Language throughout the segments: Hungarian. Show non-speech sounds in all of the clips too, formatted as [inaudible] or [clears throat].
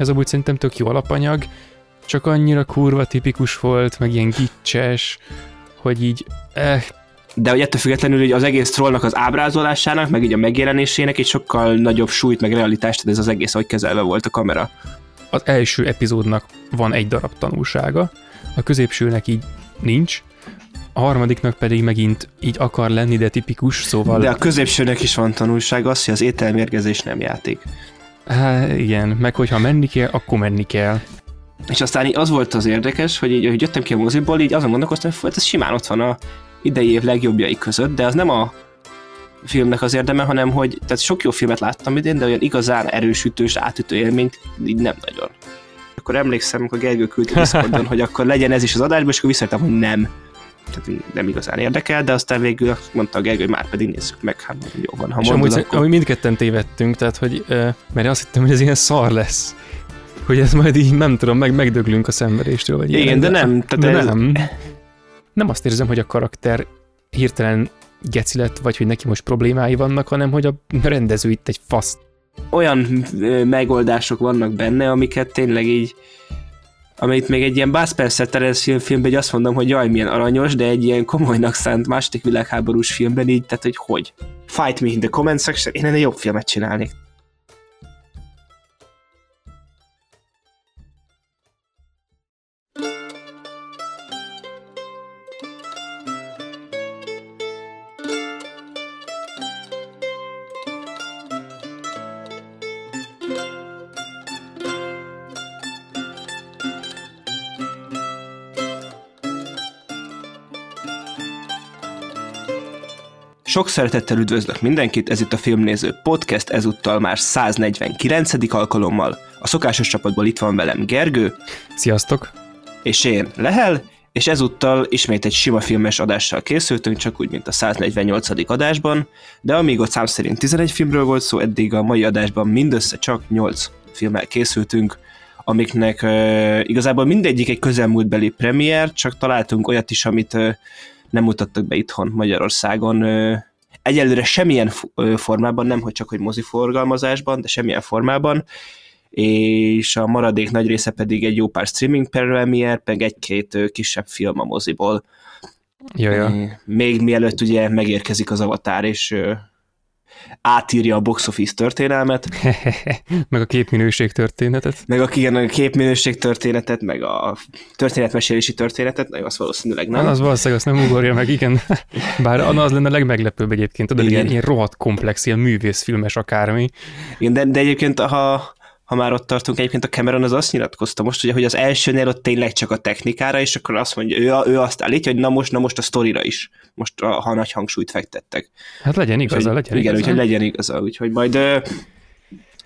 ez amúgy szerintem tök jó alapanyag, csak annyira kurva tipikus volt, meg ilyen gicses, hogy így, eh, de hogy ettől függetlenül hogy az egész trollnak az ábrázolásának, meg így a megjelenésének egy sokkal nagyobb súlyt, meg realitást, ez az egész, hogy kezelve volt a kamera. Az első epizódnak van egy darab tanulsága, a középsőnek így nincs, a harmadiknak pedig megint így akar lenni, de tipikus, szóval... De a középsőnek is van tanulság az, hogy az ételmérgezés nem játék. Hát igen, meg hogyha menni kell, akkor menni kell. És aztán így az volt az érdekes, hogy így, hogy jöttem ki a moziból, így azon gondolkoztam, hogy ez simán ott van a idei év legjobbjai között, de az nem a filmnek az érdeme, hanem hogy tehát sok jó filmet láttam idén, de olyan igazán erősütős, átütő élményt így nem nagyon. Akkor emlékszem, hogy Gergő küldte Discordon, [laughs] hogy akkor legyen ez is az adásban, és akkor visszajöttem, hogy nem. Tehát nem igazán érdekel, de aztán végül mondta a Gergő, hogy már pedig nézzük meg, hát jó van, ha és mondod, amúgy, akkor... amúgy mindketten tévedtünk, tehát hogy, mert azt hittem, hogy ez ilyen szar lesz. Hogy ez majd így, nem tudom, meg megdöglünk a szenvedéstől, vagy Igen, ilyen, de nem. Tehát de ez, nem. Nem azt érzem, hogy a karakter hirtelen geci lett, vagy hogy neki most problémái vannak, hanem hogy a rendező itt egy fasz. olyan ö, megoldások vannak benne, amiket tényleg így amit még egy ilyen Bud Spencer Terence film, filmben, azt mondom, hogy jaj, milyen aranyos, de egy ilyen komolynak szánt második világháborús filmben így, tehát hogy hogy? Fight me in the comment section, én ennél jobb filmet csinálnék. Sok szeretettel üdvözlök mindenkit, ez itt a Filmnéző Podcast, ezúttal már 149. alkalommal. A szokásos csapatból itt van velem Gergő, Sziasztok! és én Lehel, és ezúttal ismét egy sima filmes adással készültünk, csak úgy, mint a 148. adásban, de amíg ott szám szerint 11 filmről volt szó, eddig a mai adásban mindössze csak 8 filmmel készültünk, amiknek uh, igazából mindegyik egy közelmúltbeli premier, csak találtunk olyat is, amit uh, nem mutattak be itthon Magyarországon. Uh, egyelőre semmilyen formában, nem hogy csak hogy moziforgalmazásban, de semmilyen formában, és a maradék nagy része pedig egy jó pár streaming premier, meg egy-két kisebb film a moziból. Jaja. Még mielőtt ugye megérkezik az avatár, és átírja a box office történelmet, [laughs] meg a képminőség történetet. meg a, igen, a képminőség történetet, meg a történetmesélési történetet, na jó, az valószínűleg nem. Nem? Az valószínűleg azt nem ugorja meg, igen. [laughs] Bár az lenne a legmeglepőbb egyébként, tudod, Igen. ilyen, ilyen rohadt komplex, ilyen művészfilmes akármi. Igen, de, de egyébként, ha, ha már ott tartunk, egyébként a Cameron az azt nyilatkozta most, ugye, hogy az elsőnél ott tényleg csak a technikára, és akkor azt mondja, ő, ő azt állítja, hogy na most, na most a sztorira is, most a, ha nagy hangsúlyt fektettek. Hát legyen igaza, Úgyhogy- legyen igen, úgyhogy legyen igaza, úgyhogy majd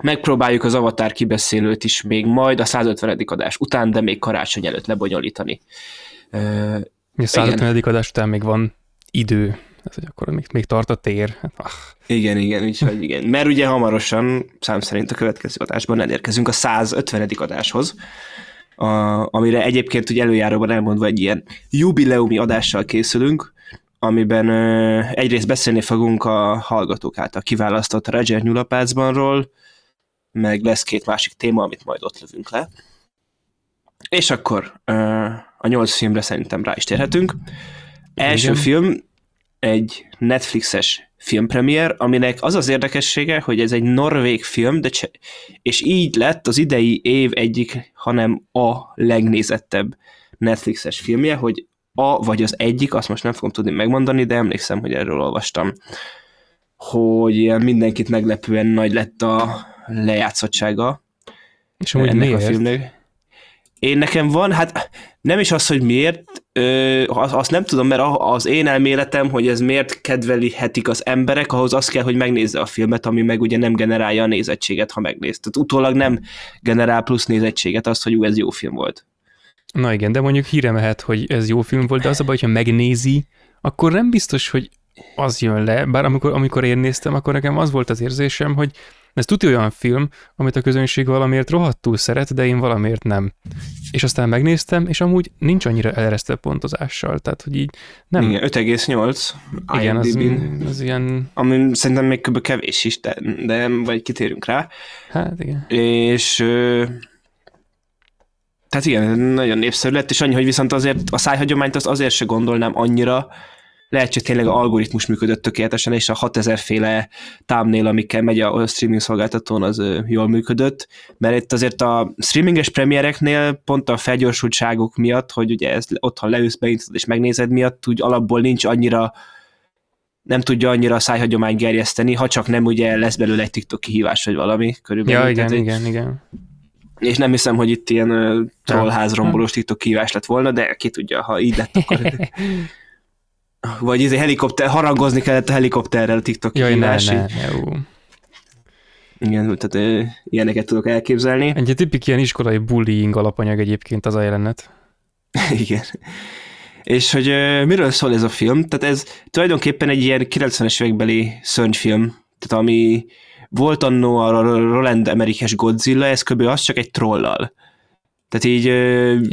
megpróbáljuk az Avatar kibeszélőt is még majd a 150. adás után, de még karácsony előtt lebonyolítani. Ö, A 150. adás után még van idő, hát, hogy akkor még, még tart a tér. Hát, ah, Igen, igen, úgyhogy igen. Mert ugye hamarosan, szám szerint a következő adásban elérkezünk a 150. adáshoz, a, amire egyébként ugye előjáróban elmondva egy ilyen jubileumi adással készülünk, amiben ö, egyrészt beszélni fogunk a hallgatók által kiválasztott Roger Nyulapácbanról, meg lesz két másik téma, amit majd ott lövünk le. És akkor ö, a nyolc filmre szerintem rá is térhetünk. Első Igen. film egy Netflixes filmpremier, aminek az az érdekessége, hogy ez egy norvég film, de cse- és így lett az idei év egyik, hanem a legnézettebb Netflixes filmje, hogy a vagy az egyik, azt most nem fogom tudni megmondani, de emlékszem, hogy erről olvastam, hogy ilyen mindenkit meglepően nagy lett a lejátszottsága és amúgy ennek miért? a filmnek. Én nekem van, hát nem is az, hogy miért, ö, az- azt nem tudom, mert az én elméletem, hogy ez miért kedvelihetik az emberek, ahhoz az kell, hogy megnézze a filmet, ami meg ugye nem generálja a nézettséget, ha megnéz. Tehát utólag nem generál plusz nézettséget azt, hogy ú, ez jó film volt. Na igen, de mondjuk híre mehet, hogy ez jó film volt, de az a baj, hogyha megnézi, akkor nem biztos, hogy az jön le, bár amikor, amikor én néztem, akkor nekem az volt az érzésem, hogy ez tudja olyan film, amit a közönség valamiért rohadtul szeret, de én valamiért nem. És aztán megnéztem, és amúgy nincs annyira eleresztett pontozással, tehát hogy így nem. Igen, 5,8 igen az, az ilyen, ami szerintem még kb. kevés is, de, de vagy kitérünk rá. hát igen. És Tehát igen, nagyon népszerű lett, és annyi, hogy viszont azért a szájhagyományt azt azért se gondolnám annyira, lehet, hogy tényleg algoritmus működött tökéletesen, és a 6000 féle támnél, amikkel megy a streaming szolgáltatón, az jól működött, mert itt azért a streaminges premiereknél pont a felgyorsultságok miatt, hogy ugye ez otthon leülsz, beintod és megnézed miatt, úgy alapból nincs annyira nem tudja annyira a szájhagyomány gerjeszteni, ha csak nem ugye lesz belőle egy TikTok kihívás, vagy valami körülbelül. Ja, igen, Tehát, igen, igen. És nem hiszem, hogy itt ilyen uh, trollházrombolós TikTok kihívás lett volna, de ki tudja, ha így lett, akkor... [laughs] vagy ez izé helikopter, harangozni kellett a helikopterrel a TikTok Jaj, ne, ne, ne, Igen, tehát ilyeneket tudok elképzelni. Egy tipik ilyen iskolai bullying alapanyag egyébként az a jelenet. [laughs] Igen. És hogy miről szól ez a film? Tehát ez tulajdonképpen egy ilyen 90-es évekbeli szörnyfilm, tehát ami volt annó a Roland Amerikes Godzilla, ez kb. az csak egy trollal. Tehát így...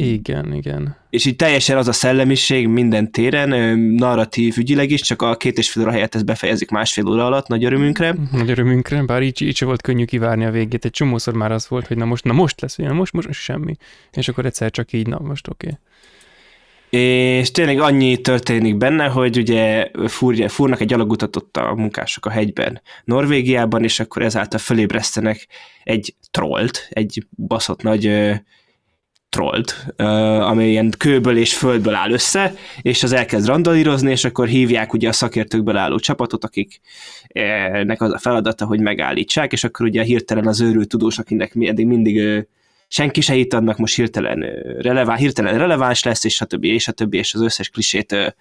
Igen, igen. És így teljesen az a szellemiség minden téren, narratív ügyileg is, csak a két és fél óra helyett ezt befejezik másfél óra alatt, nagy örömünkre. Nagy örömünkre, bár így, így se volt könnyű kivárni a végét. Egy csomószor már az volt, hogy na most, na most lesz, na most, most semmi. És akkor egyszer csak így, na most oké. Okay. És tényleg annyi történik benne, hogy ugye fúrja, fúrnak egy alagutat a munkások a hegyben Norvégiában, és akkor ezáltal fölébresztenek egy trollt, egy baszott nagy trollt, ami ilyen kőből és földből áll össze, és az elkezd randalírozni, és akkor hívják ugye a szakértőkből álló csapatot, akiknek az a feladata, hogy megállítsák, és akkor ugye hirtelen az őrült tudós, akinek eddig mindig senki se hitt annak most hirtelen, relevá, hirtelen releváns lesz, és a többi, és a többi, és az összes klisét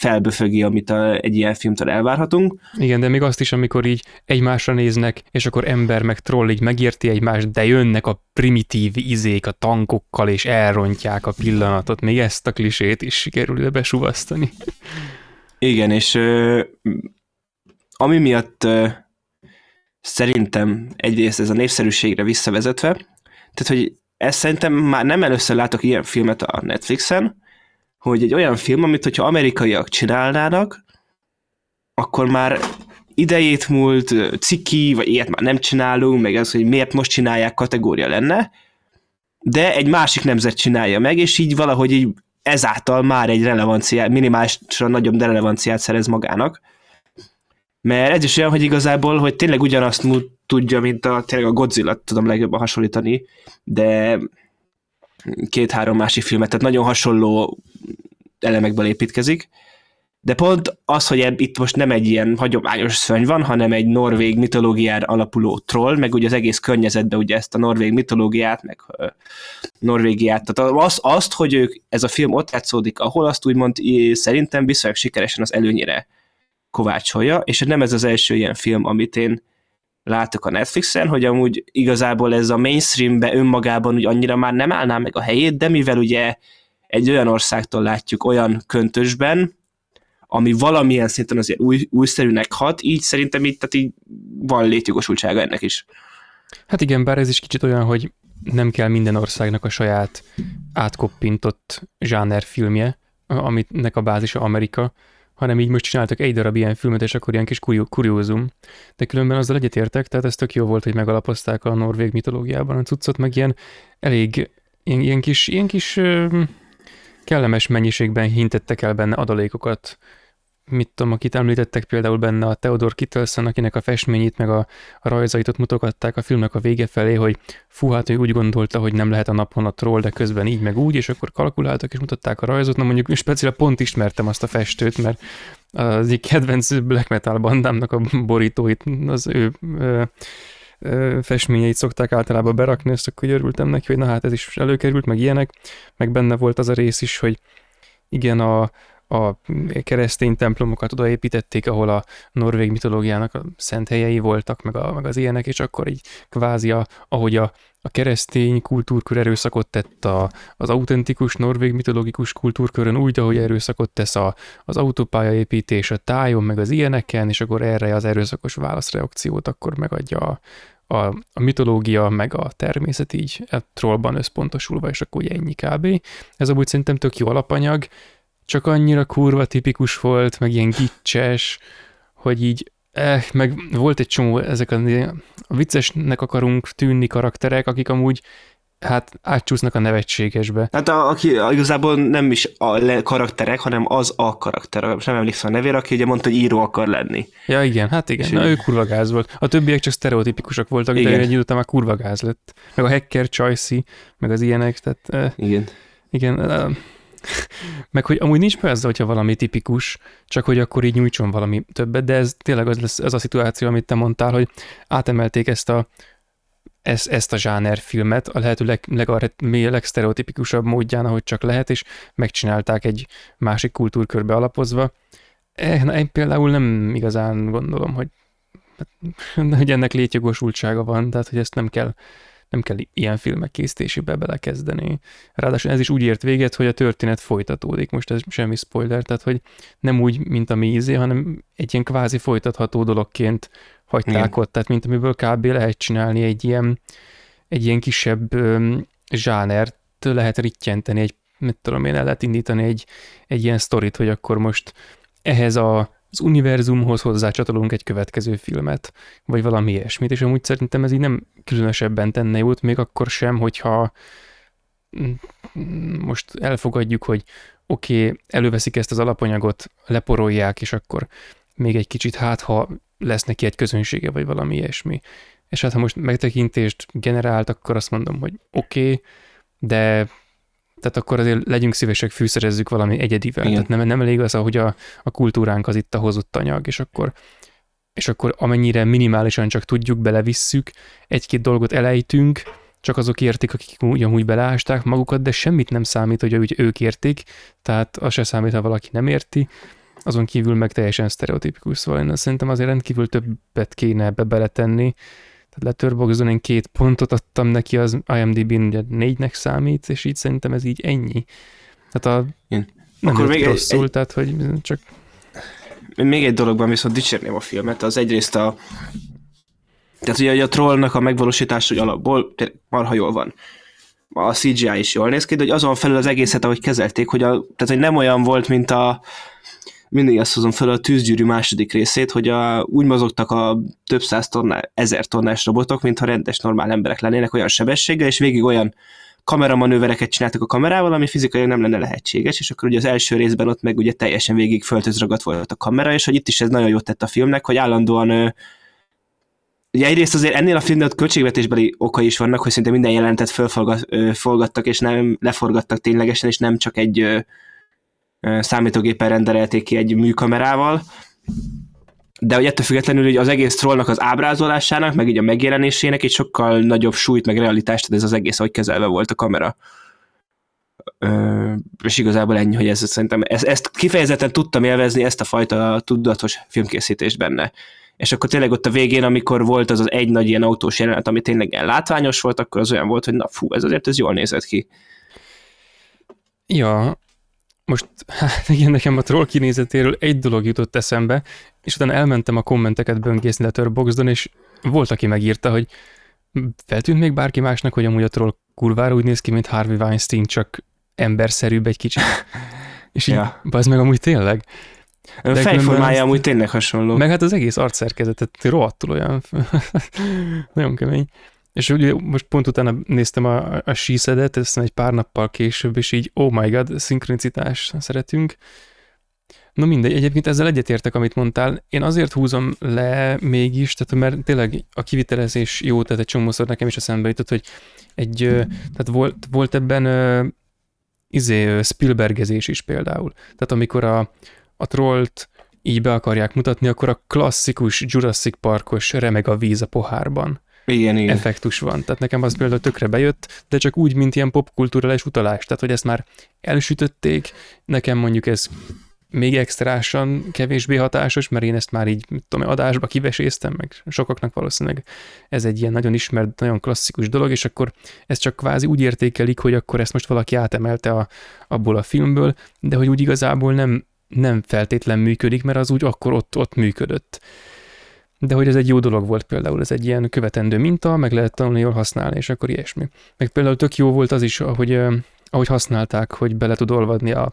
felböfögi, amit a, egy ilyen filmtől elvárhatunk. Igen, de még azt is, amikor így egymásra néznek, és akkor ember meg troll így megérti egymást, de jönnek a primitív izék a tankokkal, és elrontják a pillanatot. Még ezt a klisét is sikerül besuvasztani. Igen, és ö, ami miatt ö, szerintem egyrészt ez a népszerűségre visszavezetve, tehát, hogy ezt szerintem már nem először látok ilyen filmet a Netflixen, hogy egy olyan film, amit hogyha amerikaiak csinálnának, akkor már idejét múlt, ciki, vagy ilyet már nem csinálunk, meg az, hogy miért most csinálják kategória lenne, de egy másik nemzet csinálja meg, és így valahogy így ezáltal már egy relevanciát, minimálisra nagyobb relevanciát szerez magának. Mert ez is olyan, hogy igazából, hogy tényleg ugyanazt tudja, mint a, tényleg a Godzilla tudom legjobban hasonlítani, de két-három másik filmet, tehát nagyon hasonló elemekből építkezik, de pont az, hogy itt most nem egy ilyen hagyományos szörny van, hanem egy norvég mitológiára alapuló troll, meg ugye az egész környezetben ugye ezt a norvég mitológiát, meg uh, Norvégiát, tehát az, azt, hogy ők, ez a film ott játszódik, ahol azt úgymond szerintem viszonylag sikeresen az előnyire kovácsolja, és nem ez az első ilyen film, amit én látok a Netflixen, hogy amúgy igazából ez a mainstreambe önmagában úgy annyira már nem állná meg a helyét, de mivel ugye egy olyan országtól látjuk olyan köntösben, ami valamilyen szinten azért új, újszerűnek hat, így szerintem itt tehát így van létjogosultsága ennek is. Hát igen, bár ez is kicsit olyan, hogy nem kell minden országnak a saját átkoppintott zsánerfilmje, aminek a bázisa Amerika, hanem így most csináltak egy darab ilyen filmet, és akkor ilyen kis kuriózum. De különben azzal egyetértek, tehát ez tök jó volt, hogy megalapozták a norvég mitológiában a cuccot, meg ilyen elég, ilyen, ilyen kis, ilyen kis kellemes mennyiségben hintettek el benne adalékokat mit tudom, akit említettek például benne a Theodor Kittelsen, akinek a festményét meg a, a rajzait ott mutogatták a filmnek a vége felé, hogy fú, hát ő úgy gondolta, hogy nem lehet a napon a troll, de közben így meg úgy, és akkor kalkuláltak és mutatták a rajzot. Na mondjuk speciál pont ismertem azt a festőt, mert az egyik kedvenc black metal bandámnak a borítóit, az ő ö, ö, festményeit szokták általában berakni, ezt akkor örültem neki, hogy na hát ez is előkerült, meg ilyenek, meg benne volt az a rész is, hogy igen, a, a keresztény templomokat odaépítették, ahol a norvég mitológiának a szent helyei voltak, meg, a, meg az ilyenek, és akkor így kvázi, a, ahogy a, a keresztény kultúrkör erőszakot tett a, az autentikus norvég mitológikus kultúrkörön, úgy, ahogy erőszakot tesz a, az autópályaépítés a tájon, meg az ilyeneken, és akkor erre az erőszakos válaszreakciót akkor megadja a, a, a mitológia, meg a természet így e trollban összpontosulva, és akkor ugye ennyi kb. Ez amúgy szerintem tök jó alapanyag, csak annyira kurva tipikus volt, meg ilyen gicses, hogy így, eh, meg volt egy csomó ezek a, a viccesnek akarunk tűnni karakterek, akik amúgy hát átcsúsznak a nevetségesbe. Hát a, aki igazából nem is a le, karakterek, hanem az a karakter, nem emlékszem a nevére, aki ugye mondta, hogy író akar lenni. Ja igen, hát igen, És na, ő kurva gáz volt. A többiek csak sztereotipikusak voltak, igen. de egy idő már kurva gáz lett. Meg a hacker, Chicey, meg az ilyenek, tehát... Igen. Igen, meg hogy amúgy nincs persze, hogyha valami tipikus, csak hogy akkor így nyújtson valami többet, de ez tényleg az lesz, ez a szituáció, amit te mondtál, hogy átemelték ezt a ezt, ezt a zsáner filmet a lehető leg, leg, legsztereotipikusabb módján, ahogy csak lehet, és megcsinálták egy másik kultúrkörbe alapozva. Eh, na, én például nem igazán gondolom, hogy, hogy ennek létjogosultsága van, tehát hogy ezt nem kell nem kell ilyen filmek készítésébe belekezdeni. Ráadásul ez is úgy ért véget, hogy a történet folytatódik. Most ez semmi spoiler, tehát hogy nem úgy, mint a mi ízé, hanem egy ilyen kvázi folytatható dologként hagyták Igen. ott, tehát mint amiből kb. lehet csinálni egy ilyen, egy ilyen kisebb öm, zsánert, lehet rittyenteni, egy, mit tudom én, el lehet indítani egy, egy ilyen sztorit, hogy akkor most ehhez a az univerzumhoz hozzácsatolunk egy következő filmet, vagy valami ilyesmit, és amúgy szerintem ez így nem különösebben tenne jót, még akkor sem, hogyha mm, most elfogadjuk, hogy oké, okay, előveszik ezt az alapanyagot, leporolják, és akkor még egy kicsit hát, ha lesz neki egy közönsége, vagy valami ilyesmi. És hát ha most megtekintést generált, akkor azt mondom, hogy oké, okay, de tehát akkor azért legyünk szívesek, fűszerezzük valami egyedivel. Igen. Tehát nem, nem elég az, hogy a, a kultúránk az itt a hozott anyag, és akkor, és akkor amennyire minimálisan csak tudjuk, belevisszük, egy-két dolgot elejtünk, csak azok értik, akik ugyanúgy beleásták magukat, de semmit nem számít, hogy úgy ők értik, tehát az se számít, ha valaki nem érti, azon kívül meg teljesen sztereotipikus, szóval én szerintem azért rendkívül többet kéne ebbe beletenni, tehát Letterboxdon én két pontot adtam neki, az IMDb-n ugye négynek számít, és így szerintem ez így ennyi. Tehát a, Igen. nem Akkor még rosszul, egy, tehát hogy csak... Még egy dologban viszont dicsérném a filmet, az egyrészt a tehát ugye a trollnak a megvalósítás, hogy alapból marha jól van. A CGI is jól néz ki, de hogy azon felül az egészet, ahogy kezelték, hogy, a, tehát, hogy nem olyan volt, mint a mindig azt hozom fel a tűzgyűrű második részét, hogy a, úgy mozogtak a több száz tonná, ezer tonnás robotok, mintha rendes, normál emberek lennének olyan sebességgel, és végig olyan kameramanővereket csináltak a kamerával, ami fizikai nem lenne lehetséges, és akkor ugye az első részben ott meg ugye teljesen végig földhöz volt a kamera, és hogy itt is ez nagyon jót tett a filmnek, hogy állandóan Ugye egyrészt azért ennél a filmnél költségvetésbeli okai is vannak, hogy szinte minden jelentet fölforgattak, és nem leforgattak ténylegesen, és nem csak egy számítógépen rendelték ki egy műkamerával, de hogy ettől függetlenül hogy az egész trollnak az ábrázolásának, meg így a megjelenésének egy sokkal nagyobb súlyt, meg realitást, ez az egész, hogy kezelve volt a kamera. Ö, és igazából ennyi, hogy ez szerintem ezt, ezt kifejezetten tudtam élvezni, ezt a fajta tudatos filmkészítést benne. És akkor tényleg ott a végén, amikor volt az az egy nagy ilyen autós jelenet, ami tényleg ilyen látványos volt, akkor az olyan volt, hogy na fú, ez azért ez jól nézett ki. Ja, most, hát igen, nekem a troll kinézetéről egy dolog jutott eszembe, és utána elmentem a kommenteket böngészni Letterboxdon, és volt, aki megírta, hogy feltűnt még bárki másnak, hogy amúgy a troll kurvára úgy néz ki, mint Harvey Weinstein, csak emberszerűbb egy kicsit. [laughs] És így, ja. az meg amúgy tényleg. A fejformája amúgy tényleg hasonló. Meg hát az egész arcszerkezetet rohadtul olyan, [laughs] nagyon kemény. És ugye most pont utána néztem a, a síszedet, ezt egy pár nappal később, és így, oh my god, szinkronicitás szeretünk. No mindegy, egyébként ezzel egyetértek, amit mondtál. Én azért húzom le mégis, tehát mert tényleg a kivitelezés jó, tehát egy csomószor nekem is eszembe jutott, hogy egy, tehát volt, volt ebben izé, Spielbergezés is például. Tehát amikor a, a trollt így be akarják mutatni, akkor a klasszikus Jurassic Parkos remeg a víz a pohárban igen, igen. effektus van. Tehát nekem az például tökre bejött, de csak úgy, mint ilyen popkulturális utalás. Tehát, hogy ezt már elsütötték, nekem mondjuk ez még extrásan kevésbé hatásos, mert én ezt már így, mit tudom, adásba kiveséztem, meg sokaknak valószínűleg ez egy ilyen nagyon ismert, nagyon klasszikus dolog, és akkor ezt csak kvázi úgy értékelik, hogy akkor ezt most valaki átemelte a, abból a filmből, de hogy úgy igazából nem, nem feltétlen működik, mert az úgy akkor ott, ott működött de hogy ez egy jó dolog volt például, ez egy ilyen követendő minta, meg lehet tanulni jól használni, és akkor ilyesmi. Meg például tök jó volt az is, ahogy, ahogy használták, hogy bele tud olvadni a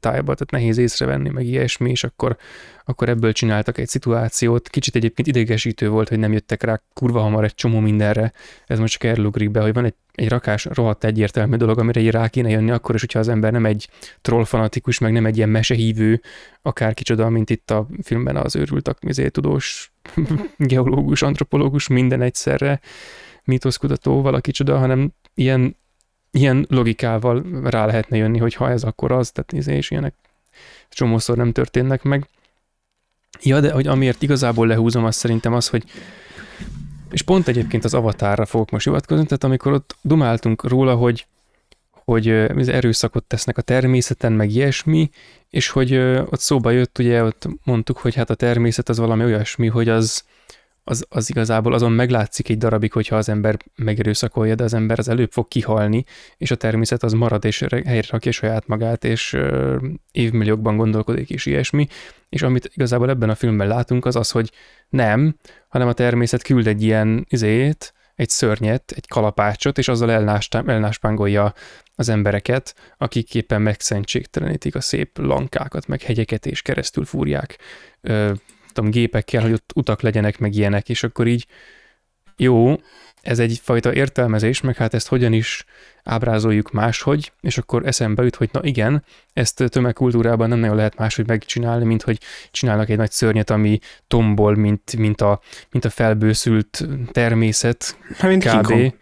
tájba, tehát nehéz észrevenni, meg ilyesmi, és akkor, akkor ebből csináltak egy szituációt. Kicsit egyébként idegesítő volt, hogy nem jöttek rá kurva hamar egy csomó mindenre. Ez most csak elugrik be, hogy van egy, egy rakás rohadt egyértelmű dolog, amire így rá kéne jönni akkor is, hogyha az ember nem egy troll fanatikus, meg nem egy ilyen mesehívő, akár kicsoda, mint itt a filmben az őrült, izé, tudós, [laughs] geológus, antropológus, minden egyszerre, mítoszkutató, valaki csoda, hanem ilyen ilyen logikával rá lehetne jönni, hogy ha ez akkor az, tehát izé, és ilyenek csomószor nem történnek meg. Ja, de hogy amiért igazából lehúzom, az szerintem az, hogy és pont egyébként az avatárra fogok most hivatkozni, tehát amikor ott dumáltunk róla, hogy hogy erőszakot tesznek a természeten, meg ilyesmi, és hogy ott szóba jött, ugye ott mondtuk, hogy hát a természet az valami olyasmi, hogy az, az, az igazából azon meglátszik egy darabig, hogyha az ember megerőszakolja, de az ember az előbb fog kihalni, és a természet az marad, és helyre rakja saját magát, és ö, évmilliókban gondolkodik, és ilyesmi. És amit igazából ebben a filmben látunk, az az, hogy nem, hanem a természet küld egy ilyen izét, egy szörnyet, egy kalapácsot, és azzal elnáspángolja az embereket, akik éppen megszentségtelenítik a szép lankákat, meg hegyeket, és keresztül fúrják ö, tudom, gépekkel, hogy ott utak legyenek, meg ilyenek, és akkor így jó, ez egyfajta értelmezés, meg hát ezt hogyan is ábrázoljuk máshogy, és akkor eszembe jut, hogy na igen, ezt tömegkultúrában nem nagyon lehet máshogy megcsinálni, mint hogy csinálnak egy nagy szörnyet, ami tombol, mint, mint, a, mint a felbőszült természet, hát, mint kb.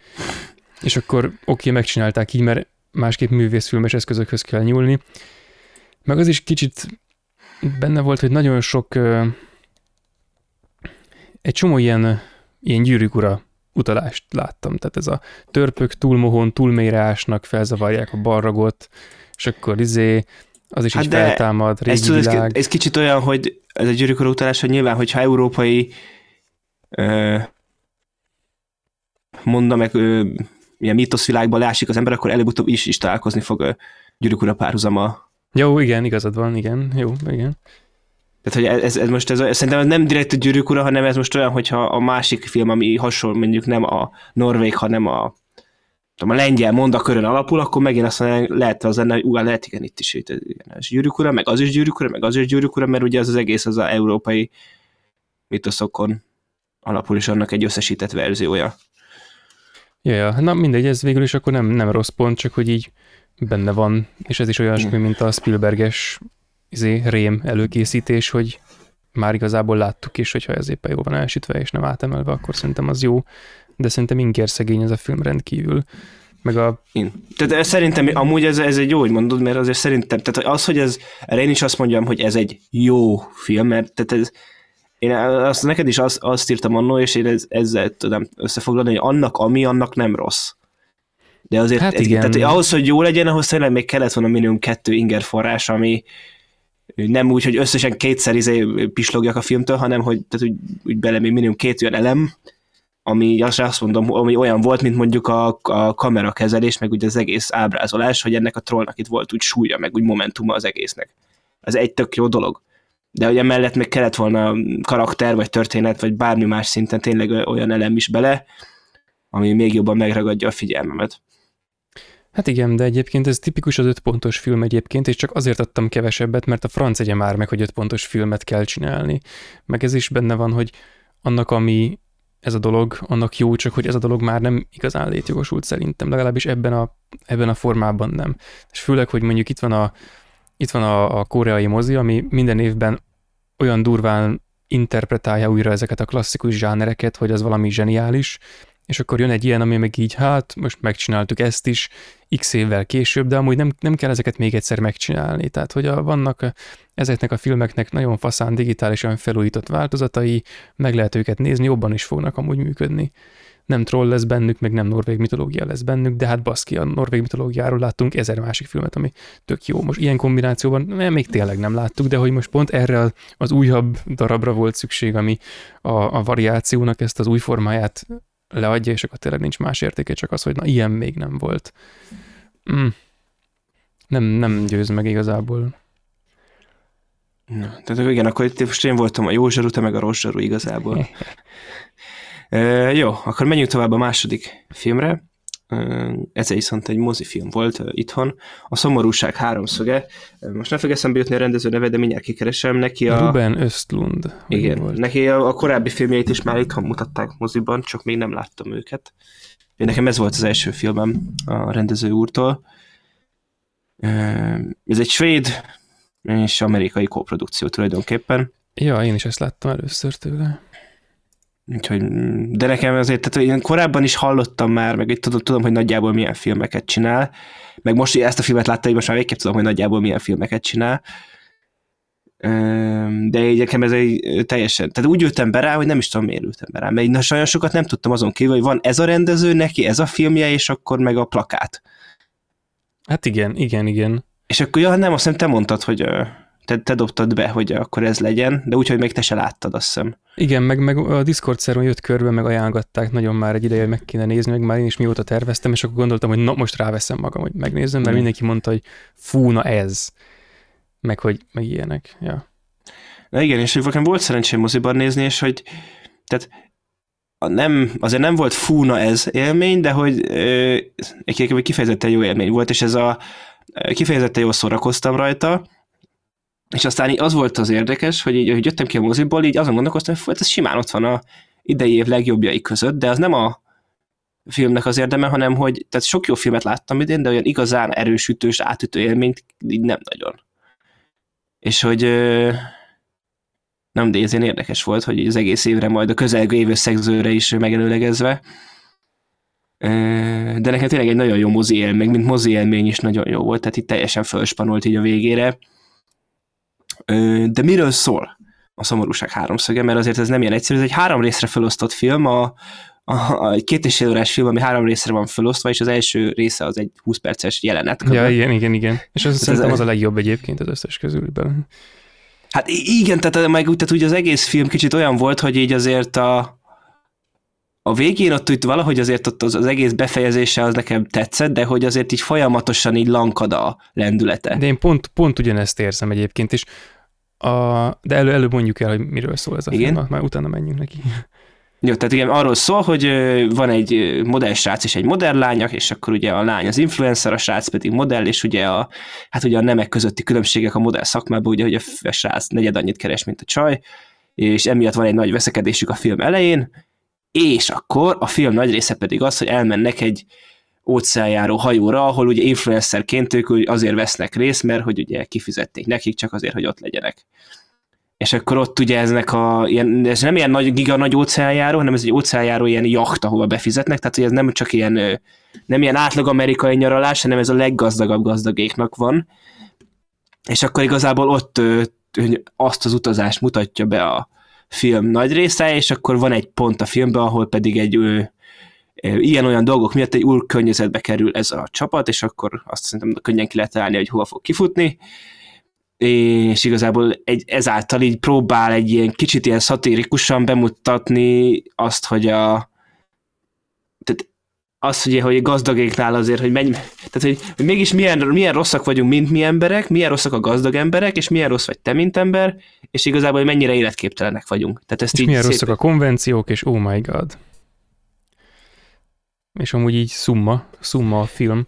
És akkor oké, okay, megcsinálták így, mert másképp művészfilmes eszközökhöz kell nyúlni. Meg az is kicsit benne volt, hogy nagyon sok egy csomó ilyen, ilyen gyűrűk ura utalást láttam. Tehát ez a törpök túlmohon, túlmélyre ásnak, felzavarják a barragot, és akkor izé, az is hát így feltámad, régi ez, világ. Ez, ez kicsit olyan, hogy ez a gyűrűk ura utalás, hogy nyilván, hogyha európai ö, mondna meg ö, ilyen mítoszvilágban leásik az ember, akkor előbb-utóbb is, is találkozni fog gyűrűk ura párhuzama. Jó, igen, igazad van, igen, jó, igen. Tehát, hogy ez, ez most ez, ez szerintem nem direkt a gyűrűk ura, hanem ez most olyan, hogyha a másik film, ami hasonló, mondjuk nem a Norvég, hanem a, tudom, a lengyel mondakörön alapul, akkor megint azt mondja, lehet az lenne, hogy ú, lehet igen, itt is itt, igen, ez gyűrűk ura, meg az is gyűrűk ura, meg az is gyűrűk ura, mert ugye az az egész az a európai mitoszokon alapul is annak egy összesített verziója. Ja, ja, na mindegy, ez végül is akkor nem, nem rossz pont, csak hogy így benne van, és ez is olyasmi, mint a Spielberges izé, rém előkészítés, hogy már igazából láttuk is, hogyha ez éppen jó van elsütve és nem átemelve, akkor szerintem az jó, de szerintem inger szegény ez a film rendkívül. Meg a... Én. Tehát szerintem amúgy ez, ez egy jó, hogy mondod, mert azért szerintem, tehát az, hogy ez, erre én is azt mondjam, hogy ez egy jó film, mert tehát ez, én azt neked is azt, azt írtam annól, és én ez, ezzel tudom összefoglalni, hogy annak, ami, annak nem rossz. De azért, hát igen. tehát ahhoz, hogy jó legyen, ahhoz tényleg még kellett volna minimum kettő inger forrás, ami, nem úgy, hogy összesen kétszer izé pislogjak a filmtől, hanem hogy, tehát, úgy, úgy bele még minimum két olyan elem, ami azt, azt mondom, ami olyan volt, mint mondjuk a, a kamerakezelés, meg ugye az egész ábrázolás, hogy ennek a trollnak itt volt úgy súlya, meg úgy momentuma az egésznek. Ez egy tök jó dolog. De ugye mellett még kellett volna karakter, vagy történet, vagy bármi más szinten tényleg olyan elem is bele, ami még jobban megragadja a figyelmemet. Hát igen, de egyébként ez tipikus az öt pontos film egyébként, és csak azért adtam kevesebbet, mert a franc egye már meg, hogy öt pontos filmet kell csinálni. Meg ez is benne van, hogy annak, ami ez a dolog, annak jó, csak hogy ez a dolog már nem igazán létjogosult szerintem, legalábbis ebben a, ebben a formában nem. És főleg, hogy mondjuk itt van a, itt van a, a koreai mozi, ami minden évben olyan durván interpretálja újra ezeket a klasszikus zsánereket, hogy az valami zseniális, és akkor jön egy ilyen, ami meg így, hát most megcsináltuk ezt is x évvel később, de amúgy nem, nem kell ezeket még egyszer megcsinálni. Tehát, hogy a, vannak ezeknek a filmeknek nagyon faszán digitálisan felújított változatai, meg lehet őket nézni, jobban is fognak amúgy működni. Nem troll lesz bennük, meg nem norvég mitológia lesz bennük, de hát baszki, a norvég mitológiáról láttunk ezer másik filmet, ami tök jó. Most ilyen kombinációban még tényleg nem láttuk, de hogy most pont erre az újabb darabra volt szükség, ami a, a variációnak ezt az új formáját leadja, és akkor tényleg nincs más értéke, csak az, hogy na, ilyen még nem volt. Mm. Nem, nem győz meg igazából. Na, tehát igen, akkor itt most én voltam a jó zsaru, te meg a rossz zsaru igazából. [laughs] e, jó, akkor menjünk tovább a második filmre. Ez viszont egy mozifilm volt itthon. A Szomorúság háromszöge. Most nem fog eszembe jutni a rendező neve, de mindjárt kikeresem. Neki a... Ruben Östlund. Igen, volt. neki a, a korábbi filmjeit is már itthon mutatták moziban, csak még nem láttam őket. Én nekem ez volt az első filmem a rendező úrtól. Ez egy svéd és amerikai koprodukció tulajdonképpen. Ja, én is ezt láttam először tőle. Úgyhogy, de nekem azért, tehát én korábban is hallottam már, meg tudom, tudom, hogy nagyjából milyen filmeket csinál, meg most, hogy ezt a filmet láttam, most már végképp tudom, hogy nagyjából milyen filmeket csinál. De így nekem ez egy teljesen, tehát úgy ültem be rá, hogy nem is tudom, miért ültem be rá, mert így nagyon sokat nem tudtam azon kívül, hogy van ez a rendező, neki ez a filmje, és akkor meg a plakát. Hát igen, igen, igen. És akkor, ja, nem, azt hiszem te mondtad, hogy te, te dobtad be, hogy akkor ez legyen, de úgy, hogy még te se láttad, azt hiszem. Igen, meg, meg a Discord szerven jött körbe, meg ajánlgatták nagyon már egy ideje, hogy meg kéne nézni, meg már én is mióta terveztem, és akkor gondoltam, hogy na, most ráveszem magam, hogy megnézem, mert mm. mindenki mondta, hogy fú, na ez, meg hogy meg ilyenek, ja. Na igen, és hogy volt szerencsém moziban nézni, és hogy tehát nem, azért nem volt fúna ez élmény, de hogy egy kifejezetten jó élmény volt, és ez a kifejezetten jól szórakoztam rajta, és aztán így az volt az érdekes, hogy így, hogy jöttem ki a moziból, így azon gondolkoztam, hogy ez simán ott van a idei év legjobbjai között, de az nem a filmnek az érdeme, hanem hogy tehát sok jó filmet láttam idén, de olyan igazán erősütős, átütő élményt így nem nagyon. És hogy nem, de ez érdekes volt, hogy az egész évre majd a közelgő évösszegzőre is megelőlegezve. De nekem tényleg egy nagyon jó mozi élmény, mint mozi élmény is nagyon jó volt, tehát itt teljesen fölspanolt így a végére de miről szól a szomorúság háromszöge, mert azért ez nem ilyen egyszerű, ez egy három részre felosztott film, a, a, a egy két és fél órás film, ami három részre van felosztva, és az első része az egy 20 perces jelenet. Ja, igen, igen, igen. És az szerintem az a legjobb egyébként az összes közül belőle. Hát igen, tehát, meg, tehát ugye az egész film kicsit olyan volt, hogy így azért a, a végén ott úgy valahogy azért ott az, az egész befejezése az nekem tetszett, de hogy azért így folyamatosan így lankad a lendülete. De én pont, pont ugyanezt érzem egyébként, és a, de elő, előbb mondjuk el, hogy miről szól ez a igen? film, már utána menjünk neki. Jó, tehát igen, arról szól, hogy van egy modell srác és egy modell lánya, és akkor ugye a lány az influencer, a srác pedig modell, és ugye a, hát ugye a nemek közötti különbségek a modell szakmában, ugye, hogy a srác negyed annyit keres, mint a csaj, és emiatt van egy nagy veszekedésük a film elején, és akkor a film nagy része pedig az, hogy elmennek egy óceánjáró hajóra, ahol ugye influencerként ők azért vesznek részt, mert hogy ugye kifizették nekik csak azért, hogy ott legyenek. És akkor ott ugye eznek a, ilyen, ez nem ilyen nagy, giga nagy óceánjáró, hanem ez egy óceánjáró ilyen jacht, ahova befizetnek, tehát hogy ez nem csak ilyen, nem ilyen átlag amerikai nyaralás, hanem ez a leggazdagabb gazdagéknak van. És akkor igazából ott azt az utazást mutatja be a, film nagy része, és akkor van egy pont a filmben, ahol pedig egy ő, ilyen-olyan dolgok miatt egy új környezetbe kerül ez a csapat, és akkor azt szerintem könnyen ki lehet állni, hogy hova fog kifutni, és igazából egy, ezáltal így próbál egy ilyen kicsit ilyen szatírikusan bemutatni azt, hogy a tehát az, ugye, hogy gazdagéknál azért, hogy menj, tehát, hogy, hogy mégis milyen, milyen rosszak vagyunk, mint mi emberek, milyen rosszak a gazdag emberek, és milyen rossz vagy te, mint ember, és igazából, hogy mennyire életképtelenek vagyunk. Tehát ezt és így milyen szép... rosszak a konvenciók, és oh my god. És amúgy így szumma, szumma a film.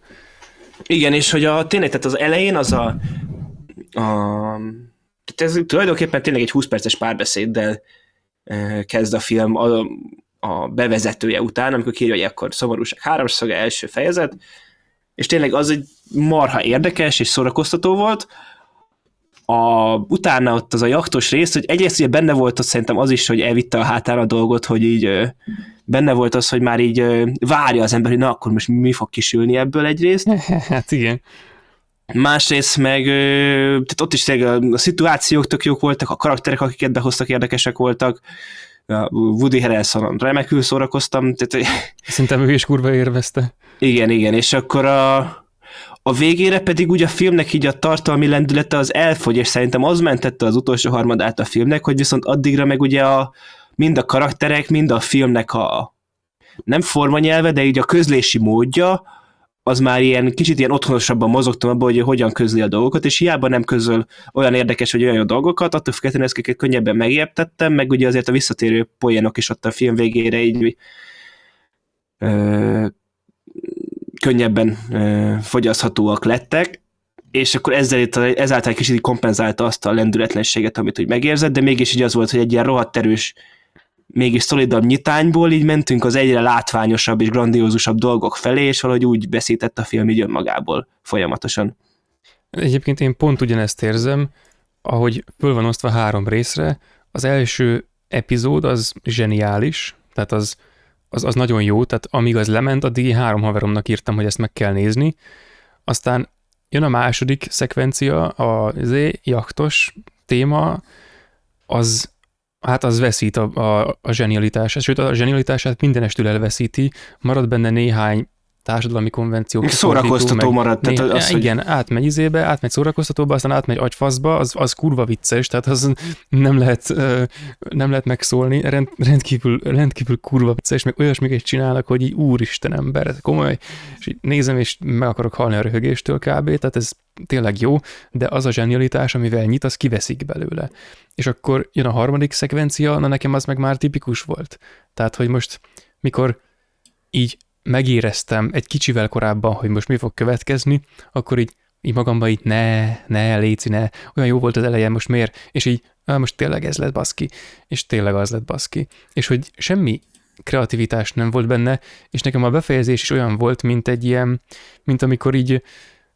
Igen, és hogy a, tényleg, tehát az elején az a, a tehát ez tulajdonképpen tényleg egy 20 perces párbeszéddel eh, kezd a film, a, a bevezetője után, amikor kírja, hogy akkor szomorúság háromszöge első fejezet, és tényleg az egy marha érdekes és szórakoztató volt. A, utána ott az a jaktos rész, hogy egyrészt ugye benne volt ott szerintem az is, hogy elvitte a hátán a dolgot, hogy így benne volt az, hogy már így várja az ember, hogy na akkor most mi fog kisülni ebből egyrészt. [laughs] hát igen. Másrészt meg, tehát ott is tényleg a, a szituációk tök jók voltak, a karakterek, akiket behoztak, érdekesek voltak, Woody Harrelson remekül szórakoztam. Tehát, Szerintem ő is kurva érvezte. Igen, igen, és akkor a, a végére pedig ugye a filmnek így a tartalmi lendülete az elfogy, és szerintem az mentette az utolsó harmadát a filmnek, hogy viszont addigra meg ugye a, mind a karakterek, mind a filmnek a nem formanyelve, de így a közlési módja, az már ilyen kicsit ilyen otthonosabban mozogtam abban, hogy hogyan közli a dolgokat, és hiába nem közöl olyan érdekes, vagy olyan dolgokat, attól függetlenül ezeket könnyebben megértettem, meg ugye azért a visszatérő poénok is ott a film végére így ö, könnyebben ö, fogyaszthatóak lettek, és akkor ezzel, itt, ezáltal kicsit kompenzálta azt a lendületlenséget, amit úgy megérzett, de mégis így az volt, hogy egy ilyen rohadt erős, mégis szolidabb nyitányból így mentünk az egyre látványosabb és grandiózusabb dolgok felé, és valahogy úgy beszített a film így önmagából folyamatosan. Egyébként én pont ugyanezt érzem, ahogy föl van osztva három részre, az első epizód az zseniális, tehát az, az, az nagyon jó, tehát amíg az lement, addig három haveromnak írtam, hogy ezt meg kell nézni, aztán jön a második szekvencia, a Z jachtos téma, az hát az veszít a, a, a zsenialitását, sőt a zsenialitását mindenestül elveszíti, marad benne néhány társadalmi konvenció. Szórakoztató meg, maradt. Tehát az, hogy... Igen, átmegy izébe, átmegy szórakoztatóba, aztán átmegy agyfaszba, az, az kurva vicces, tehát az nem lehet, nem lehet megszólni, Rend, rendkívül, rendkívül kurva vicces, meg olyasmiket csinálnak, hogy így úristen ember, komoly, és így nézem, és meg akarok halni a röhögéstől kb. Tehát ez tényleg jó, de az a zsenialitás, amivel nyit, az kiveszik belőle. És akkor jön a harmadik szekvencia, na nekem az meg már tipikus volt. Tehát, hogy most mikor így megéreztem egy kicsivel korábban, hogy most mi fog következni, akkor így, így magamban így ne, ne, léci, ne, olyan jó volt az eleje, most miért? És így, ah, most tényleg ez lett baszki, és tényleg az lett baszki. És hogy semmi kreativitás nem volt benne, és nekem a befejezés is olyan volt, mint egy ilyen, mint amikor így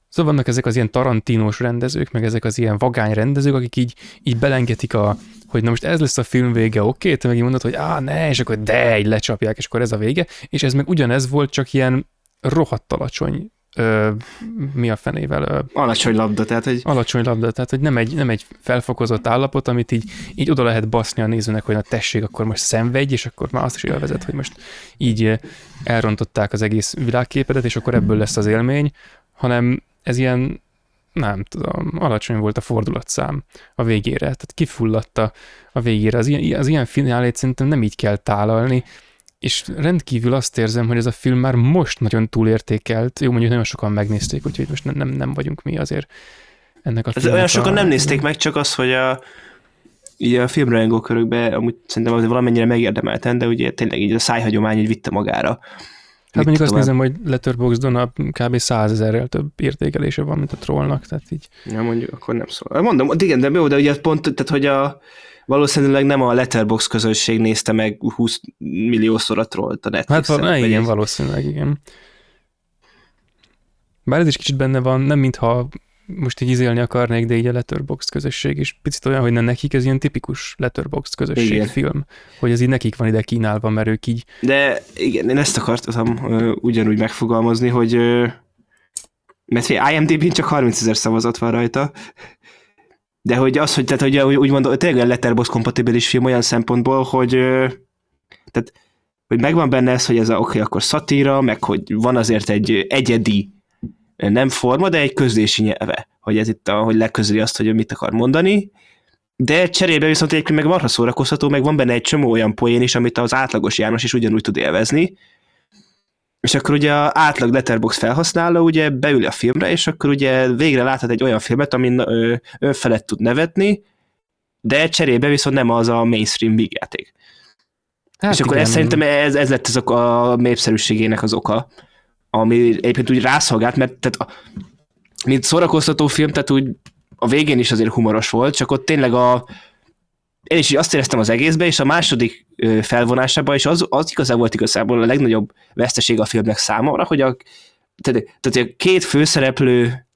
Szóval vannak ezek az ilyen tarantínos rendezők, meg ezek az ilyen vagány rendezők, akik így, így belengetik a, hogy na most ez lesz a film vége, oké, te meg mondod, hogy á, ne, és akkor de, így lecsapják, és akkor ez a vége, és ez meg ugyanez volt, csak ilyen rohadt alacsony ö, mi a fenével? Ö, alacsony labda, tehát hogy... Alacsony labda, tehát hogy nem egy, nem egy felfokozott állapot, amit így, így oda lehet baszni a nézőnek, hogy na tessék, akkor most szenvedj, és akkor már azt is élvezett, hogy most így elrontották az egész világképedet, és akkor ebből lesz az élmény, hanem ez ilyen, nem tudom, alacsony volt a fordulatszám a végére, tehát kifulladta a végére. Az ilyen, az ilyen finálét szerintem nem így kell tálalni, és rendkívül azt érzem, hogy ez a film már most nagyon túlértékelt. Jó, mondjuk nagyon sokan megnézték, úgyhogy most nem, nem, nem vagyunk mi azért ennek a Ez olyan sokan a... nem nézték meg, csak az, hogy a, így a filmrajongó körökben amúgy szerintem valamennyire megérdemelten, de ugye tényleg így a szájhagyomány így vitte magára. Hát mondjuk azt nézem, hogy Letterboxdon a kb. 100 ezerrel több értékelése van, mint a trollnak, tehát így. Ja, mondjuk, akkor nem szól. Mondom, igen, de jó, de ugye pont, tehát hogy a, valószínűleg nem a Letterbox közösség nézte meg 20 milliószor a trollt a Netflixen. Hát igen, valószínűleg, igen. Bár ez is kicsit benne van, nem mintha most így izélni akarnék, de így a Letterboxd közösség is picit olyan, hogy ne nekik ez ilyen tipikus Letterboxd közösség igen. film, hogy ez így nekik van ide kínálva, mert ők így... De igen, én ezt akartam uh, ugyanúgy megfogalmazni, hogy uh, mert IMDb-n csak 30 ezer szavazat van rajta, de hogy az, hogy, tehát, hogy úgy mondom, tényleg Letterboxd kompatibilis film olyan szempontból, hogy uh, tehát, hogy megvan benne ez, hogy ez a oké, okay, akkor szatíra, meg hogy van azért egy egyedi nem forma, de egy közlési nyelve, hogy ez itt, a, hogy leközeli azt, hogy mit akar mondani, de cserébe viszont egyébként meg marha szórakoztató, meg van benne egy csomó olyan poén is, amit az átlagos János is ugyanúgy tud élvezni, és akkor ugye az átlag Letterbox felhasználó ugye beül a filmre, és akkor ugye végre láthat egy olyan filmet, amin önfelett tud nevetni, de cserébe viszont nem az a mainstream vígjáték. Hát és igen. akkor ez szerintem ez, ez lett az a népszerűségének az oka, ami egyébként úgy rászolgált, mert tehát a, mint szórakoztató film, tehát úgy a végén is azért humoros volt, csak ott tényleg a én is azt éreztem az egészbe, és a második felvonásában is az, az igazán volt igazából a legnagyobb veszteség a filmnek számomra, hogy a, tehát, tehát a két főszereplő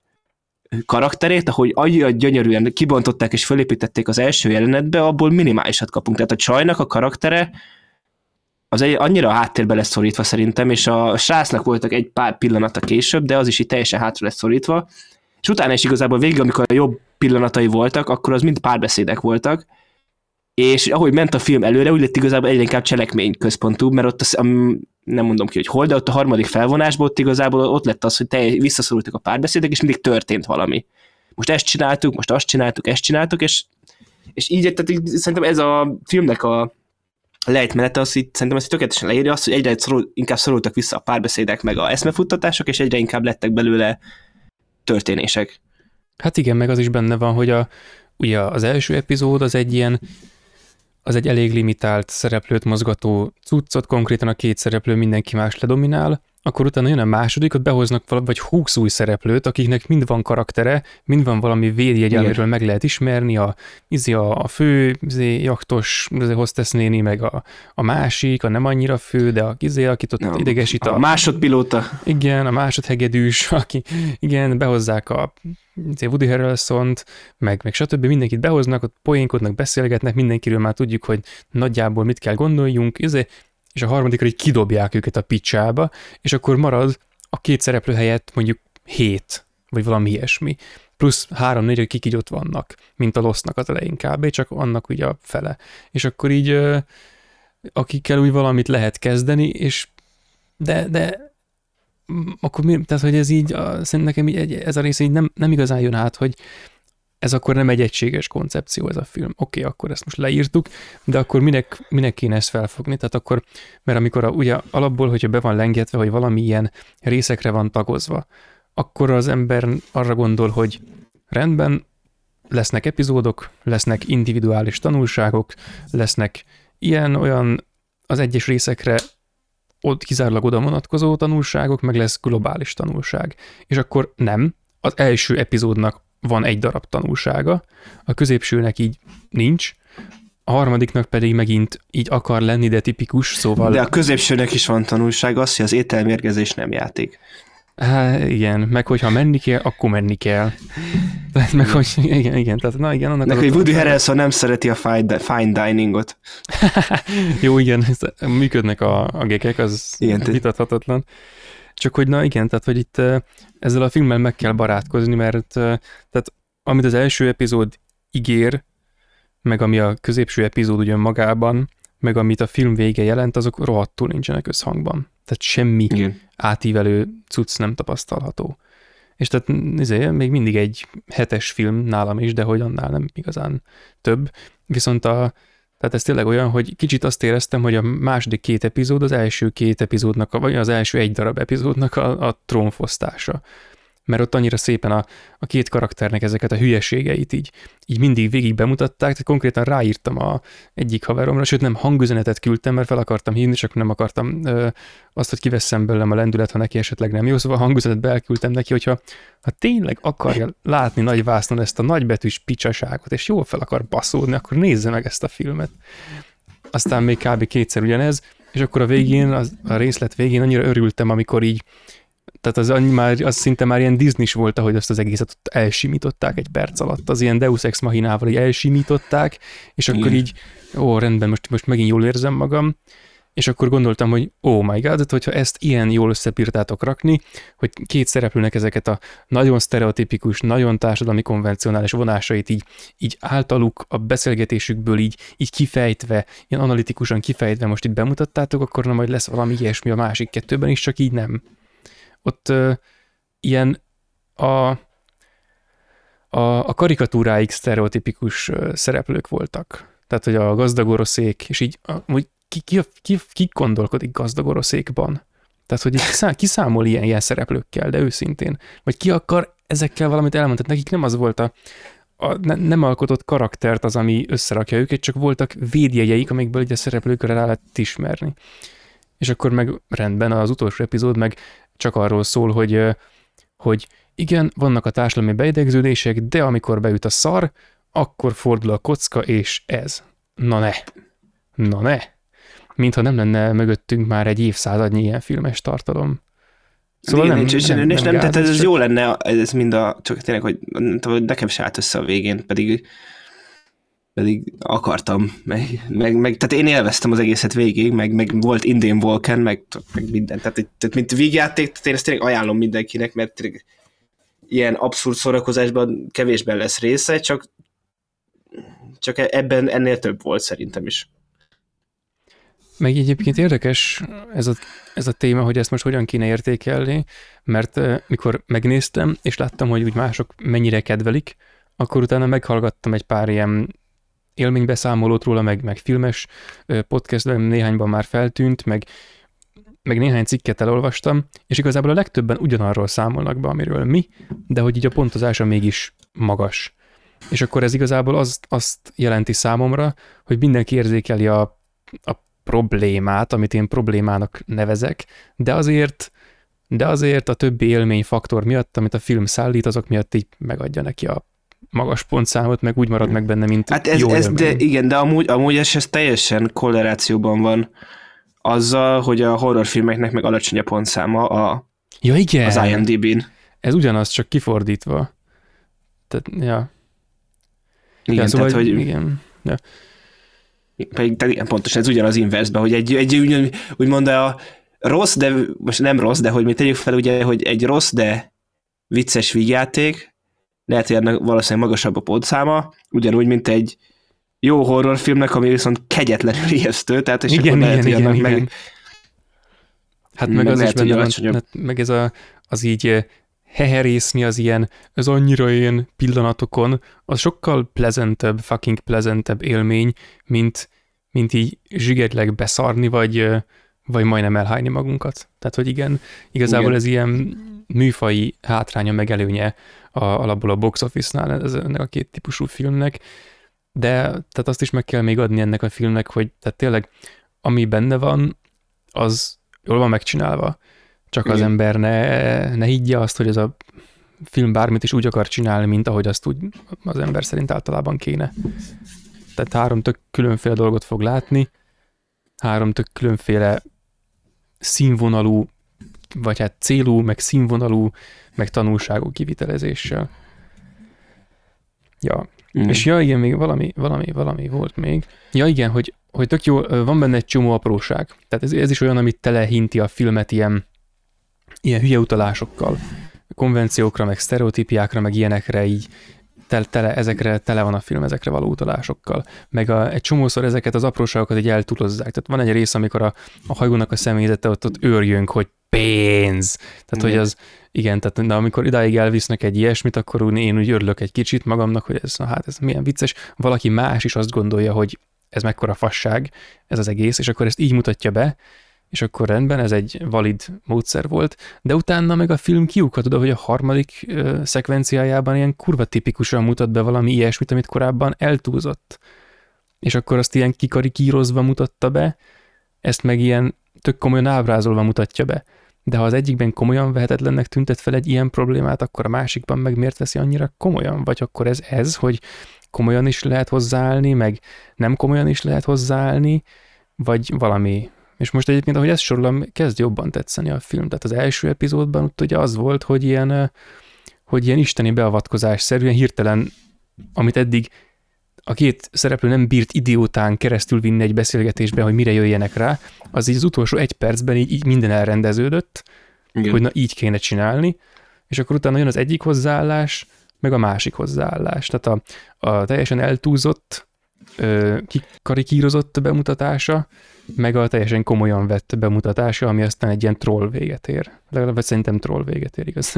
karakterét, ahogy annyira gyönyörűen kibontották és fölépítették az első jelenetbe, abból minimálisat kapunk. Tehát a csajnak a karaktere az egy, annyira a háttérbe lesz szorítva szerintem, és a srácnak voltak egy pár pillanata később, de az is így teljesen hátra lesz szorítva, és utána is igazából végig, amikor a jobb pillanatai voltak, akkor az mind párbeszédek voltak, és ahogy ment a film előre, úgy lett igazából egyre inkább cselekmény központú, mert ott az, nem mondom ki, hogy hol, de ott a harmadik felvonásból ott igazából ott lett az, hogy te visszaszorultak a párbeszédek, és mindig történt valami. Most ezt csináltuk, most azt csináltuk, ezt csináltuk, és, és így, tehát így, szerintem ez a filmnek a lejtmenete az itt szerintem ezt tökéletesen leírja azt, hogy egyre szorul, inkább szorultak vissza a párbeszédek meg a eszmefuttatások, és egyre inkább lettek belőle történések. Hát igen, meg az is benne van, hogy a, ugye az első epizód az egy ilyen, az egy elég limitált szereplőt mozgató cuccot, konkrétan a két szereplő mindenki más ledominál, akkor utána jön a második, ott behoznak valami, vagy húsz új szereplőt, akiknek mind van karaktere, mind van valami védjegy, amiről meg lehet ismerni, a, izé a, a fő izé, jaktos izé, hostess néni, meg a, a másik, a nem annyira fő, de a izé, akit ott Nem, idegesít a a, másodpilóta. igen, a másodhegedűs, [laughs] aki, igen, behozzák a izé, Woody Harrelson-t, meg, meg stb. Mindenkit behoznak, ott poénkodnak, beszélgetnek, mindenkiről már tudjuk, hogy nagyjából mit kell gondoljunk, izé, és a harmadikra így kidobják őket a picsába, és akkor marad a két szereplő helyett mondjuk hét, vagy valami ilyesmi. Plusz három-négy, akik így ott vannak, mint a Losznak az elején kb., csak annak ugye a fele. És akkor így akikkel úgy valamit lehet kezdeni, és de, de akkor mi, tehát, hogy ez így, szerintem nekem így, ez a rész így nem, nem igazán jön át, hogy ez akkor nem egy egységes koncepció ez a film. Oké, okay, akkor ezt most leírtuk, de akkor minek, minek kéne ezt felfogni? Tehát akkor, mert amikor a, ugye alapból, hogyha be van lengetve, hogy valami ilyen részekre van tagozva, akkor az ember arra gondol, hogy rendben, lesznek epizódok, lesznek individuális tanulságok, lesznek ilyen-olyan az egyes részekre ott kizárólag oda vonatkozó tanulságok, meg lesz globális tanulság. És akkor nem, az első epizódnak van egy darab tanulsága, a középsőnek így nincs, a harmadiknak pedig megint így akar lenni, de tipikus, szóval... De a középsőnek is van tanulság az, hogy az ételmérgezés nem játék. Há, igen, meg hogyha menni kell, akkor menni kell. Tehát meg hogy, igen, igen, tehát na igen, annak Meg, az hogy Woody Harrelson nem szereti a fine, fine diningot. [laughs] Jó, igen, működnek a, a gekek, az Igen, igen, te- vitathatatlan. Csak hogy na igen, tehát hogy itt ezzel a filmmel meg kell barátkozni, mert eh, tehát amit az első epizód ígér, meg ami a középső epizód ugyan magában, meg amit a film vége jelent, azok rohadtul nincsenek összhangban. Tehát semmi Igen. átívelő cucc nem tapasztalható. És tehát izé, még mindig egy hetes film nálam is, de hogy annál nem igazán több. Viszont a, tehát ez tényleg olyan, hogy kicsit azt éreztem, hogy a második két epizód az első két epizódnak, vagy az első egy darab epizódnak a, a trónfosztása. Mert ott annyira szépen a, a két karakternek ezeket a hülyeségeit így, így mindig végig bemutatták, tehát konkrétan ráírtam a egyik haveromra, sőt nem hangüzenetet küldtem, mert fel akartam hívni, csak nem akartam ö, azt, hogy kiveszem belőlem a lendület, ha neki esetleg nem jó, szóval hangüzenetet elküldtem neki, hogyha ha tényleg akarja látni nagy vásznon ezt a nagybetűs picsaságot, és jól fel akar baszódni, akkor nézze meg ezt a filmet. Aztán még kb. kétszer ugyanez, és akkor a végén, az, a részlet végén annyira örültem, amikor így tehát az, annyi már, az szinte már ilyen disney volt, ahogy azt az egészet ott elsimították egy perc alatt. Az ilyen Deus Ex Machinával így elsimították, és akkor Igen. így, ó, rendben, most, most megint jól érzem magam, és akkor gondoltam, hogy oh my god, tehát hogyha ezt ilyen jól összepírtátok rakni, hogy két szereplőnek ezeket a nagyon sztereotipikus, nagyon társadalmi konvencionális vonásait így, így általuk a beszélgetésükből így, így kifejtve, ilyen analitikusan kifejtve most itt bemutattátok, akkor na majd lesz valami ilyesmi a másik kettőben is, csak így nem. Ott ö, ilyen a, a, a karikatúráig sztereotipikus szereplők voltak. Tehát, hogy a gazdag és így, hogy ki, ki, ki, ki gondolkodik gazdag? Tehát, hogy így kiszá, [laughs] kiszámol ilyen, ilyen szereplőkkel, de őszintén. Vagy ki akar ezekkel valamit elmondani? Nekik nem az volt a, a ne, nem alkotott karaktert az, ami összerakja őket, csak voltak védjegyeik, amikből ugye a szereplőkre rá lehet ismerni. És akkor meg rendben az utolsó epizód meg csak arról szól, hogy, hogy igen, vannak a társadalmi beidegződések, de amikor beüt a szar, akkor fordul a kocka, és ez. Na ne. Na ne. Mintha nem lenne mögöttünk már egy évszázadnyi ilyen filmes tartalom. Szóval nem, nincs, és nem, nem, nem, gáz, tehát ez, ez csak- jó lenne, ez mind a, csak tényleg, hogy nem nekem se állt össze a végén, pedig pedig akartam, meg, meg, meg, tehát én élveztem az egészet végig, meg, meg volt Indian Volcan, meg, meg minden, tehát, tehát mint vígjáték, tehát én ezt tényleg ajánlom mindenkinek, mert ilyen abszurd szórakozásban kevésben lesz része, csak csak ebben ennél több volt szerintem is. Meg egyébként érdekes ez a, ez a téma, hogy ezt most hogyan kéne értékelni, mert mikor megnéztem, és láttam, hogy úgy mások mennyire kedvelik, akkor utána meghallgattam egy pár ilyen élménybeszámolót róla, meg, meg filmes podcastben néhányban már feltűnt, meg, meg néhány cikket elolvastam, és igazából a legtöbben ugyanarról számolnak be, amiről mi, de hogy így a pontozása mégis magas. És akkor ez igazából az, azt jelenti számomra, hogy mindenki érzékeli a, a problémát, amit én problémának nevezek, de azért de azért a többi élményfaktor miatt, amit a film szállít, azok miatt így megadja neki a magas pontszámot, meg úgy marad meg benne, mint Hát ez, jó ez de igen, de amúgy, amúgy ez, ez teljesen korrelációban van azzal, hogy a horrorfilmeknek meg alacsony a pontszáma a, Ja, igen. az IMDb-n. Ez ugyanaz, csak kifordítva. Tehát, ja. Igen, ja, szóval, tehát, hogy igen. Ja. pedig tehát igen, pontosan ez ugyanaz inversbe, hogy egy, egy úgy, úgymond a rossz, de most nem rossz, de hogy mi tegyük fel ugye, hogy egy rossz, de vicces vígjáték, lehet, hogy ennek valószínűleg magasabb a pontszáma, ugyanúgy, mint egy jó horrorfilmnek, ami viszont kegyetlenül [laughs] ijesztő, tehát és Igen, akkor lehet, igen, hogy igen, igen. meg, Hát Meg meg, az is lehet, hogy benne van, hát meg ez a, az így eh, heherészni az ilyen, az annyira ilyen pillanatokon, az sokkal pleasantebb, fucking pleasantebb élmény, mint, mint így zsigetleg beszarni, vagy, eh, vagy majdnem elhányni magunkat. Tehát, hogy igen, igazából Igen. ez ilyen műfai hátránya meg előnye a, alapból a box office-nál ez, ennek a két típusú filmnek, de tehát azt is meg kell még adni ennek a filmnek, hogy tehát tényleg ami benne van, az jól van megcsinálva. Csak az Igen. ember ne, ne higgye azt, hogy ez a film bármit is úgy akar csinálni, mint ahogy azt úgy az ember szerint általában kéne. Tehát három tök különféle dolgot fog látni, három tök különféle színvonalú, vagy hát célú, meg színvonalú, meg tanulságú kivitelezéssel. Ja, Mm. és ja, igen, még valami, valami, valami volt még. Ja, igen, hogy, hogy tök jó, van benne egy csomó apróság. Tehát ez, ez is olyan, amit telehinti a filmet ilyen, ilyen hülye utalásokkal. Konvenciókra, meg sztereotípiákra, meg ilyenekre így tele, tele, ezekre tele van a film, ezekre való utalásokkal. Meg a, egy csomószor ezeket az apróságokat így eltúlozzák. Tehát van egy rész, amikor a, a hajónak a személyzete ott, ott őrjönk, hogy pénz. Tehát, Igen. hogy az, igen, tehát de amikor idáig elvisznek egy ilyesmit, akkor úgy, én úgy örülök egy kicsit magamnak, hogy ez, na hát ez milyen vicces. Valaki más is azt gondolja, hogy ez mekkora fasság, ez az egész, és akkor ezt így mutatja be, és akkor rendben, ez egy valid módszer volt, de utána meg a film kiukad oda, hogy a harmadik ö, szekvenciájában ilyen kurva tipikusan mutat be valami ilyesmit, amit korábban eltúlzott. És akkor azt ilyen kikarikírozva mutatta be, ezt meg ilyen tök komolyan ábrázolva mutatja be. De ha az egyikben komolyan vehetetlennek tüntet fel egy ilyen problémát, akkor a másikban meg miért veszi annyira komolyan? Vagy akkor ez ez, hogy komolyan is lehet hozzáállni, meg nem komolyan is lehet hozzáállni, vagy valami. És most egyébként, ahogy ezt sorolom, kezd jobban tetszeni a film. Tehát az első epizódban ott ugye az volt, hogy ilyen, hogy ilyen isteni beavatkozás szerűen hirtelen, amit eddig a két szereplő nem bírt idiótán keresztül vinni egy beszélgetésbe, hogy mire jöjjenek rá, az így az utolsó egy percben így, így minden elrendeződött, Igen. hogy na így kéne csinálni, és akkor utána jön az egyik hozzáállás, meg a másik hozzáállás. Tehát a, a teljesen eltúzott, ö, kikarikírozott bemutatása, meg a teljesen komolyan vett bemutatása, ami aztán egy ilyen troll véget ér. Legalább szerintem troll véget ér, igaz?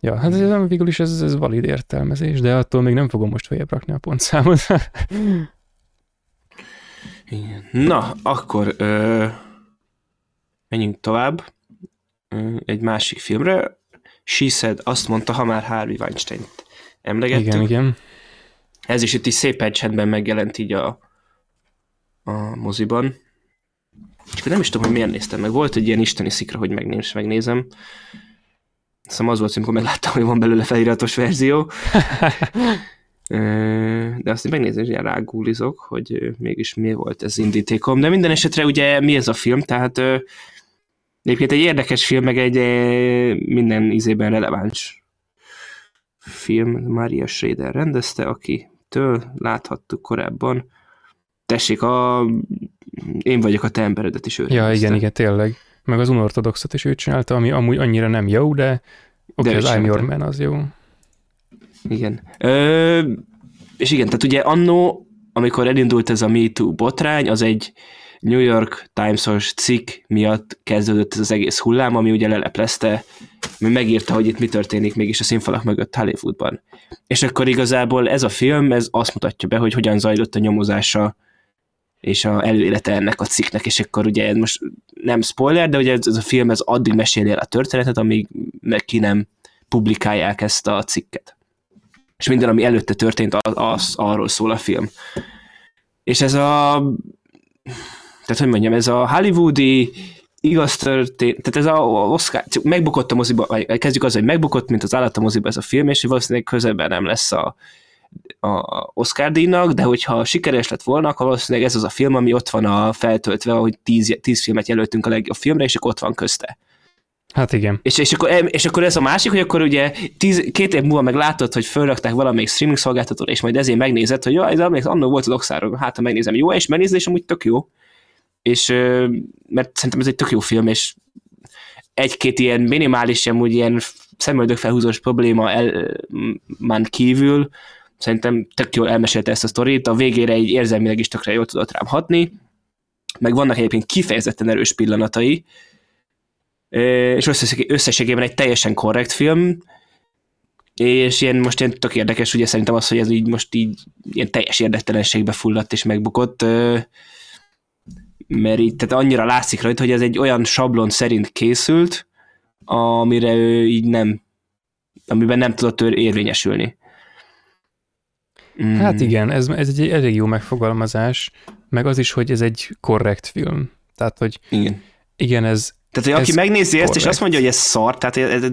Ja, hát ez, végül is ez, ez valid értelmezés, de attól még nem fogom most feljebb rakni a pontszámot. [laughs] Igen. Na, akkor ö, menjünk tovább ö, egy másik filmre. She said, azt mondta, ha már Harvey Weinstein emlegettük. igen, igen. Ez is itt is szépen csendben megjelent így a, a moziban. Csak nem is tudom, hogy miért néztem meg. Volt egy ilyen isteni szikra, hogy megnéz, megnézem. Szóval az volt, amikor megláttam, hogy van belőle feliratos verzió. [laughs] De azt megnézem, hogy rágúlizok, hogy mégis mi volt ez indítékom. De minden esetre ugye mi ez a film, tehát egyébként egy érdekes film, meg egy minden izében releváns film. Maria Schrader rendezte, akitől láthattuk korábban. Tessék, a én vagyok a te emberedet is ő Ja, igen, igen, tényleg. Meg az unortodoxot is ő csinálta, ami amúgy annyira nem jó, de oké, okay, az I'm Your. Man az jó. Igen. Ö, és igen, tehát ugye annó, amikor elindult ez a MeToo botrány, az egy New York Times-os cikk miatt kezdődött ez az egész hullám, ami ugye leleplezte, ami megírta, hogy itt mi történik mégis a színfalak mögött Hollywoodban. És akkor igazából ez a film, ez azt mutatja be, hogy hogyan zajlott a nyomozása és a előélete ennek a cikknek, és akkor ugye ez most nem spoiler, de ugye ez, ez a film ez addig meséli el a történetet, amíg meg nem publikálják ezt a cikket. És minden, ami előtte történt, az, az arról szól a film. És ez a tehát hogy mondjam, ez a hollywoodi igaz történt, tehát ez a Oscar, megbukott a moziba, vagy kezdjük az, hogy megbukott, mint az állat a moziba ez a film, és valószínűleg közelben nem lesz a, a Oscar díjnak, de hogyha sikeres lett volna, akkor valószínűleg ez az a film, ami ott van a feltöltve, hogy tíz, tíz filmet jelöltünk a legjobb filmre, és akkor ott van közte. Hát igen. És, és, akkor, és akkor ez a másik, hogy akkor ugye tíz, két év múlva meg látod, hogy fölrakták valamelyik streaming szolgáltatóra, és majd ezért megnézed, hogy jó, ez annó volt az Oxáról, hát ha megnézem, jó, és megnézed, és amúgy tök jó. És mert szerintem ez egy tök jó film, és egy-két ilyen minimális, amúgy ilyen szemöldök felhúzós probléma el, man kívül, szerintem tök jól elmesélte ezt a sztorit, a végére egy érzelmileg is tökre jól tudott rám hatni, meg vannak egyébként kifejezetten erős pillanatai, és összességében egy teljesen korrekt film, és ilyen most ilyen tök érdekes, ugye szerintem az, hogy ez így most így ilyen teljes érdektelenségbe fulladt és megbukott, mert így, tehát annyira látszik rajta, hogy ez egy olyan sablon szerint készült, amire ő így nem, amiben nem tudott ő érvényesülni. Mm. Hát igen, ez, ez egy elég jó megfogalmazás, meg az is, hogy ez egy korrekt film. Tehát, hogy igen, igen ez, tehát, hogy aki megnézi korrekt. ezt, és azt mondja, hogy ez szar, tehát ez, ez,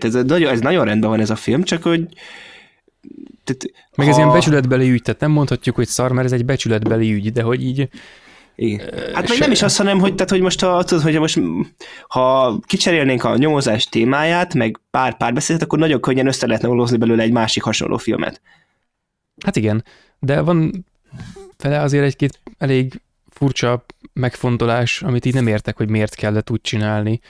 ez, ez, nagyon, ez nagyon rendben van ez a film, csak hogy tehát, meg ha... ez ilyen becsületbeli ügy, tehát nem mondhatjuk, hogy szar, mert ez egy becsületbeli ügy, de hogy így igen. Hát meg nem is azt, hanem, hogy, tehát, hogy most, a, tudod, hogy most ha kicserélnénk a nyomozás témáját, meg pár párbeszédet, akkor nagyon könnyen össze lehetne olózni belőle egy másik hasonló filmet. Hát igen, de van vele azért egy-két elég furcsa megfontolás, amit így nem értek, hogy miért kellett úgy csinálni.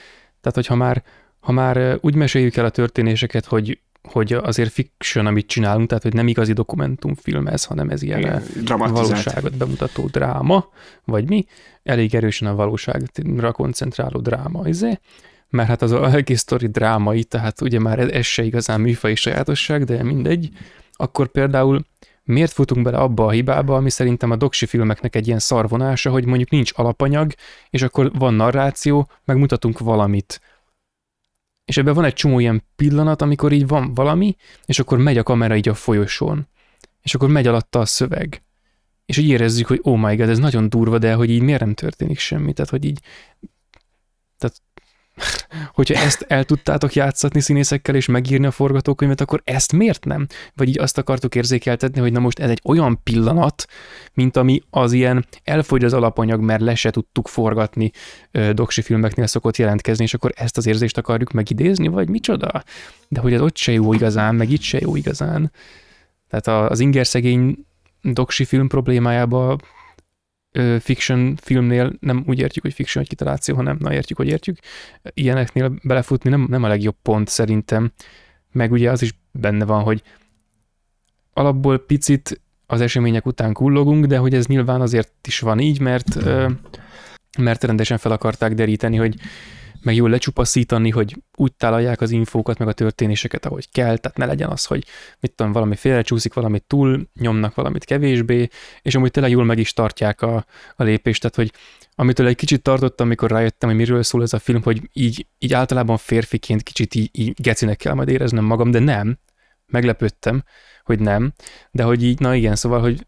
Tehát, hogy ha már, ha már úgy meséljük el a történéseket, hogy, hogy azért fiction, amit csinálunk, tehát, hogy nem igazi dokumentumfilm ez, hanem ez ilyen Igen, valóságot bemutató dráma, vagy mi, elég erősen a valóságra koncentráló dráma, izé. Mert hát az a [laughs] egész sztori drámai, tehát ugye már ez se igazán műfai sajátosság, de mindegy. Akkor például miért futunk bele abba a hibába, ami szerintem a doksi filmeknek egy ilyen szarvonása, hogy mondjuk nincs alapanyag, és akkor van narráció, megmutatunk valamit. És ebben van egy csomó ilyen pillanat, amikor így van valami, és akkor megy a kamera így a folyosón. És akkor megy alatta a szöveg. És így érezzük, hogy oh my god, ez nagyon durva, de hogy így miért nem történik semmi. Tehát, hogy így tehát hogyha ezt el tudtátok játszatni színészekkel és megírni a forgatókönyvet, akkor ezt miért nem? Vagy így azt akartuk érzékeltetni, hogy na most ez egy olyan pillanat, mint ami az ilyen elfogy az alapanyag, mert le se tudtuk forgatni doksi filmeknél szokott jelentkezni, és akkor ezt az érzést akarjuk megidézni, vagy micsoda? De hogy ez ott se jó igazán, meg itt se jó igazán. Tehát az ingerszegény doksi film problémájába fiction filmnél nem úgy értjük, hogy fiction, hogy kitaláció, hanem na értjük, hogy értjük. Ilyeneknél belefutni nem, nem a legjobb pont szerintem. Meg ugye az is benne van, hogy alapból picit az események után kullogunk, de hogy ez nyilván azért is van így, mert, mert rendesen fel akarták deríteni, hogy meg jól lecsupaszítani, hogy úgy találják az infókat, meg a történéseket, ahogy kell, tehát ne legyen az, hogy mit tudom, valami félrecsúszik, valamit túl, nyomnak valamit kevésbé, és amúgy tényleg jól meg is tartják a, a lépést, tehát hogy amitől egy kicsit tartottam, amikor rájöttem, hogy miről szól ez a film, hogy így, így általában férfiként kicsit így, így gecinek kell majd éreznem magam, de nem, meglepődtem, hogy nem, de hogy így, na igen, szóval, hogy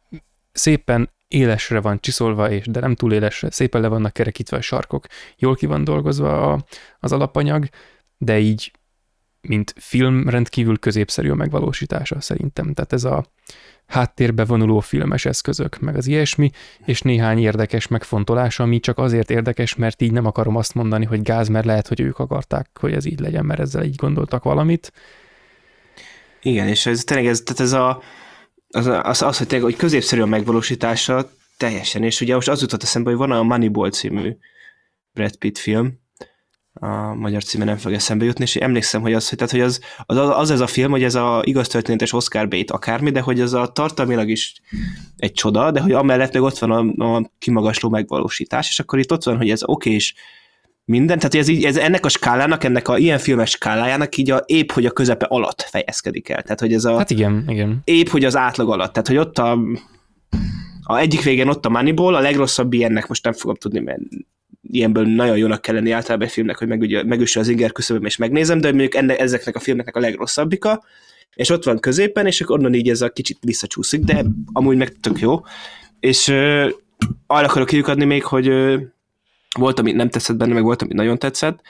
szépen élesre van csiszolva, és de nem túl élesre, szépen le vannak kerekítve a sarkok, jól ki van dolgozva a, az alapanyag, de így, mint film rendkívül középszerű a megvalósítása szerintem. Tehát ez a háttérbe vonuló filmes eszközök, meg az ilyesmi, és néhány érdekes megfontolás, ami csak azért érdekes, mert így nem akarom azt mondani, hogy gáz, mert lehet, hogy ők akarták, hogy ez így legyen, mert ezzel így gondoltak valamit. Igen, és ez tényleg ez, tehát ez a, az, az, az hogy, tényleg, hogy középszerű a megvalósítása, teljesen, és ugye most az jutott eszembe, hogy van a Moneyball című Brad Pitt film, a magyar címe nem fog eszembe jutni, és emlékszem, hogy az, hogy, tehát, hogy az, az, az, ez a film, hogy ez a igaz történetes Oscar bait akármi, de hogy ez a tartalmilag is egy csoda, de hogy amellett meg ott van a, a kimagasló megvalósítás, és akkor itt ott van, hogy ez oké, és minden, tehát ez, így, ez ennek a skálának, ennek a ilyen filmes skálájának így a, épp, hogy a közepe alatt fejezkedik el. Tehát, hogy ez a... Hát igen, igen. Épp, hogy az átlag alatt. Tehát, hogy ott a, a egyik végén ott a Moneyball, a legrosszabb ilyennek most nem fogom tudni, mert ilyenből nagyon jónak kell lenni általában egy filmnek, hogy meg, megüsse az inger küszöböm és megnézem, de mondjuk ennek, ezeknek a filmeknek a legrosszabbika, és ott van középen, és akkor onnan így ez a kicsit visszacsúszik, de amúgy meg tök jó. És ö, arra akarok kiukadni még, hogy ö, Volt, ami nem tetszett benne, meg volt, ami nagyon tetszett,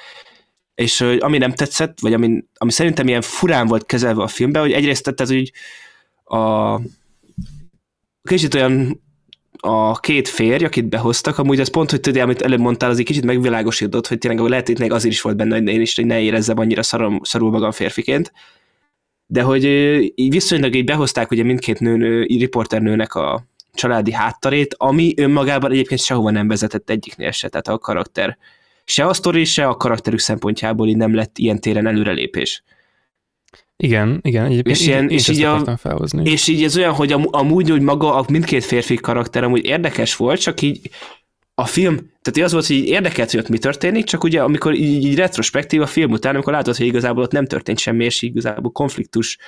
és hogy ami nem tetszett, vagy ami, ami szerintem ilyen furán volt kezelve a filmben, hogy egyrészt tehát ez, hogy a kicsit olyan a két férj, akit behoztak, amúgy az pont, hogy tudja, amit előbb mondtál, az egy kicsit megvilágosított, hogy tényleg lehet, hogy még azért is volt benne, hogy én is hogy ne érezzem annyira szarom, szarul magam férfiként. De hogy így viszonylag így behozták ugye mindkét nő, riporternőnek a családi háttarét, ami önmagában egyébként sehova nem vezetett egyiknél se, tehát a karakter. Se a sztori, se a karakterük szempontjából így nem lett ilyen téren előrelépés. Igen, igen, egyébként és, ilyen, én és, így a, felhozni. és így ez olyan, hogy am, amúgy hogy maga a mindkét férfi karakter amúgy érdekes volt, csak így a film, tehát az volt, hogy így érdekelt, hogy ott mi történik, csak ugye amikor így, így retrospektív a film után, amikor látod, hogy igazából ott nem történt semmi, és igazából konfliktus,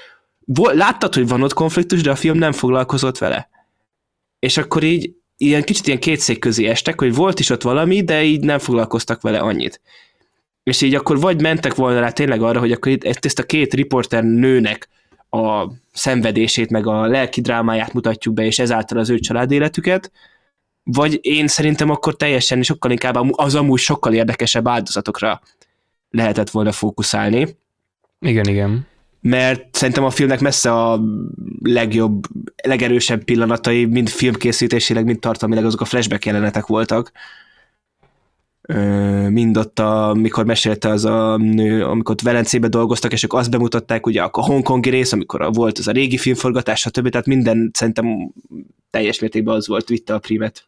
láttad, hogy van ott konfliktus, de a film nem foglalkozott vele. És akkor így ilyen kicsit ilyen kétszék közé estek, hogy volt is ott valami, de így nem foglalkoztak vele annyit és így akkor vagy mentek volna rá tényleg arra, hogy akkor itt ezt a két riporter nőnek a szenvedését, meg a lelki drámáját mutatjuk be, és ezáltal az ő családéletüket, vagy én szerintem akkor teljesen sokkal inkább az amúgy sokkal érdekesebb áldozatokra lehetett volna fókuszálni. Igen, igen. Mert szerintem a filmnek messze a legjobb, legerősebb pillanatai, mind filmkészítésileg, mind tartalmilag azok a flashback jelenetek voltak, mind ott, amikor mesélte az a nő, amikor ott Velencébe dolgoztak, és ők azt bemutatták, ugye a hongkongi rész, amikor volt az a régi filmforgatás, stb. Tehát minden szerintem teljes mértékben az volt, vitte a primet.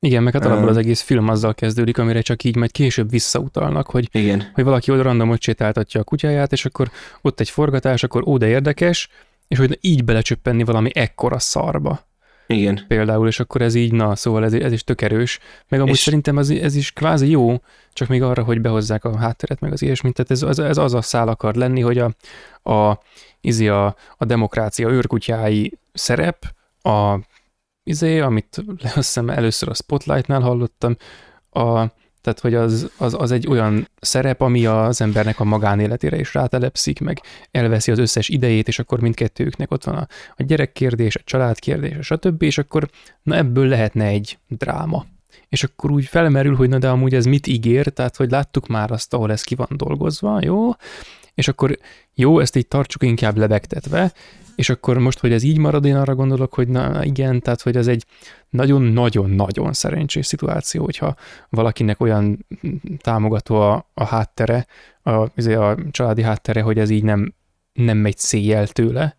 Igen, meg hát alapból az egész film azzal kezdődik, amire csak így majd később visszautalnak, hogy, Igen. hogy valaki oda randomot sétáltatja a kutyáját, és akkor ott egy forgatás, akkor ó, de érdekes, és hogy így belecsöppenni valami ekkora szarba. Igen. Például, és akkor ez így, na, szóval ez, ez is tök erős. Meg amúgy és... szerintem ez, ez is kvázi jó, csak még arra, hogy behozzák a hátteret, meg az ilyesmit. Tehát ez, ez, ez az a szál akar lenni, hogy a, a, izi a, a demokrácia őrkutyái szerep, a izé, amit azt először a Spotlightnál hallottam, a, tehát, hogy az, az, az egy olyan szerep, ami az embernek a magánéletére is rátelepszik, meg elveszi az összes idejét, és akkor mindkettőjüknek ott van a, a gyerekkérdés, a családkérdés, stb., és akkor na ebből lehetne egy dráma. És akkor úgy felmerül, hogy na de amúgy ez mit ígér, tehát hogy láttuk már azt, ahol ez ki van dolgozva, jó? És akkor jó, ezt így tartsuk inkább lebegtetve, és akkor most, hogy ez így marad, én arra gondolok, hogy na igen, tehát hogy ez egy nagyon-nagyon-nagyon szerencsés szituáció, hogyha valakinek olyan támogató a, a háttere, a, izé a családi háttere, hogy ez így nem, nem megy széjjel tőle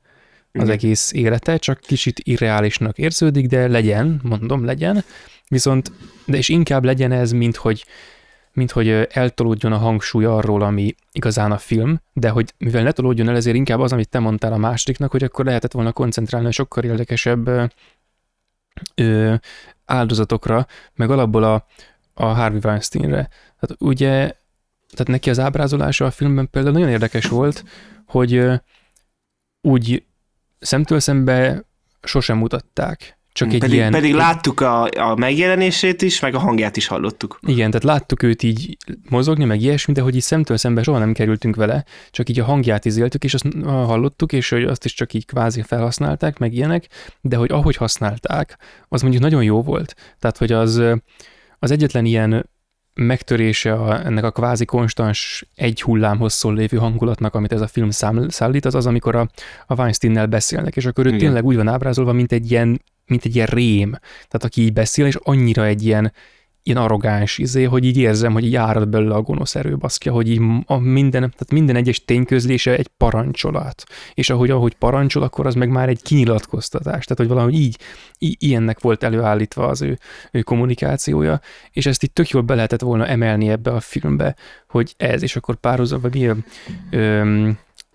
az igen. egész élete, csak kicsit irreálisnak érződik, de legyen, mondom, legyen, viszont, de és inkább legyen ez, mint hogy mint hogy eltolódjon a hangsúly arról, ami igazán a film, de hogy mivel ne tolódjon el, ezért inkább az, amit te mondtál a másodiknak, hogy akkor lehetett volna koncentrálni a sokkal érdekesebb ö, áldozatokra, meg alapból a, a Harvey Weinsteinre. Tehát ugye, tehát neki az ábrázolása a filmben például nagyon érdekes volt, hogy ö, úgy szemtől szembe sosem mutatták. Csak egy pedig, ilyen, pedig láttuk a, a megjelenését is, meg a hangját is hallottuk. Igen, tehát láttuk őt így mozogni, meg ilyesmi, de hogy így szemtől szembe soha nem kerültünk vele, csak így a hangját is éltük, és azt hallottuk, és hogy azt is csak így kvázi felhasználták, meg ilyenek, de hogy ahogy használták, az mondjuk nagyon jó volt. Tehát, hogy az, az egyetlen ilyen megtörése a, ennek a kvázi konstans egy hullám hosszú lévő hangulatnak, amit ez a film szállít, az az, amikor a, a Weinsteinnel beszélnek, és akkor ő Igen. tényleg úgy van ábrázolva, mint egy ilyen mint egy ilyen rém, tehát aki így beszél, és annyira egy ilyen, ilyen arrogáns izé, hogy így érzem, hogy így árad belőle a gonosz erő, baszkja, hogy így a minden, tehát minden egyes tényközlése egy parancsolat. És ahogy, ahogy parancsol, akkor az meg már egy kinyilatkoztatás. Tehát, hogy valahogy így, így ilyennek volt előállítva az ő, ő kommunikációja, és ezt itt tök jól be lehetett volna emelni ebbe a filmbe, hogy ez, és akkor párhuzam, vagy milyen, ö,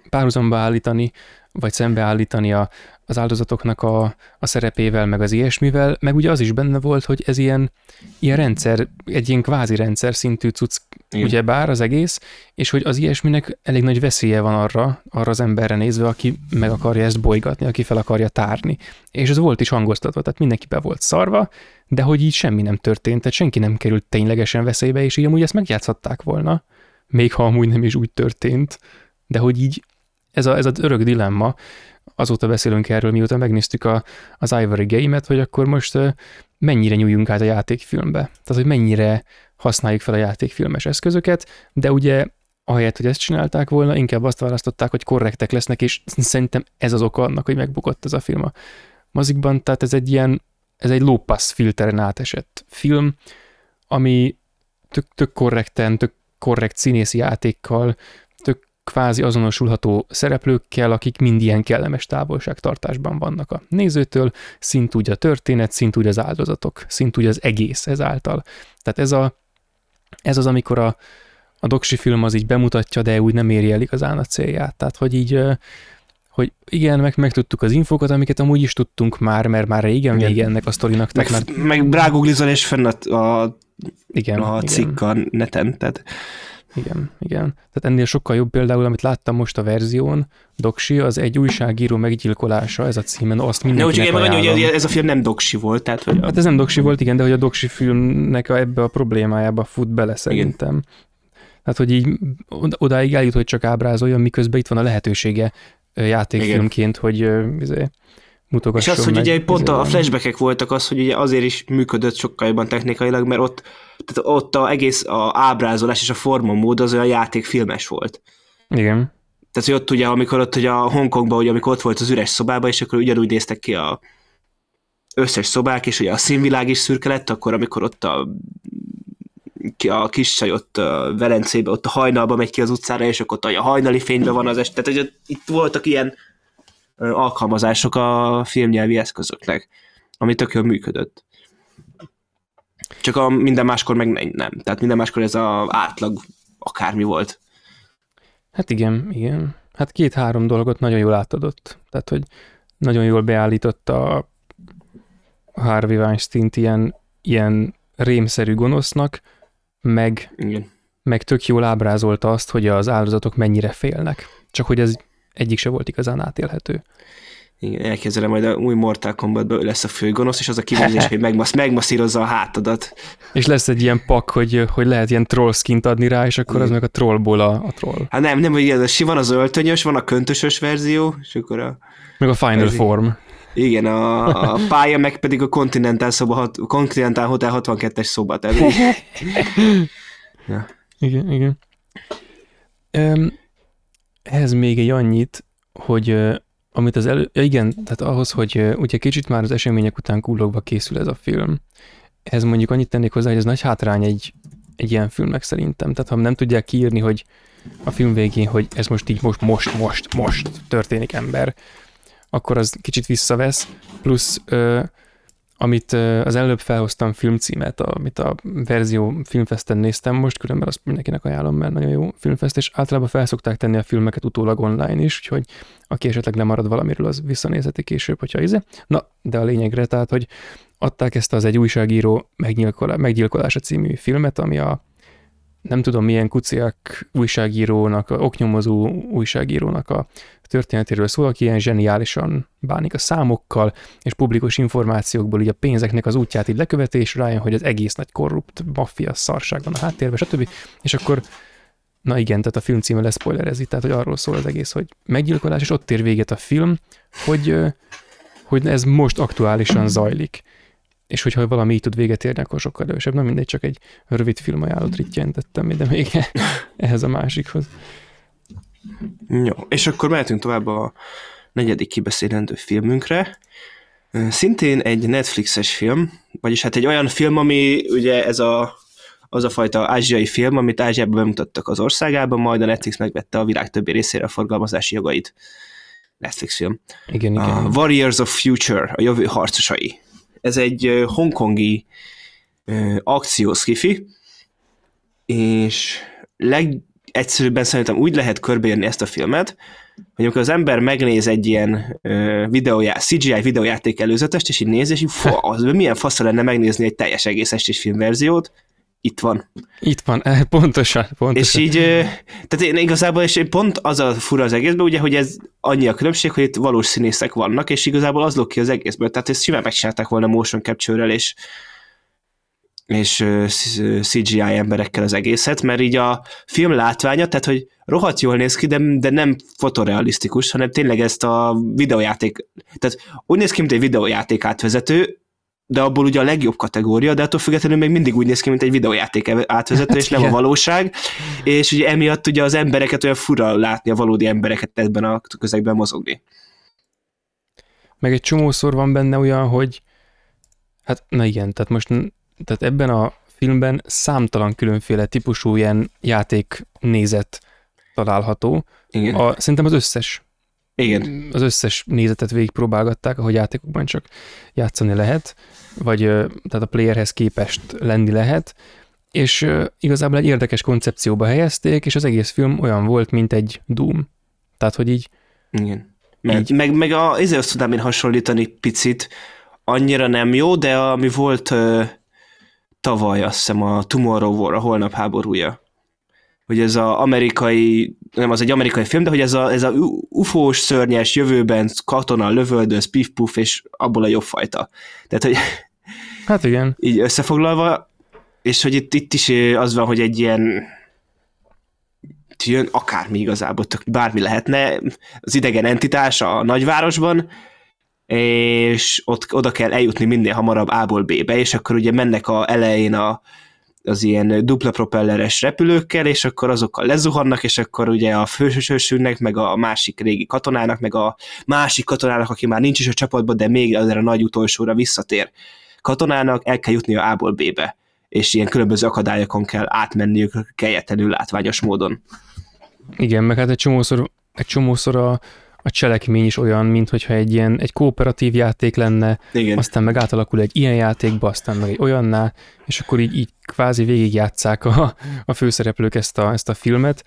párhuzamba állítani, vagy szembeállítani a, az áldozatoknak a, a szerepével, meg az ilyesmivel, meg ugye az is benne volt, hogy ez ilyen, ilyen rendszer, egy ilyen kvázi rendszer szintű cucc, ugye bár az egész, és hogy az ilyesminek elég nagy veszélye van arra, arra az emberre nézve, aki meg akarja ezt bolygatni, aki fel akarja tárni. És ez volt is hangoztatva, tehát mindenki be volt szarva, de hogy így semmi nem történt, tehát senki nem került ténylegesen veszélybe, és így amúgy ezt megjátszhatták volna, még ha amúgy nem is úgy történt, de hogy így ez, a, ez az örök dilemma, azóta beszélünk erről, mióta megnéztük a, az Ivory Game-et, hogy akkor most mennyire nyújjunk át a játékfilmbe. Tehát, hogy mennyire használjuk fel a játékfilmes eszközöket, de ugye ahelyett, hogy ezt csinálták volna, inkább azt választották, hogy korrektek lesznek, és szerintem ez az oka annak, hogy megbukott ez a film a mozikban, tehát ez egy ilyen, ez egy low pass filteren átesett film, ami tök, tök korrekten, tök korrekt színészi játékkal, kvázi azonosulható szereplőkkel, akik mind ilyen kellemes távolságtartásban vannak a nézőtől, szintúgy a történet, szintúgy az áldozatok, szintúgy az egész ezáltal. Tehát ez, a, ez az, amikor a, a doksi film az így bemutatja, de úgy nem éri el igazán a célját. Tehát, hogy így hogy igen, meg megtudtuk az infokat, amiket amúgy is tudtunk már, mert már régen igen. vége ennek a sztorinak. Meg, már... meg bráguglizol és fenn a, a, igen, a cikk a neten, tehát igen, igen. Tehát ennél sokkal jobb például, amit láttam most a verzión, Doksi, az egy újságíró meggyilkolása, ez a címen, azt mindenkinek Ne, hogy, hogy ez a film nem Doksi volt, tehát hogy... A... Hát ez nem Doksi volt, igen, de hogy a Doksi filmnek a, ebbe a problémájába fut bele szerintem. Igen. Tehát, hogy így odáig eljut, hogy csak ábrázoljon, miközben itt van a lehetősége játékfilmként, hogy izé, mutogasson És az, hogy ugye pont a flashbackek voltak az, hogy ugye azért is működött sokkal jobban technikailag, mert ott, tehát ott a egész a ábrázolás és a formamód az olyan játékfilmes volt. Igen. Tehát, hogy ott ugye, amikor ott ugye a Hongkongban, ugye, amikor ott volt az üres szobában, és akkor ugyanúgy néztek ki a összes szobák, és ugye a színvilág is szürke lett, akkor amikor ott a a kis csaj ott a Velencébe, ott a hajnalba megy ki az utcára, és akkor ott a hajnali fényben van az est. Tehát, hogy itt voltak ilyen alkalmazások a filmnyelvi eszközöknek, ami tök jól működött. Csak a minden máskor meg nem. Tehát minden máskor ez a átlag akármi volt. Hát igen, igen. Hát két-három dolgot nagyon jól átadott. Tehát, hogy nagyon jól beállította a Harvey weinstein ilyen, ilyen rémszerű gonosznak, meg, igen. meg tök jól ábrázolta azt, hogy az áldozatok mennyire félnek. Csak hogy ez egyik se volt igazán átélhető. Igen, elképzelem majd a új Mortal Kombatban lesz a főgonosz, és az a kivégzés, hogy megmasz, megmasszírozza a hátadat. És lesz egy ilyen pak, hogy, hogy lehet ilyen troll skint adni rá, és akkor Igen. az meg a trollból a, a troll. Hát nem, nem, hogy ez van az öltönyös, van a köntösös verzió, és akkor a... Meg a Final verzió. Form. Igen, a, a [laughs] pálya meg pedig a Continental, szoba, Continental Hotel 62-es szoba. Tehát... [laughs] ja. Igen, igen. Um, ehhez még egy annyit, hogy amit az elő, ja igen, tehát ahhoz, hogy ugye kicsit már az események után kullogva készül ez a film, ez mondjuk annyit tennék hozzá, hogy ez nagy hátrány egy, egy ilyen filmnek szerintem. Tehát ha nem tudják kiírni, hogy a film végén, hogy ez most így most, most, most, most történik ember, akkor az kicsit visszavesz, plusz ö, amit az előbb felhoztam filmcímet, amit a verzió filmfesten néztem most, különben azt mindenkinek ajánlom, mert nagyon jó filmfest, és általában felszokták tenni a filmeket utólag online is, úgyhogy aki esetleg lemarad valamiről, az visszanézheti később, hogyha izé. Na, de a lényegre, tehát, hogy adták ezt az egy újságíró meggyilkolása című filmet, ami a nem tudom milyen kuciak újságírónak, oknyomozó újságírónak a történetéről szól, aki ilyen zseniálisan bánik a számokkal, és publikus információkból így a pénzeknek az útját így leköveti, rájön, hogy az egész nagy korrupt maffia szarság van a háttérben, stb. És akkor Na igen, tehát a film címe leszpoilerezi, tehát hogy arról szól az egész, hogy meggyilkolás, és ott ér véget a film, hogy, hogy ez most aktuálisan zajlik és hogyha valami így tud véget érni, akkor sokkal erősebb. Nem mindegy, csak egy rövid film ajánlott rittyentettem ide még ehhez a másikhoz. Jó, és akkor mehetünk tovább a negyedik kibeszélendő filmünkre. Szintén egy Netflixes film, vagyis hát egy olyan film, ami ugye ez a, az a fajta ázsiai film, amit Ázsiában bemutattak az országában, majd a Netflix megvette a világ többi részére a forgalmazási jogait. Netflix film. Igen, igen. A Warriors of Future, a jövő harcosai. Ez egy hongkongi akciószkifi, és legegyszerűbben szerintem úgy lehet körbeérni ezt a filmet, hogy amikor az ember megnéz egy ilyen videójá, CGI videójáték előzetest, és így néz, és így, fó, az milyen faszra lenne megnézni egy teljes egész estés filmverziót, itt van. Itt van, [laughs] pontosan, pontosan. És így, tehát én igazából, és pont az a fura az egészben, ugye, hogy ez annyi a különbség, hogy itt valós színészek vannak, és igazából az ki az egészből, tehát ezt simán megcsinálták volna motion capture-rel, és, és CGI emberekkel az egészet, mert így a film látványa, tehát hogy rohadt jól néz ki, de, de nem fotorealisztikus, hanem tényleg ezt a videójáték, tehát úgy néz ki, mint egy videójáték átvezető, de abból ugye a legjobb kategória, de attól függetlenül még mindig úgy néz ki, mint egy videójáték átvezető, és nem a valóság, és ugye emiatt ugye az embereket olyan fura látni, a valódi embereket ebben a közegben mozogni. Meg egy csomószor van benne olyan, hogy hát na igen, tehát most tehát ebben a filmben számtalan különféle típusú ilyen játék nézet található. Igen. A, szerintem az összes. Igen. Az összes nézetet végigpróbálgatták, ahogy játékokban csak játszani lehet, vagy tehát a playerhez képest lenni lehet, és igazából egy érdekes koncepcióba helyezték, és az egész film olyan volt, mint egy Doom. Tehát, hogy így... Igen. Meg, így. meg, meg a, ezért azt tudnám én hasonlítani picit, annyira nem jó, de ami volt uh, tavaly, azt hiszem a Tomorrow War, a holnap háborúja. Hogy ez az amerikai, nem az egy amerikai film, de hogy ez a, ez a ufós, szörnyes jövőben katona lövöldöz, pif-puf, és abból a jobb fajta. Tehát, hogy [laughs] Hát igen. Így összefoglalva, és hogy itt, itt is az van, hogy egy ilyen jön akármi igazából, tök bármi lehetne, az idegen entitás a nagyvárosban, és ott oda kell eljutni minél hamarabb A-ból B-be, és akkor ugye mennek a elején a, az ilyen dupla propelleres repülőkkel, és akkor azokkal lezuhannak, és akkor ugye a fősősünknek, meg a másik régi katonának, meg a másik katonának, aki már nincs is a csapatban, de még azért a nagy utolsóra visszatér katonának, el kell jutni A-ból B-be, és ilyen különböző akadályokon kell átmenniük keljetlenül látványos módon. Igen, meg hát egy csomószor, egy csomószor a, a cselekmény is olyan, mint hogyha egy ilyen egy kooperatív játék lenne, Igen. aztán meg átalakul egy ilyen játékba, aztán meg egy olyanná, és akkor így, így kvázi végigjátszák a, a főszereplők ezt a, ezt a filmet,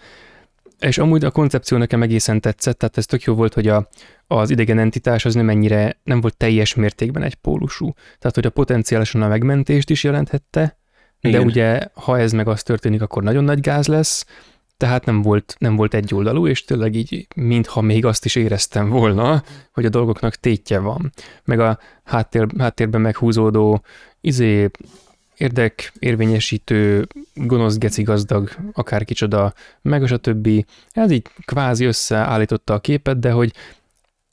és amúgy a koncepció nekem egészen tetszett, tehát ez tök jó volt, hogy a, az idegen entitás az nem ennyire, nem volt teljes mértékben egy pólusú. Tehát, hogy a potenciálisan a megmentést is jelenthette, Igen. de ugye, ha ez meg az történik, akkor nagyon nagy gáz lesz, tehát nem volt, nem volt egy oldalú, és tényleg így, mintha még azt is éreztem volna, hogy a dolgoknak tétje van. Meg a háttér, háttérben meghúzódó izé, érdek érvényesítő, gonosz geci gazdag, akár kicsoda, meg a többi. Ez így kvázi összeállította a képet, de hogy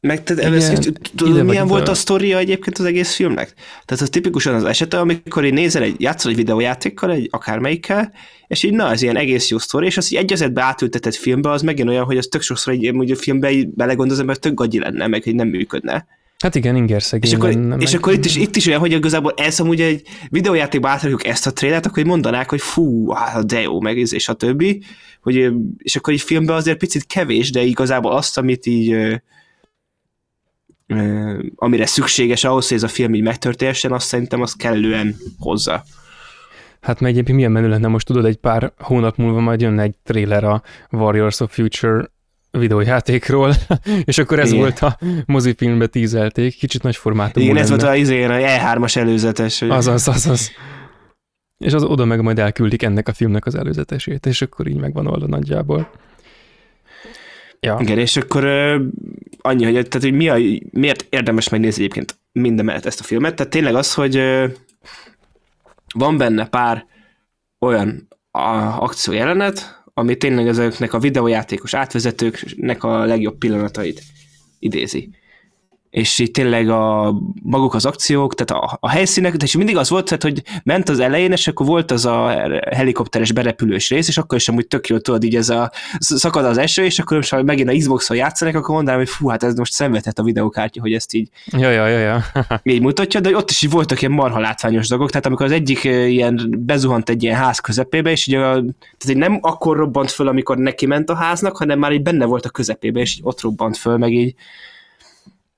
meg te, igen, tudod, milyen volt a... a sztoria egyébként az egész filmnek? Tehát az tipikusan az esete, amikor én nézel egy, játszol egy videójátékkal, egy akármelyikkel, és így na, ez ilyen egész jó sztori, és az így egyezetbe átültetett filmbe, az megint olyan, hogy az tök sokszor egy, egy filmbe belegondolom, mert tök gagyi lenne, meg hogy nem működne. Hát igen, inger És akkor, lenne, és meg... akkor itt, is, itt is olyan, hogy igazából ez amúgy egy videójátékba átrakjuk ezt a trélet, akkor mondanák, hogy fú, hát de jó, meg és a többi, hogy, és akkor egy filmben azért picit kevés, de igazából azt, amit így amire szükséges ahhoz, hogy ez a film így megtörténhessen, azt szerintem az kellően hozza. Hát meg egyébként milyen menő lenne, most tudod, egy pár hónap múlva majd jönne egy trailer a Warriors of Future videójátékról, [laughs] és akkor ez Igen. volt a mozifilmbe tízelték, kicsit nagy formátumú Igen, lenne. ez volt a, izén, a E3-as előzetes. Hogy... Azaz, azaz. És az oda meg majd elküldik ennek a filmnek az előzetesét, és akkor így megvan oldva nagyjából. Ja. Igen, és akkor uh, annyi, hogy, tehát, hogy mi a, miért érdemes megnézni egyébként minden mellett ezt a filmet, tehát tényleg az, hogy uh, van benne pár olyan akciójelenet, ami tényleg ezeknek a videójátékos átvezetőknek a legjobb pillanatait idézi és így tényleg a maguk az akciók, tehát a, a helyszínek, és mindig az volt, tehát, hogy ment az elején, és akkor volt az a helikopteres berepülős rész, és akkor is amúgy tök jó, tudod, így ez a szakad az eső, és akkor most megint a Xbox-on játszanak, akkor mondanám, hogy fú, hát ez most szenvedhet a videókártya, hogy ezt így ja, ja, ja, ja. [laughs] így mutatja, de ott is így voltak ilyen marha látványos dolgok, tehát amikor az egyik ilyen bezuhant egy ilyen ház közepébe, és így, a, tehát így nem akkor robbant föl, amikor neki ment a háznak, hanem már így benne volt a közepébe, és így ott robbant föl, meg így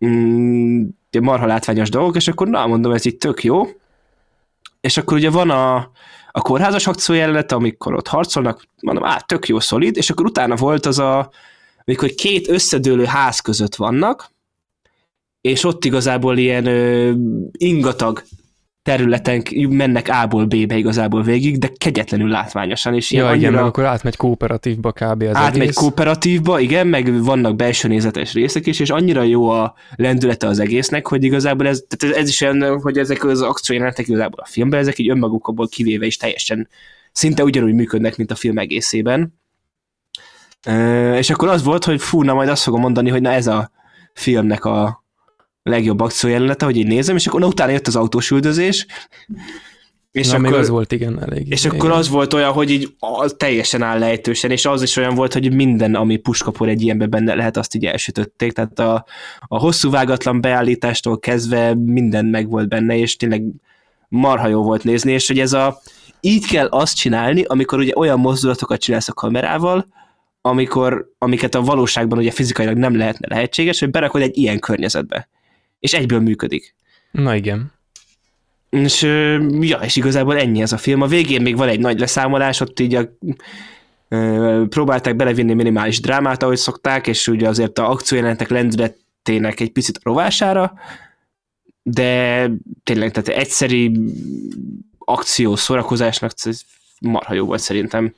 mm, marha látványos dolgok, és akkor na, mondom, ez itt tök jó. És akkor ugye van a, a kórházas akció jelenet, amikor ott harcolnak, mondom, á, tök jó, szolid, és akkor utána volt az a, amikor két összedőlő ház között vannak, és ott igazából ilyen ö, ingatag területen mennek A-ból B-be igazából végig, de kegyetlenül látványosan. És ja, annyira... igen, meg akkor átmegy kooperatívba kb. az Átmegy egész. kooperatívba, igen, meg vannak belső nézetes részek is, és annyira jó a lendülete az egésznek, hogy igazából ez, tehát ez is olyan, hogy ezek az akciójelenetek igazából a filmben, ezek így önmagukból kivéve is teljesen szinte ugyanúgy működnek, mint a film egészében. és akkor az volt, hogy fú, na majd azt fogom mondani, hogy na ez a filmnek a legjobb akciójelenete, hogy így nézem, és akkor na, utána jött az autós üldözés, és Na, akkor, még az volt, igen, elég. És igen. akkor az volt olyan, hogy így az teljesen áll lejtősen, és az is olyan volt, hogy minden, ami puskapor egy ilyenben benne lehet, azt így elsütötték, tehát a, a hosszú vágatlan beállítástól kezdve minden meg volt benne, és tényleg marha jó volt nézni, és hogy ez a, így kell azt csinálni, amikor ugye olyan mozdulatokat csinálsz a kamerával, amikor, amiket a valóságban ugye fizikailag nem lehetne lehetséges, hogy berakod egy ilyen környezetbe. És egyből működik. Na igen. És, ja, és igazából ennyi ez a film. A végén még van egy nagy leszámolás, ott így a, próbálták belevinni minimális drámát, ahogy szokták, és ugye azért a akciójelentek lendületének egy picit rovására, de tényleg, tehát egyszeri akció szórakozásnak marha jó volt szerintem.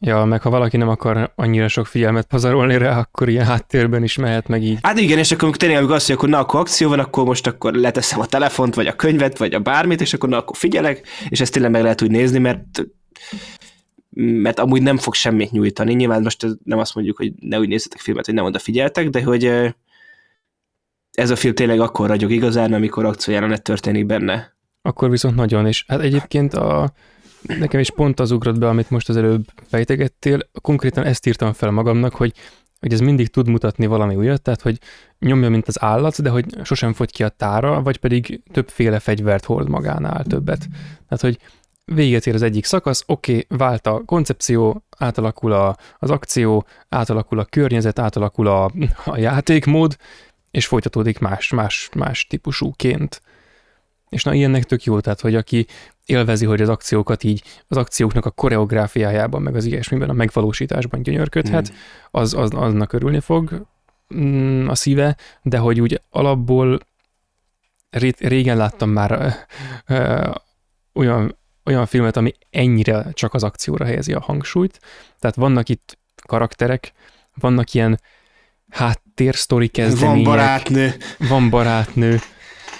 Ja, meg ha valaki nem akar annyira sok figyelmet pazarolni rá, akkor ilyen háttérben is mehet meg így. Hát igen, és akkor tényleg azt mondja, akkor na, akkor akció van, akkor most akkor leteszem a telefont, vagy a könyvet, vagy a bármit, és akkor na, akkor figyelek, és ezt tényleg meg lehet úgy nézni, mert mert amúgy nem fog semmit nyújtani. Nyilván most nem azt mondjuk, hogy ne úgy nézzetek filmet, hogy nem odafigyeltek, de hogy ez a film tényleg akkor ragyog igazán, amikor akciójelenet történik benne. Akkor viszont nagyon, és hát egyébként a, nekem is pont az ugrott be, amit most az előbb fejtegettél, konkrétan ezt írtam fel magamnak, hogy, hogy ez mindig tud mutatni valami újat, tehát hogy nyomja, mint az állat, de hogy sosem fogy ki a tára, vagy pedig többféle fegyvert hord magánál többet. Tehát, hogy véget ér az egyik szakasz, oké, okay, vált a koncepció, átalakul a, az akció, átalakul a környezet, átalakul a, a játékmód, és folytatódik más, más, más típusúként. És na, ilyennek tök jó, tehát, hogy aki élvezi, hogy az akciókat így, az akcióknak a koreográfiájában, meg az ilyesmiben, a megvalósításban gyönyörködhet, mm. az, az, aznak örülni fog mm, a szíve, de hogy úgy alapból ré, régen láttam már ö, ö, olyan, olyan filmet, ami ennyire csak az akcióra helyezi a hangsúlyt. Tehát vannak itt karakterek, vannak ilyen háttérsztori kezdemények. Van barátnő. Van barátnő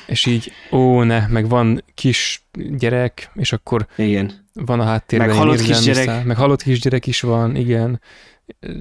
és így, ó, ne, meg van kis gyerek, és akkor igen. van a háttérben. Meg halott kisgyerek. Meg halott kisgyerek is van, igen.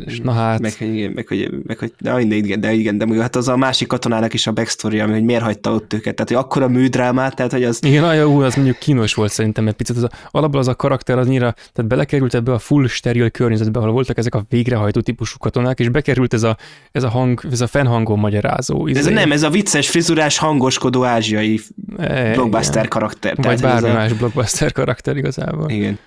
És na hát. Meg, igen, meg, hogy, meg, hogy de, igen, de igen, de hát az a másik katonának is a backstory, ami, hogy miért hagyta ott őket, tehát hogy akkora műdrámát, tehát hogy az... Igen, aj, ú, az mondjuk kínos volt szerintem, mert picit az a, alapból az a karakter az nyira, tehát belekerült ebbe a full steril környezetbe, ahol voltak ezek a végrehajtó típusú katonák, és bekerült ez a, ez a hang, ez a fennhangon magyarázó. Izé. Ez nem, ez a vicces, frizurás, hangoskodó ázsiai e, blockbuster igen. karakter. Vagy bármi a... más blockbuster karakter igazából. Igen.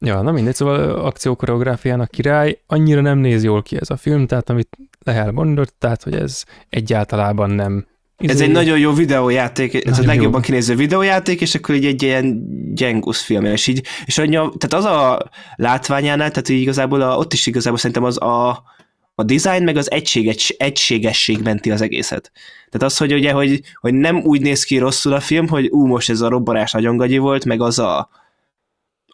Ja, na mindegy, szóval akciókoreográfiának király, annyira nem néz jól ki ez a film, tehát amit Lehel mondott, tehát hogy ez egyáltalában nem ez izé... egy nagyon jó videójáték, ez nagyon a legjobban jó. kinéző videójáték, és akkor így egy ilyen gyengusz film, és így, és annyi, tehát az a látványánál, tehát így igazából a, ott is igazából szerintem az a, a design meg az egységes, egységesség menti az egészet. Tehát az, hogy ugye, hogy, hogy nem úgy néz ki rosszul a film, hogy ú, most ez a robbanás nagyon gagyi volt, meg az a,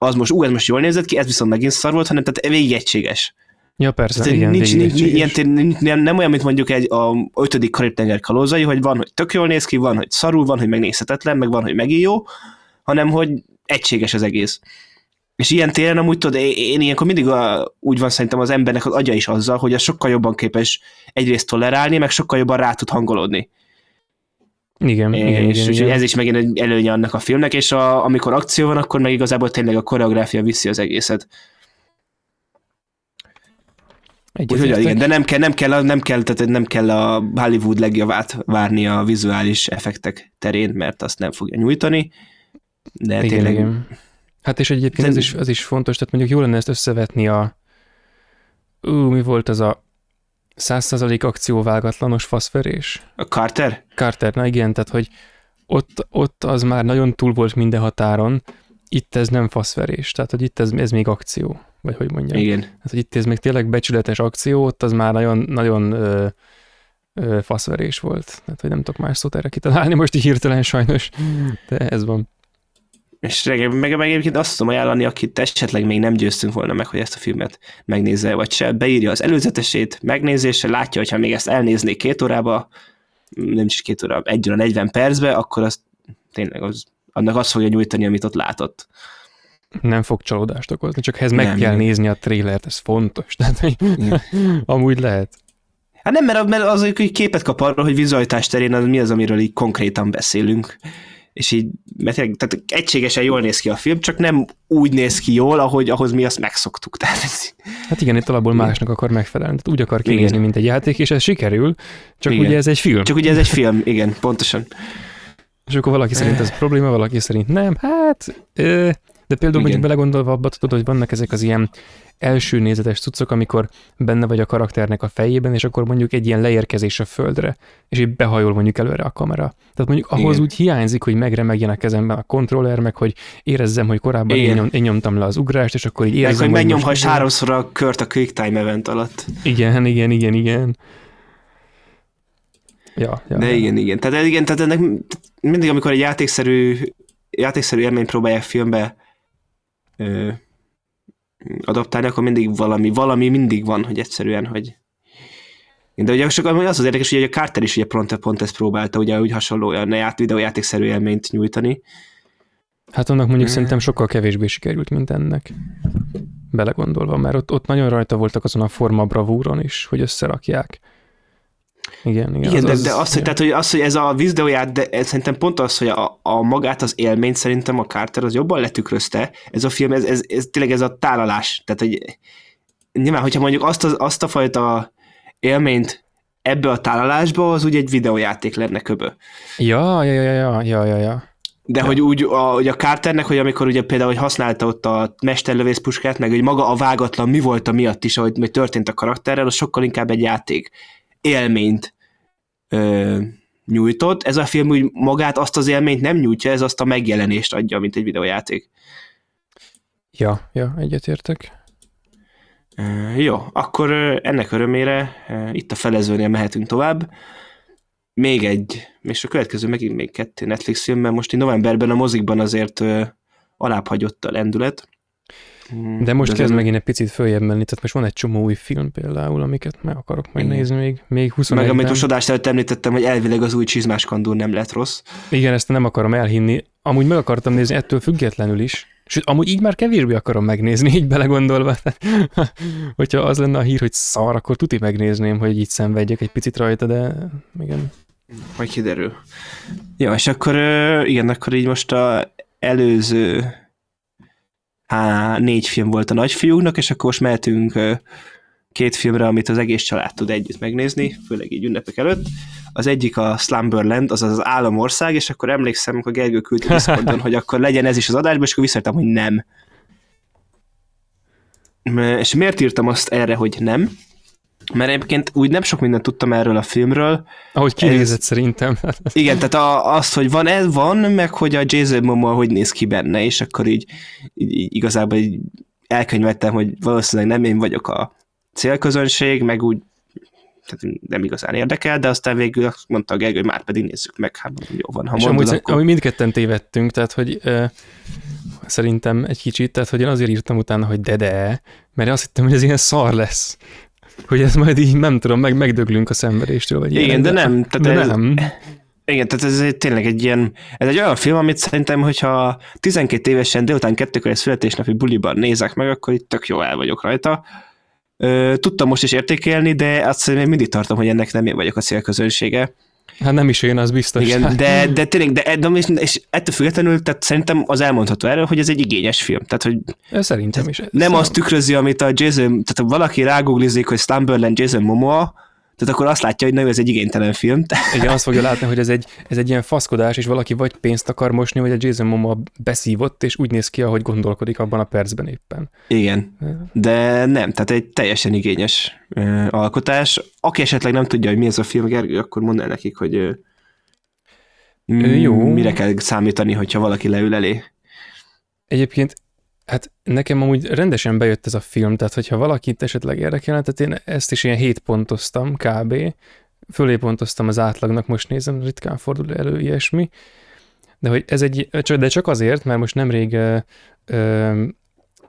az most, ú, ez most jól nézett ki, ez viszont megint szar volt, hanem tehát végig egységes. Ja, persze, tehát igen, nincs, nincs, ilyen, nem, nem olyan, mint mondjuk egy a ötödik karib kalózai, hogy van, hogy tök jól néz ki, van, hogy szarul, van, hogy megnézhetetlen, meg van, hogy megint jó, hanem, hogy egységes az egész. És ilyen téren amúgy tudod, én, én ilyenkor mindig a, úgy van szerintem az embernek az agya is azzal, hogy az sokkal jobban képes egyrészt tolerálni, meg sokkal jobban rá tud hangolódni. Igen, és igen, igen, igen. ez is megint egy előnye annak a filmnek, és a, amikor akció van, akkor meg igazából tényleg a koreográfia viszi az egészet. Úgyhogy igen, de nem kell, nem kell, nem kell, tehát nem kell a Hollywood legjavát várni a vizuális effektek terén, mert azt nem fogja nyújtani. De igen, tényleg... Igen. Hát és egyébként ez is, ez is fontos, tehát mondjuk jó lenne ezt összevetni a ú, mi volt az a 100% akcióvágatlanos faszverés. A Carter? Carter, na igen, tehát hogy ott, ott az már nagyon túl volt minden határon, itt ez nem faszverés, tehát hogy itt ez, ez még akció, vagy hogy mondjam. Igen. Tehát, hogy itt ez még tényleg becsületes akció, ott az már nagyon, nagyon ö, ö, faszverés volt. Tehát, hogy nem tudok más szót erre kitalálni most így hirtelen sajnos, de ez van. És meg, meg egyébként azt tudom ajánlani, akit esetleg még nem győztünk volna meg, hogy ezt a filmet megnézze, vagy se, beírja az előzetesét, megnézése, látja, hogyha még ezt elnéznék két órába, nem is két óra, egy óra 40 percbe, akkor az tényleg az, annak azt fogja nyújtani, amit ott látott. Nem fog csalódást okozni, csak ehhez meg nem, kell nem. nézni a trélert, ez fontos. [laughs] Tehát, hogy amúgy lehet. Hát nem, mert, mert az, hogy képet kap arról, hogy vizualitás terén az mi az, amiről így konkrétan beszélünk. És így, mert tehát egységesen jól néz ki a film, csak nem úgy néz ki jól, ahogy ahhoz mi azt megszoktuk. [laughs] Tehát ez... Hát igen, itt alapból másnak akar megfelelni. Tehát úgy akar kinézni, igen. mint egy játék, és ez sikerül, csak igen. ugye ez egy film. Csak ugye ez egy film, igen, pontosan. És akkor valaki szerint ez probléma, valaki szerint nem. Hát, de például mondjuk belegondolva abba tudod, hogy vannak ezek az ilyen első nézetes cuccok, amikor benne vagy a karakternek a fejében, és akkor mondjuk egy ilyen leérkezés a földre, és így behajol mondjuk előre a kamera. Tehát mondjuk ahhoz Igen. úgy hiányzik, hogy megremegjen a kezemben a kontroller, meg hogy érezzem, hogy korábban én, nyom, én nyomtam le az ugrást, és akkor így érzem, meg, hogy megnyomhass háromszor a kört a Quick Time event alatt. Igen, igen, igen, igen. Ja, ja, De igen, igen. Tehát, igen, tehát ennek mindig, amikor egy játékszerű, játékszerű élményt próbálják filmbe ö, adaptálni, akkor mindig valami, valami mindig van, hogy egyszerűen, hogy de ugye csak az az érdekes, hogy a Carter is ugye pont, pont ezt próbálta, ugye úgy hasonló olyan ját, videójátékszerű élményt nyújtani. Hát annak mondjuk hmm. szerintem sokkal kevésbé sikerült, mint ennek. Belegondolva, mert ott, ott nagyon rajta voltak azon a forma bravúron is, hogy összerakják. Igen, igen. igen az, de, de az, hogy, tehát, hogy az, hogy ez a videóját, de ez szerintem pont az, hogy a, a magát az élményt szerintem a Carter az jobban letükrözte. Ez a film, ez, ez, ez tényleg ez a tálalás. Tehát, hogy nyilván, hogyha mondjuk azt, az, azt a fajta élményt ebbe a tálalásba, az úgy egy videójáték lenne köbö. Ja, ja, ja, ja, ja, ja, ja. De ja. hogy úgy a, hogy a Carternek, hogy amikor ugye például hogy használta ott a mesterlövész puskát, meg hogy maga a vágatlan mi volt a miatt is, ahogy történt a karakterrel, az sokkal inkább egy játék élményt ö, nyújtott. Ez a film úgy magát azt az élményt nem nyújtja, ez azt a megjelenést adja, mint egy videójáték. Ja, ja, egyetértek. Jó, akkor ennek örömére itt a felezőnél mehetünk tovább. Még egy, és a következő megint még kettő Netflix film, mert most in novemberben a mozikban azért alább hagyott a lendület. De most De kezd ez megint egy picit följebb menni, tehát most van egy csomó új film például, amiket meg akarok majd Igen. nézni még, még 21 Meg amit most adást előtt említettem, hogy elvileg az új csizmás kandúr nem lett rossz. Igen, ezt nem akarom elhinni. Amúgy meg akartam nézni ettől függetlenül is, Sőt, amúgy így már kevésbé akarom megnézni, így belegondolva. [laughs] Hogyha az lenne a hír, hogy szar, akkor tuti megnézném, hogy így szenvedjek egy picit rajta, de igen. Majd kiderül. Ja, és akkor igen, akkor így most a előző há, négy film volt a nagyfiúknak, és akkor most mehetünk két filmre, amit az egész család tud együtt megnézni, főleg így ünnepek előtt. Az egyik a Slumberland, azaz az államország, és akkor emlékszem, hogy Gergő küldte [laughs] Discordon, hogy akkor legyen ez is az adásban, és akkor visszajöttem, hogy nem. És miért írtam azt erre, hogy nem? Mert egyébként úgy nem sok mindent tudtam erről a filmről. Ahogy kinézett ez, szerintem. [laughs] Igen, tehát a, az, hogy van ez, van, meg hogy a Jason Momoa hogy néz ki benne, és akkor így, így, igazából így elkönyvettem, hogy valószínűleg nem én vagyok a célközönség, meg úgy tehát nem igazán érdekel, de aztán végül mondta a Gergő, hogy már pedig nézzük meg, hát jó van, ha és mondod, amúgy, akkor... amúgy mindketten tévedtünk, tehát hogy uh, szerintem egy kicsit, tehát hogy én azért írtam utána, hogy de-de, mert azt hittem, hogy ez ilyen szar lesz hogy ez majd így nem tudom, meg megdöglünk a szenvedéstől. Vagy Igen, ilyen, de, de nem. Tehát de ez, nem. Igen, tehát ez egy, tényleg egy ilyen, ez egy olyan film, amit szerintem, hogyha 12 évesen délután kettőkor egy születésnapi buliban nézek meg, akkor itt tök jó el vagyok rajta. Tudtam most is értékelni, de azt még mindig tartom, hogy ennek nem én vagyok a célközönsége. Hát nem is én, az biztos. Igen, [laughs] de, de tényleg, de, de, és, és ettől függetlenül, tehát szerintem az elmondható erről, hogy ez egy igényes film. Tehát, hogy szerintem is. Nem szerintem. azt tükrözi, amit a Jason, tehát ha valaki rágooglizik, hogy Slumberland Jason Momoa, tehát akkor azt látja, hogy nem, ez egy igénytelen film. Igen, azt fogja látni, hogy ez egy, ez egy ilyen faszkodás, és valaki vagy pénzt akar mosni, vagy a Jason Momoa beszívott, és úgy néz ki, ahogy gondolkodik abban a percben éppen. Igen, de nem, tehát egy teljesen igényes uh, alkotás. Aki esetleg nem tudja, hogy mi ez a film, Gergő, akkor mondd el nekik, hogy uh, Jó. mire kell számítani, hogyha valaki leül elé. Egyébként Hát nekem amúgy rendesen bejött ez a film, tehát hogyha valakit esetleg érdekelne, tehát én ezt is ilyen 7 pontoztam kb. Fölé pontoztam az átlagnak, most nézem, ritkán fordul elő ilyesmi. De hogy ez egy, de csak azért, mert most nemrég ö,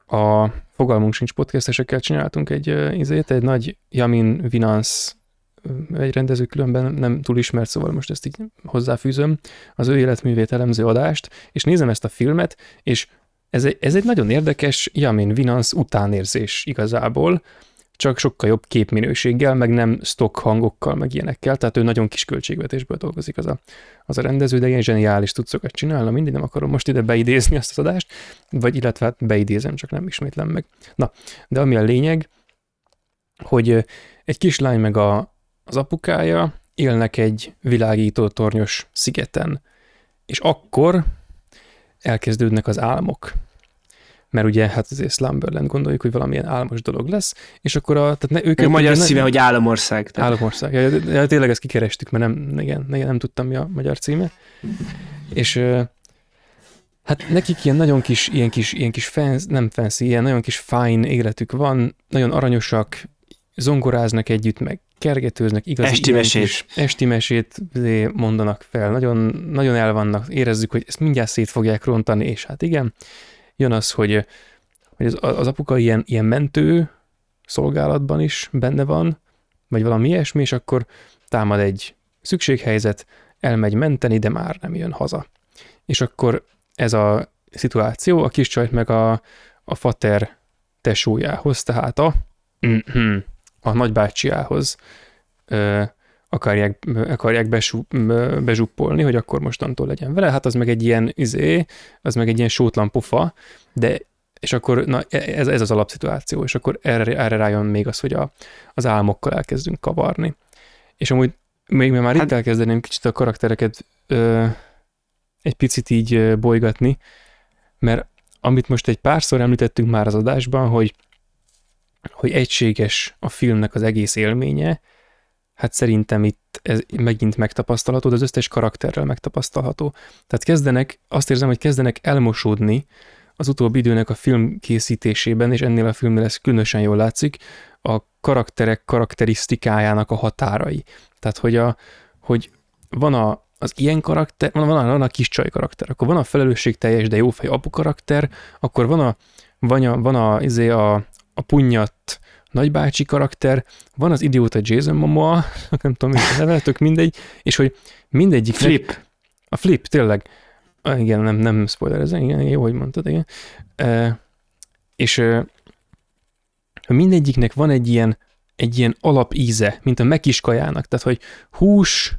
a Fogalmunk sincs podcastesekkel csináltunk egy izét, egy nagy Jamin Vinance egy rendező különben nem túl ismert, szóval most ezt így hozzáfűzöm, az ő életművét elemző adást, és nézem ezt a filmet, és ez egy, ez egy nagyon érdekes Jamin Vinance utánérzés igazából, csak sokkal jobb képminőséggel, meg nem stock hangokkal, meg ilyenekkel, tehát ő nagyon kis költségvetésből dolgozik az a, az a rendező, de ilyen zseniális tudszokat csinálna, mindig nem akarom most ide beidézni azt az adást, vagy illetve hát beidézem, csak nem ismétlem meg. Na, de ami a lényeg, hogy egy kislány meg a, az apukája élnek egy világító tornyos szigeten, és akkor elkezdődnek az álmok mert ugye hát azért Slumberland gondoljuk, hogy valamilyen álmos dolog lesz, és akkor a, tehát ne, ők... A magyar szíve, hogy álomország. Tehát. Álomország. Ja, ja, tényleg ezt kikerestük, mert nem, igen, igen, nem tudtam mi a magyar címe. És hát nekik ilyen nagyon kis, ilyen kis, ilyen kis fancy, nem fancy, ilyen nagyon kis fine életük van, nagyon aranyosak, zongoráznak együtt, meg kergetőznek, igaz. Esti mesét. Esti mesét mondanak fel, nagyon, nagyon el vannak, érezzük, hogy ezt mindjárt szét fogják rontani, és hát igen, jön az, hogy, hogy az, az apuka ilyen, ilyen mentő szolgálatban is benne van, vagy valami ilyesmi, és akkor támad egy szükséghelyzet, elmegy menteni, de már nem jön haza. És akkor ez a szituáció a kis csajt meg a, a fater tesójához, tehát a, a nagybácsiához ö, akarják, akarják besú, bezsuppolni, hogy akkor mostantól legyen vele, hát az meg egy ilyen izé, az meg egy ilyen sótlan pofa, de és akkor na, e, ez, ez az alapszituáció, és akkor erre, erre rájön még az, hogy a, az álmokkal elkezdünk kavarni. És amúgy még már hát, itt elkezdeném kicsit a karaktereket ö, egy picit így bolygatni, mert amit most egy párszor említettünk már az adásban, hogy, hogy egységes a filmnek az egész élménye, hát szerintem itt ez megint megtapasztalható, de az összes karakterrel megtapasztalható. Tehát kezdenek, azt érzem, hogy kezdenek elmosódni az utóbbi időnek a film készítésében, és ennél a filmnél ez különösen jól látszik, a karakterek karakterisztikájának a határai. Tehát, hogy, a, hogy van a, az ilyen karakter, van a, van a kis csaj karakter, akkor van a felelősségteljes, de jófej apu karakter, akkor van a, van a, van a, izé a, a punyat, nagybácsi karakter, van az idióta Jason Momoa, [laughs] nem tudom, mi a neve, tök mindegy, és hogy mindegyik... Flip. A flip, tényleg. Ah, igen, nem, nem spoiler, ez igen, jó, hogy mondtad, igen. E, és e, mindegyiknek van egy ilyen, egy ilyen alapíze, mint a mekiskajának, tehát, hogy hús,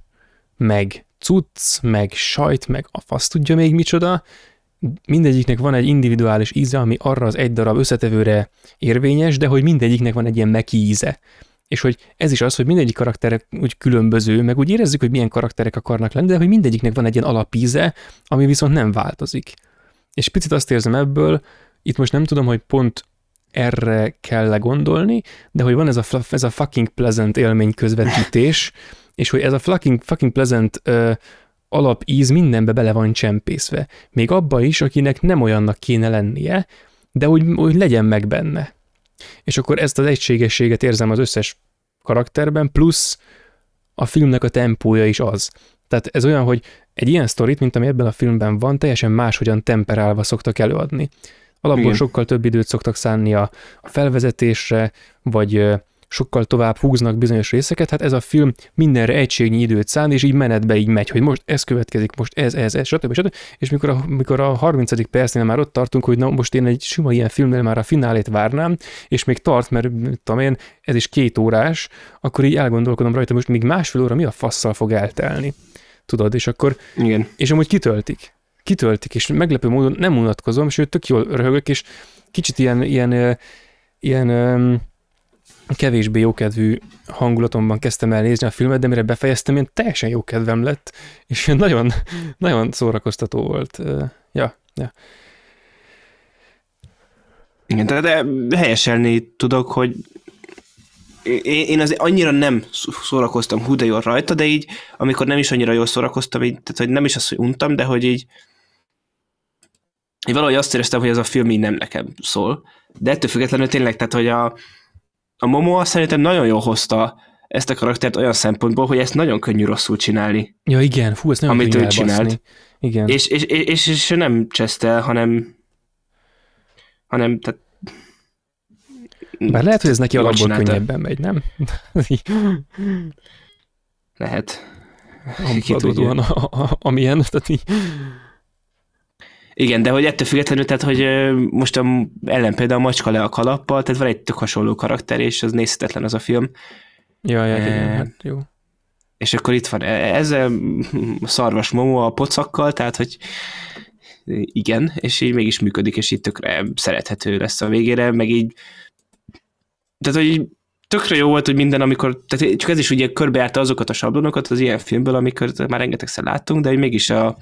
meg cucc, meg sajt, meg a fasz tudja még micsoda, mindegyiknek van egy individuális íze, ami arra az egy darab összetevőre érvényes, de hogy mindegyiknek van egy ilyen meki íze. És hogy ez is az, hogy mindegyik karakter úgy különböző, meg úgy érezzük, hogy milyen karakterek akarnak lenni, de hogy mindegyiknek van egy ilyen alapíze, ami viszont nem változik. És picit azt érzem ebből, itt most nem tudom, hogy pont erre kell gondolni, de hogy van ez a, ez a fucking pleasant élmény közvetítés, és hogy ez a fucking, fucking pleasant uh, alapíz mindenbe bele van csempészve. Még abba is, akinek nem olyannak kéne lennie, de úgy, úgy legyen meg benne. És akkor ezt az egységességet érzem az összes karakterben, plusz a filmnek a tempója is az. Tehát ez olyan, hogy egy ilyen sztorit, mint ami ebben a filmben van, teljesen máshogyan temperálva szoktak előadni. Alapból Igen. sokkal több időt szoktak szánni a, a felvezetésre, vagy sokkal tovább húznak bizonyos részeket, hát ez a film mindenre egységnyi időt szán, és így menetbe így megy, hogy most ez következik, most ez, ez, ez, stb. stb. És mikor a, mikor a 30. percnél már ott tartunk, hogy na most én egy sima ilyen filmnél már a finálét várnám, és még tart, mert tudom én, ez is két órás, akkor így elgondolkodom rajta, most még másfél óra mi a fasszal fog eltelni. Tudod, és akkor... Igen. És amúgy kitöltik. Kitöltik, és meglepő módon nem unatkozom, sőt, tök jól röhögök, és kicsit ilyen, ilyen, ilyen, ilyen kevésbé jókedvű hangulatomban kezdtem el nézni a filmet, de mire befejeztem, én teljesen jó kedvem lett, és nagyon, [laughs] nagyon szórakoztató volt. Ja, ja. Igen, tehát helyeselni tudok, hogy én azért annyira nem szórakoztam hú de jól rajta, de így, amikor nem is annyira jól szórakoztam, így, tehát hogy nem is az, hogy untam, de hogy így, így valahogy azt éreztem, hogy ez a film így nem nekem szól. De ettől függetlenül tényleg, tehát hogy a, a Momoa szerintem nagyon jól hozta ezt a karaktert olyan szempontból, hogy ezt nagyon könnyű rosszul csinálni. Ja igen, fú, ezt nagyon amit ő csinált. Igen. És, és, és, és, nem cseszte, hanem hanem tehát bár lehet, hogy ez neki alapból könnyebben megy, nem? lehet. Adódóan, amilyen, tehát így... Igen, de hogy ettől függetlenül, tehát hogy most a ellen például a macska le a kalappal, tehát van egy tök hasonló karakter, és az nézhetetlen az a film. Ja, ja, igen, hát jó. És akkor itt van ez a szarvas momo a pocakkal, tehát hogy igen, és így mégis működik, és így tökre szerethető lesz a végére, meg így tehát, hogy tökre jó volt, hogy minden, amikor, tehát csak ez is ugye körbejárta azokat a sablonokat az ilyen filmből, amikor már rengetegszer láttunk, de hogy mégis a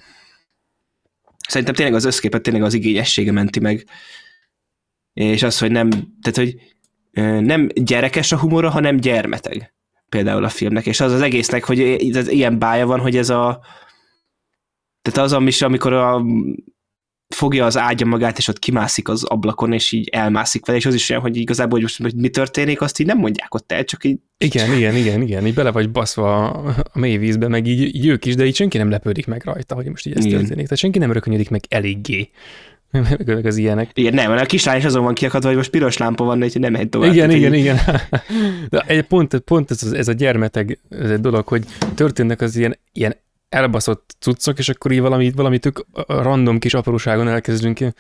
szerintem tényleg az összképet tényleg az igényessége menti meg. És az, hogy nem, tehát, hogy nem gyerekes a humora, hanem gyermeteg például a filmnek, és az az egésznek, hogy ez ilyen bája van, hogy ez a tehát az, is, amikor a fogja az ágya magát, és ott kimászik az ablakon, és így elmászik vele, és az is olyan, hogy igazából, hogy most hogy mi történik, azt így nem mondják ott el, csak így... Igen, igen, igen, igen, így bele vagy baszva a mély vízbe, meg így, így ők is, de így senki nem lepődik meg rajta, hogy most így ez igen. történik. Tehát senki nem rökönyödik meg eléggé. meg az ilyenek. Igen, nem, mert a kislány is azon van kiakadva, hogy most piros lámpa van, hogy nem megy tovább. Igen, igen, így... igen. [laughs] De egy pont, pont ez, ez a gyermeteg ez egy dolog, hogy történnek az ilyen, ilyen elbaszott cuccok, és akkor így valami, valami tök random kis apróságon elkezdünk ki,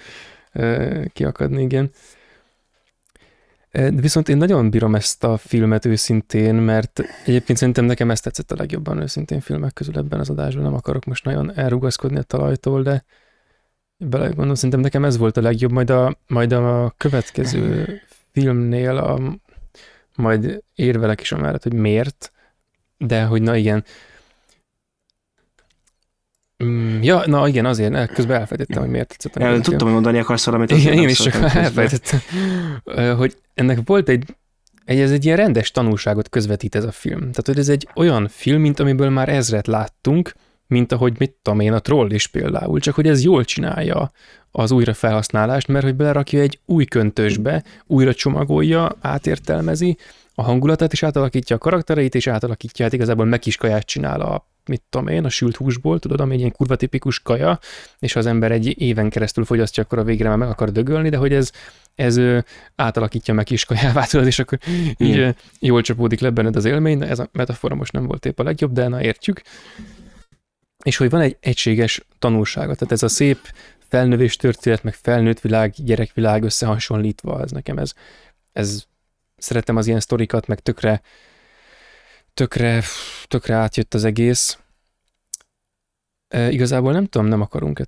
kiakadni, igen. Viszont én nagyon bírom ezt a filmet őszintén, mert egyébként szerintem nekem ezt tetszett a legjobban őszintén filmek közül ebben az adásban. Nem akarok most nagyon elrugaszkodni a talajtól, de belegondolom, szerintem nekem ez volt a legjobb. Majd a, majd a következő filmnél a, majd érvelek is amellett, hogy miért, de hogy na igen, Mm, ja, na igen, azért, közben elfelejtettem, hogy miért tetszett. Ja, tudtam, hogy mondani akarsz valamit. Igen, én is csak elfelejtettem, hogy ennek volt egy, egy, ez egy ilyen rendes tanulságot közvetít ez a film. Tehát, hogy ez egy olyan film, mint amiből már ezret láttunk, mint ahogy mit tudom én, a troll is például, csak hogy ez jól csinálja az újrafelhasználást, mert hogy belerakja egy új köntösbe, újra csomagolja, átértelmezi, a hangulatát is átalakítja, a karaktereit is átalakítja, hát igazából megiskaját csinál a mit tudom én, a sült húsból, tudod, ami egy ilyen kurva tipikus kaja, és ha az ember egy éven keresztül fogyasztja, akkor a végre már meg akar dögölni, de hogy ez, ez átalakítja meg kis kajává, tudod, és akkor így Igen. jól csapódik le benned az élmény, ez a metafora most nem volt épp a legjobb, de na értjük. És hogy van egy egységes tanulsága, tehát ez a szép felnövés történet, meg felnőtt világ, gyerekvilág összehasonlítva, ez nekem ez, ez szeretem az ilyen sztorikat, meg tökre tökre, tökre átjött az egész. E, igazából nem tudom, nem akarunk -e.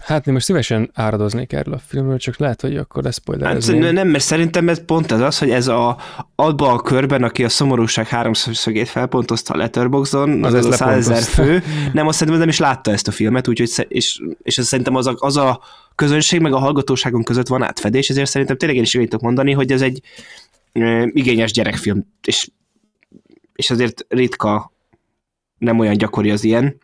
Hát én most szívesen áradoznék erről a filmről, csak lehet, hogy akkor lesz spoiler. Hát, nem, mert szerintem ez pont ez az, hogy ez a, abban a körben, aki a szomorúság háromszögét felpontozta a Letterboxdon, az, az, az a százezer fő, nem, azt szerintem nem is látta ezt a filmet, úgyhogy, és, és ez szerintem az a, az a közönség meg a hallgatóságon között van átfedés, ezért szerintem tényleg én is tudok mondani, hogy ez egy igényes gyerekfilm, és és azért ritka, nem olyan gyakori az ilyen,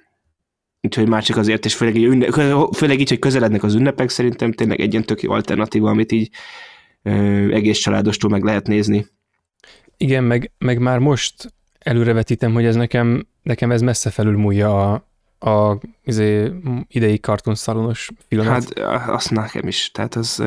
úgyhogy már csak azért, és főleg így, ünne, főleg így, hogy közelednek az ünnepek, szerintem tényleg egy ilyen tök jó alternatíva, amit így ö, egész családostól meg lehet nézni. Igen, meg, meg már most előrevetítem, hogy ez nekem, nekem ez messze felülmúlja a, a izé, idei kartonszalonos filmet. Hát azt nekem is, tehát az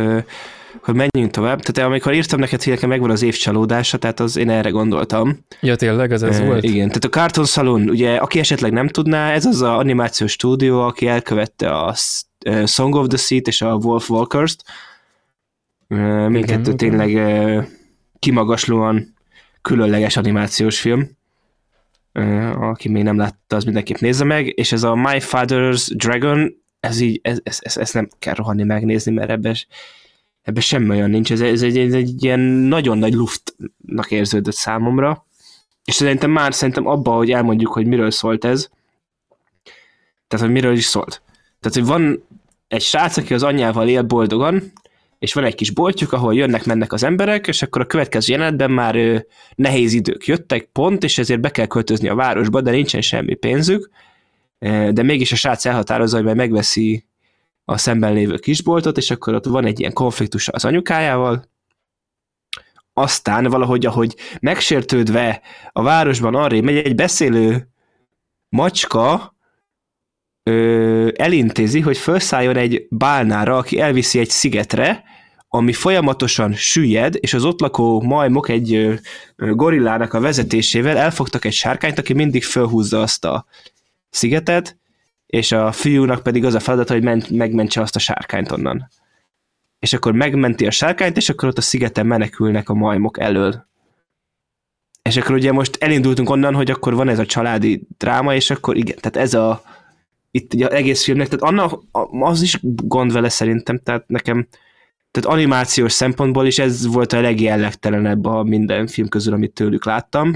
hogy menjünk tovább. Tehát amikor írtam neked, hogy nekem megvan az év csalódása, tehát az én erre gondoltam. Ja, tényleg, ez ez e, volt? Igen, tehát a Cartoon Salon, ugye, aki esetleg nem tudná, ez az a animációs stúdió, aki elkövette a Song of the Sea és a Wolf Walkers-t. Mindkettő tényleg kimagaslóan különleges animációs film. Aki még nem látta, az mindenképp nézze meg, és ez a My Father's Dragon, ez így, ez, ez, ez, ez nem kell rohanni megnézni, mert ebben ebben semmi olyan nincs, ez, ez, egy, ez egy ilyen nagyon nagy luftnak érződött számomra, és szerintem már szerintem abba, hogy elmondjuk, hogy miről szólt ez, tehát, hogy miről is szólt. Tehát, hogy van egy srác, aki az anyjával él boldogan, és van egy kis boltjuk, ahol jönnek-mennek az emberek, és akkor a következő jelenetben már ö, nehéz idők jöttek, pont, és ezért be kell költözni a városba, de nincsen semmi pénzük, de mégis a srác elhatározza, hogy majd megveszi a szemben lévő kisboltot, és akkor ott van egy ilyen konfliktus az anyukájával, aztán valahogy, ahogy megsértődve a városban arra megy egy beszélő macska, ö, elintézi, hogy felszálljon egy bálnára, aki elviszi egy szigetre, ami folyamatosan süllyed, és az ott lakó majmok egy gorillának a vezetésével elfogtak egy sárkányt, aki mindig felhúzza azt a szigetet, és a fiúnak pedig az a feladata, hogy ment, megmentse azt a sárkányt onnan. És akkor megmenti a sárkányt, és akkor ott a szigeten menekülnek a majmok elől. És akkor ugye most elindultunk onnan, hogy akkor van ez a családi dráma, és akkor igen, tehát ez a itt ugye egész filmnek, tehát annak, az is gond vele szerintem, tehát nekem tehát animációs szempontból is ez volt a legjellegtelenebb a minden film közül, amit tőlük láttam.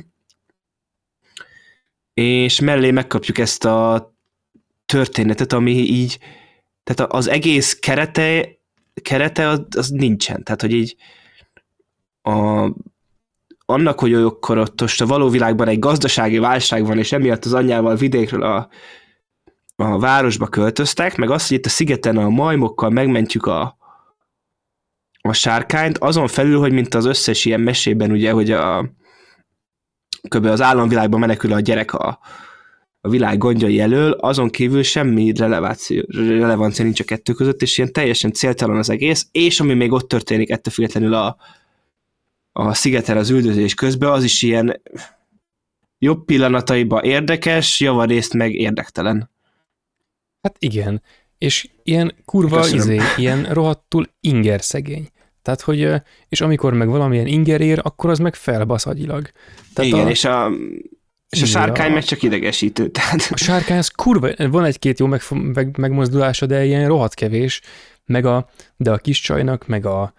És mellé megkapjuk ezt a történetet, ami így, tehát az egész kerete, kerete az, az nincsen, tehát hogy így a, annak, hogy akkor ott most a való világban egy gazdasági válság van, és emiatt az anyjával vidékről a, a városba költöztek, meg azt, hogy itt a szigeten a majmokkal megmentjük a, a sárkányt, azon felül, hogy mint az összes ilyen mesében, ugye, hogy a kb. az államvilágban menekül a gyerek a, a világ gondjai elől, azon kívül semmi relevancia nincs a kettő között, és ilyen teljesen céltalan az egész, és ami még ott történik ettől függetlenül a, a szigeten az üldözés közben, az is ilyen jobb pillanataiban érdekes, javarészt meg érdektelen. Hát igen, és ilyen kurva Köszönöm. izé, ilyen rohadtul inger szegény. Tehát, hogy, és amikor meg valamilyen inger ér, akkor az meg felbasz agyilag. Tehát Igen, a, és a, és a sárkány a, meg csak idegesítő. Tehát. A sárkány az kurva, van egy-két jó meg, meg, megmozdulása, de ilyen rohadt kevés, meg a, de a kis csajnak, meg a,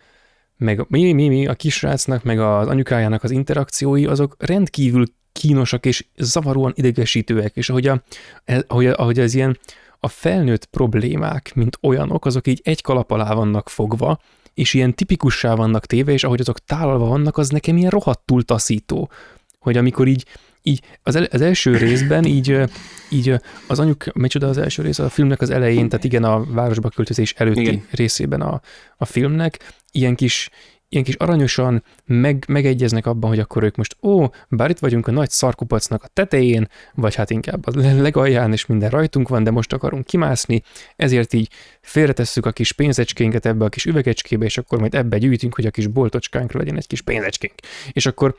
meg a, mi, mi, mi, a kisrácnak, meg az anyukájának az interakciói, azok rendkívül kínosak és zavaróan idegesítőek, és ahogy, a, ahogy, ahogy az ilyen a felnőtt problémák, mint olyanok, azok így egy kalap alá vannak fogva, és ilyen tipikussá vannak téve, és ahogy azok tálalva vannak, az nekem ilyen rohadtul taszító. Hogy amikor így, így az, el, az első részben így, így az anyuk, micsoda az első rész a filmnek az elején, tehát igen, a városba költözés előtti igen. részében a, a filmnek, ilyen kis, ilyen kis aranyosan meg, megegyeznek abban, hogy akkor ők most, ó, bár itt vagyunk a nagy szarkupacnak a tetején, vagy hát inkább a legalján, és minden rajtunk van, de most akarunk kimászni, ezért így félretesszük a kis pénzecskénket ebbe a kis üvegecskébe, és akkor majd ebbe gyűjtünk, hogy a kis boltocskánkra legyen egy kis pénzecskénk. És akkor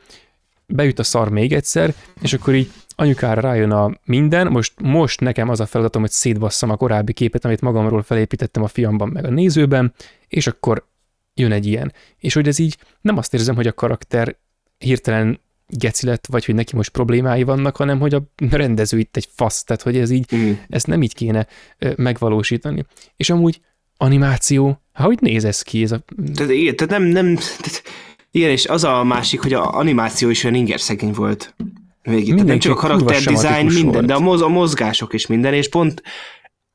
beüt a szar még egyszer, és akkor így anyukára rájön a minden, most, most nekem az a feladatom, hogy szétbasszam a korábbi képet, amit magamról felépítettem a fiamban meg a nézőben, és akkor jön egy ilyen. És hogy ez így nem azt érzem, hogy a karakter hirtelen geci lett, vagy hogy neki most problémái vannak, hanem hogy a rendező itt egy fasz, tehát hogy ez így, mm. ezt nem így kéne megvalósítani. És amúgy animáció, hogy néz ez ki? Ez a... Tehát, igen, tehát nem, nem, tehát, igen, és az a másik, hogy a animáció is olyan inger szegény volt. Végig. Nem csak a karakter design, minden, volt. de a, moz, a mozgások is minden, és pont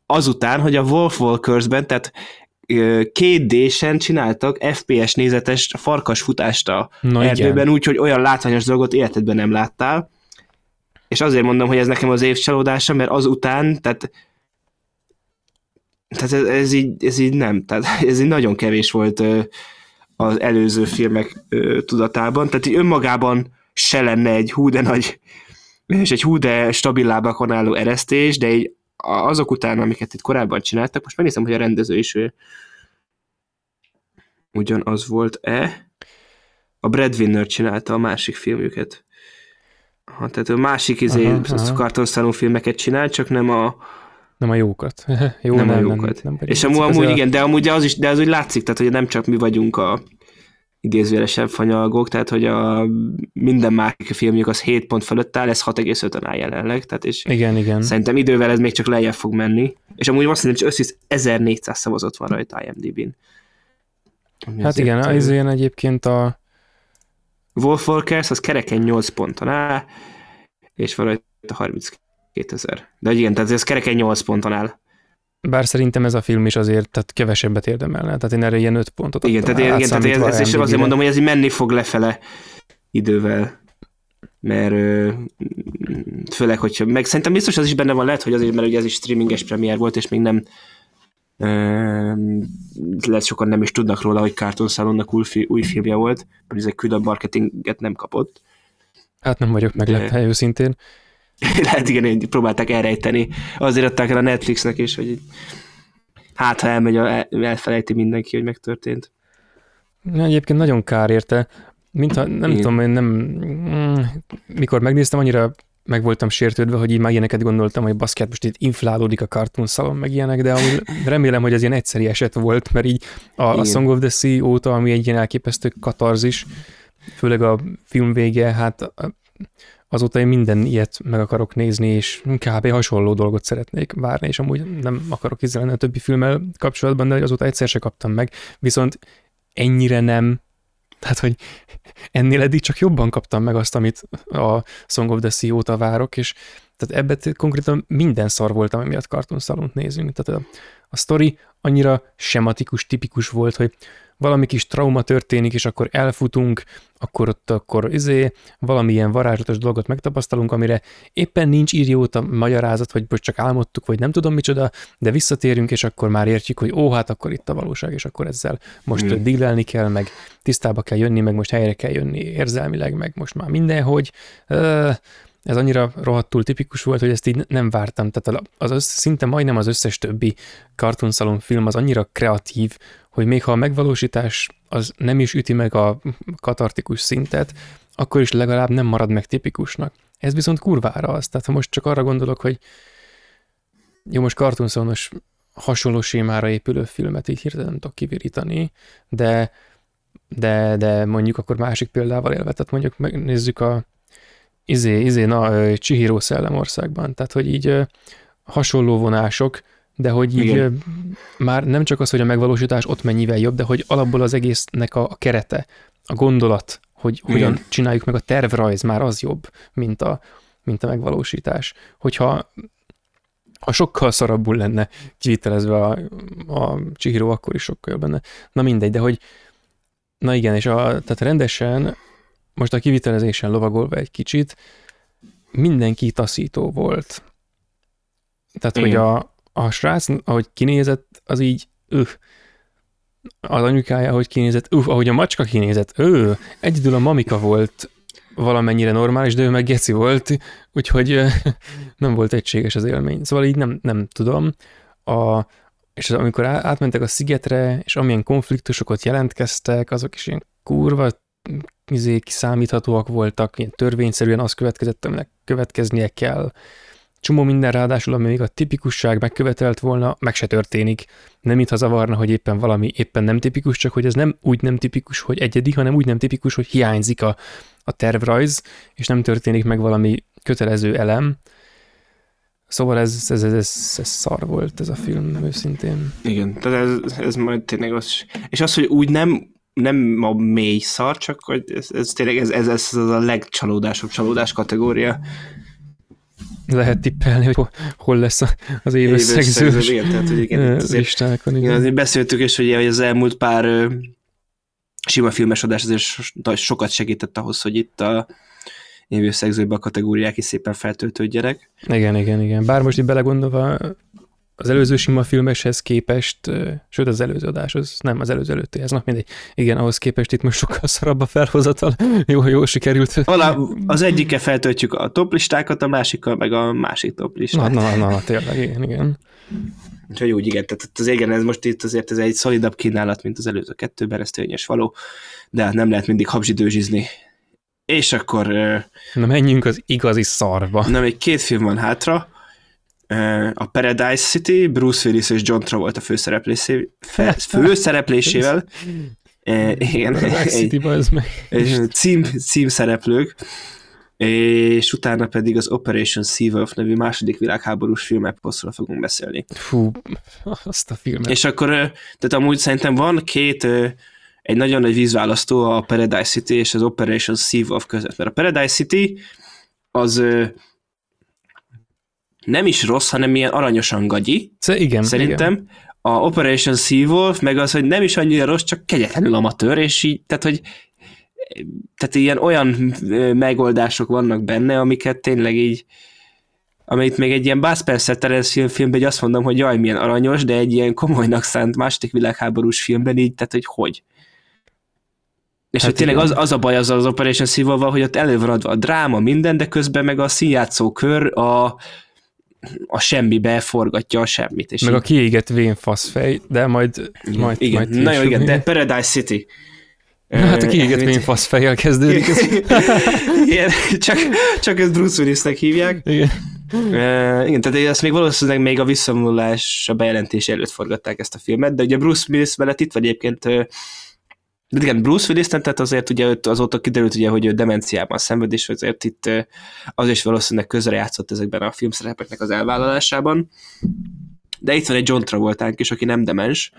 azután, hogy a Wolf Walkers-ben, tehát két D-sen csináltak FPS nézetes farkasfutást a Na erdőben, úgyhogy olyan látványos dolgot életedben nem láttál. És azért mondom, hogy ez nekem az év csalódása, mert azután, tehát tehát ez, ez, így, ez így nem, tehát [laughs] ez így nagyon kevés volt az előző filmek tudatában, tehát így önmagában se lenne egy hú de nagy és egy hú de stabil lábakon álló eresztés, de így azok után, amiket itt korábban csináltak, most megnézem, hogy a rendező is ő ugyanaz volt-e. A Breadwinner csinálta a másik filmjüket. Ha, tehát a másik izé, kartonszáló filmeket csinál, csak nem a nem a jókat. [laughs] Jó, nem, nem a jókat. Nem, nem És amúgy, amúgy igen, de amúgy az is, de az úgy látszik, tehát hogy nem csak mi vagyunk a idézőjelesen fanyalgók, tehát hogy a minden másik filmjük az 7 pont fölött áll, ez 6,5-ön áll jelenleg, tehát és igen, igen. szerintem idővel ez még csak lejjebb fog menni, és amúgy azt hiszem, hogy összes 1400 szavazott van rajta IMDb-n. Hát igen, az ilyen egyébként a Wolf Walkers az kereken 8 ponton áll, és van rajta 32 ezer. De igen, tehát ez kereken 8 ponton áll. Bár szerintem ez a film is azért tehát kevesebbet érdemelne, tehát én erre ilyen 5 pontot Igen, tehát, igen, tehát ez, ez, és azért mondom, hogy ez így menni fog lefele idővel, mert főleg, hogyha, meg szerintem biztos az is benne van, lehet, hogy azért, mert ugye ez is streaminges premier volt, és még nem lehet sokan nem is tudnak róla, hogy Cartoon Salonnak új, új filmje volt, mert ezek külön marketinget nem kapott. Hát nem vagyok meglepve, De... őszintén. [laughs] lehet igen, próbálták elrejteni. Azért adták el a Netflixnek is, hogy hát ha elmegy, elfelejti mindenki, hogy megtörtént. Egyébként nagyon kár érte, mintha, nem Igen. tudom, én nem, mm, mikor megnéztem, annyira meg voltam sértődve, hogy így már ilyeneket gondoltam, hogy baszkát most itt inflálódik a Cartoon Salon, meg ilyenek, de amúgy remélem, hogy ez ilyen egyszeri eset volt, mert így a, a Song of the Sea óta, ami egy ilyen elképesztő katarzis, főleg a film vége, hát azóta én minden ilyet meg akarok nézni, és kb. hasonló dolgot szeretnék várni, és amúgy nem akarok izzelni a többi filmmel kapcsolatban, de azóta egyszer se kaptam meg, viszont ennyire nem, tehát, hogy ennél eddig csak jobban kaptam meg azt, amit a Song of the Sea óta várok, és tehát ebben konkrétan minden szar volt, ami miatt Cartoon Salont nézünk. Tehát a, a sztori annyira sematikus, tipikus volt, hogy valami kis trauma történik, és akkor elfutunk, akkor ott akkor izé, valamilyen varázslatos dolgot megtapasztalunk, amire éppen nincs a magyarázat, hogy most csak álmodtuk, vagy nem tudom micsoda, de visszatérünk, és akkor már értjük, hogy ó, hát akkor itt a valóság, és akkor ezzel most mm. dílelni kell, meg tisztába kell jönni, meg most helyre kell jönni érzelmileg, meg most már mindenhogy. Ez annyira rohadtul tipikus volt, hogy ezt így nem vártam. Tehát az össz, szinte majdnem az összes többi Cartoon Salon film az annyira kreatív, hogy még ha a megvalósítás az nem is üti meg a katartikus szintet, akkor is legalább nem marad meg tipikusnak. Ez viszont kurvára az. Tehát ha most csak arra gondolok, hogy jó, most kartonszonos hasonló sémára épülő filmet így hirtelen nem tudok kivirítani, de, de, de mondjuk akkor másik példával élve, tehát mondjuk megnézzük a izé, izé, na, Csihíró szellemországban, tehát hogy így hasonló vonások, de hogy így Igen. már nem csak az, hogy a megvalósítás ott mennyivel jobb, de hogy alapból az egésznek a, a kerete, a gondolat, hogy Igen. hogyan csináljuk meg a tervrajz, már az jobb, mint a, mint a megvalósítás. Hogyha ha sokkal szarabbul lenne kivitelezve a, a Chihiro, akkor is sokkal jobb lenne. Na mindegy, de hogy na igen, és a, tehát rendesen most a kivitelezésen lovagolva egy kicsit, mindenki taszító volt. Tehát, igen. hogy a, a srác, ahogy kinézett, az így, öh, az anyukája, ahogy kinézett, öh, ahogy a macska kinézett, ő, egyedül a mamika volt valamennyire normális, de ő meg geci volt, úgyhogy [laughs] nem volt egységes az élmény. Szóval így nem, nem tudom. A, és az, amikor átmentek a szigetre, és amilyen konfliktusokat jelentkeztek, azok is ilyen kurva izé, kiszámíthatóak voltak, ilyen törvényszerűen az következett, aminek következnie kell csomó minden ráadásul, ami még a tipikusság megkövetelt volna, meg se történik. Nem mintha zavarna, hogy éppen valami éppen nem tipikus, csak hogy ez nem úgy nem tipikus, hogy egyedi, hanem úgy nem tipikus, hogy hiányzik a, a tervrajz, és nem történik meg valami kötelező elem. Szóval ez, ez, ez, ez, ez szar volt ez a film, őszintén. Igen, tehát ez, ez majd tényleg az, és az, hogy úgy nem nem a mély szar, csak hogy ez, ez tényleg ez, ez, ez az a legcsalódásabb csalódás kategória lehet tippelni, hogy hol lesz az éves szegzős listákon. Igen. igen, beszéltük is, hogy az elmúlt pár sima filmes adás azért sokat segített ahhoz, hogy itt a évőszegzőbe a kategóriák is szépen feltöltődjenek. Igen, igen, igen. Bár most így belegondolva az előző sima filmeshez képest, sőt az előző adáshoz, nem az előző előtti, ez nap mindegy. Igen, ahhoz képest itt most sokkal szarabb a felhozatal. [laughs] jó, jó sikerült. Alá, az egyike feltöltjük a toplistákat, a másikkal meg a másik toplistát. Na, na, na, na tényleg, igen, igen. Úgyhogy úgy, igen, tehát az igen, ez most itt azért ez egy szolidabb kínálat, mint az előző kettőben, ez tényes való, de hát nem lehet mindig habzsidőzsizni. És akkor... Na menjünk az igazi szarba. Na, még két film van hátra, a Paradise City, Bruce Willis és John Travolta főszereplésé, [laughs] főszereplésével. e, igen, City, egy, cím, címszereplők, és utána pedig az Operation Seawolf nevű második világháborús filmeposzról fogunk beszélni. Fú, azt a filmet. És akkor, tehát amúgy szerintem van két, egy nagyon nagy vízválasztó a Paradise City és az Operation Seawolf között, mert a Paradise City az nem is rossz, hanem ilyen aranyosan gagyi. Igen, Szerintem. Igen. A Operation Seawolf meg az, hogy nem is annyira rossz, csak kegyetlenül amatőr, és így, tehát, hogy tehát ilyen olyan megoldások vannak benne, amiket tényleg így amit még egy ilyen Buzz Spencer Terence filmben, azt mondom, hogy jaj, milyen aranyos, de egy ilyen komolynak szánt második világháborús filmben így, tehát hogy hogy. És hát hogy tényleg az, az a baj az az Operation Seawolf, hogy ott elő van adva a dráma, minden, de közben meg a színjátszó kör, a, a semmibe forgatja a semmit. És Meg így... a kiégett vén faszfej, de majd, igen, majd, igen. majd Na jó, igen, de Paradise City. Hát a kiégetmény fasz fejjel kezdődik. Ez. [laughs] Igen, csak, csak ezt Bruce Willisnek hívják. Igen. Uh, igen, tehát ezt még valószínűleg még a visszavonulás a bejelentés előtt forgatták ezt a filmet, de ugye Bruce Willis mellett itt vagy egyébként de igen, Bruce willis tehát azért ugye azóta kiderült, ugye, hogy ő demenciában szenved, és azért itt az is valószínűleg közre játszott ezekben a filmszerepeknek az elvállalásában. De itt van egy John Travoltánk is, aki nem demens,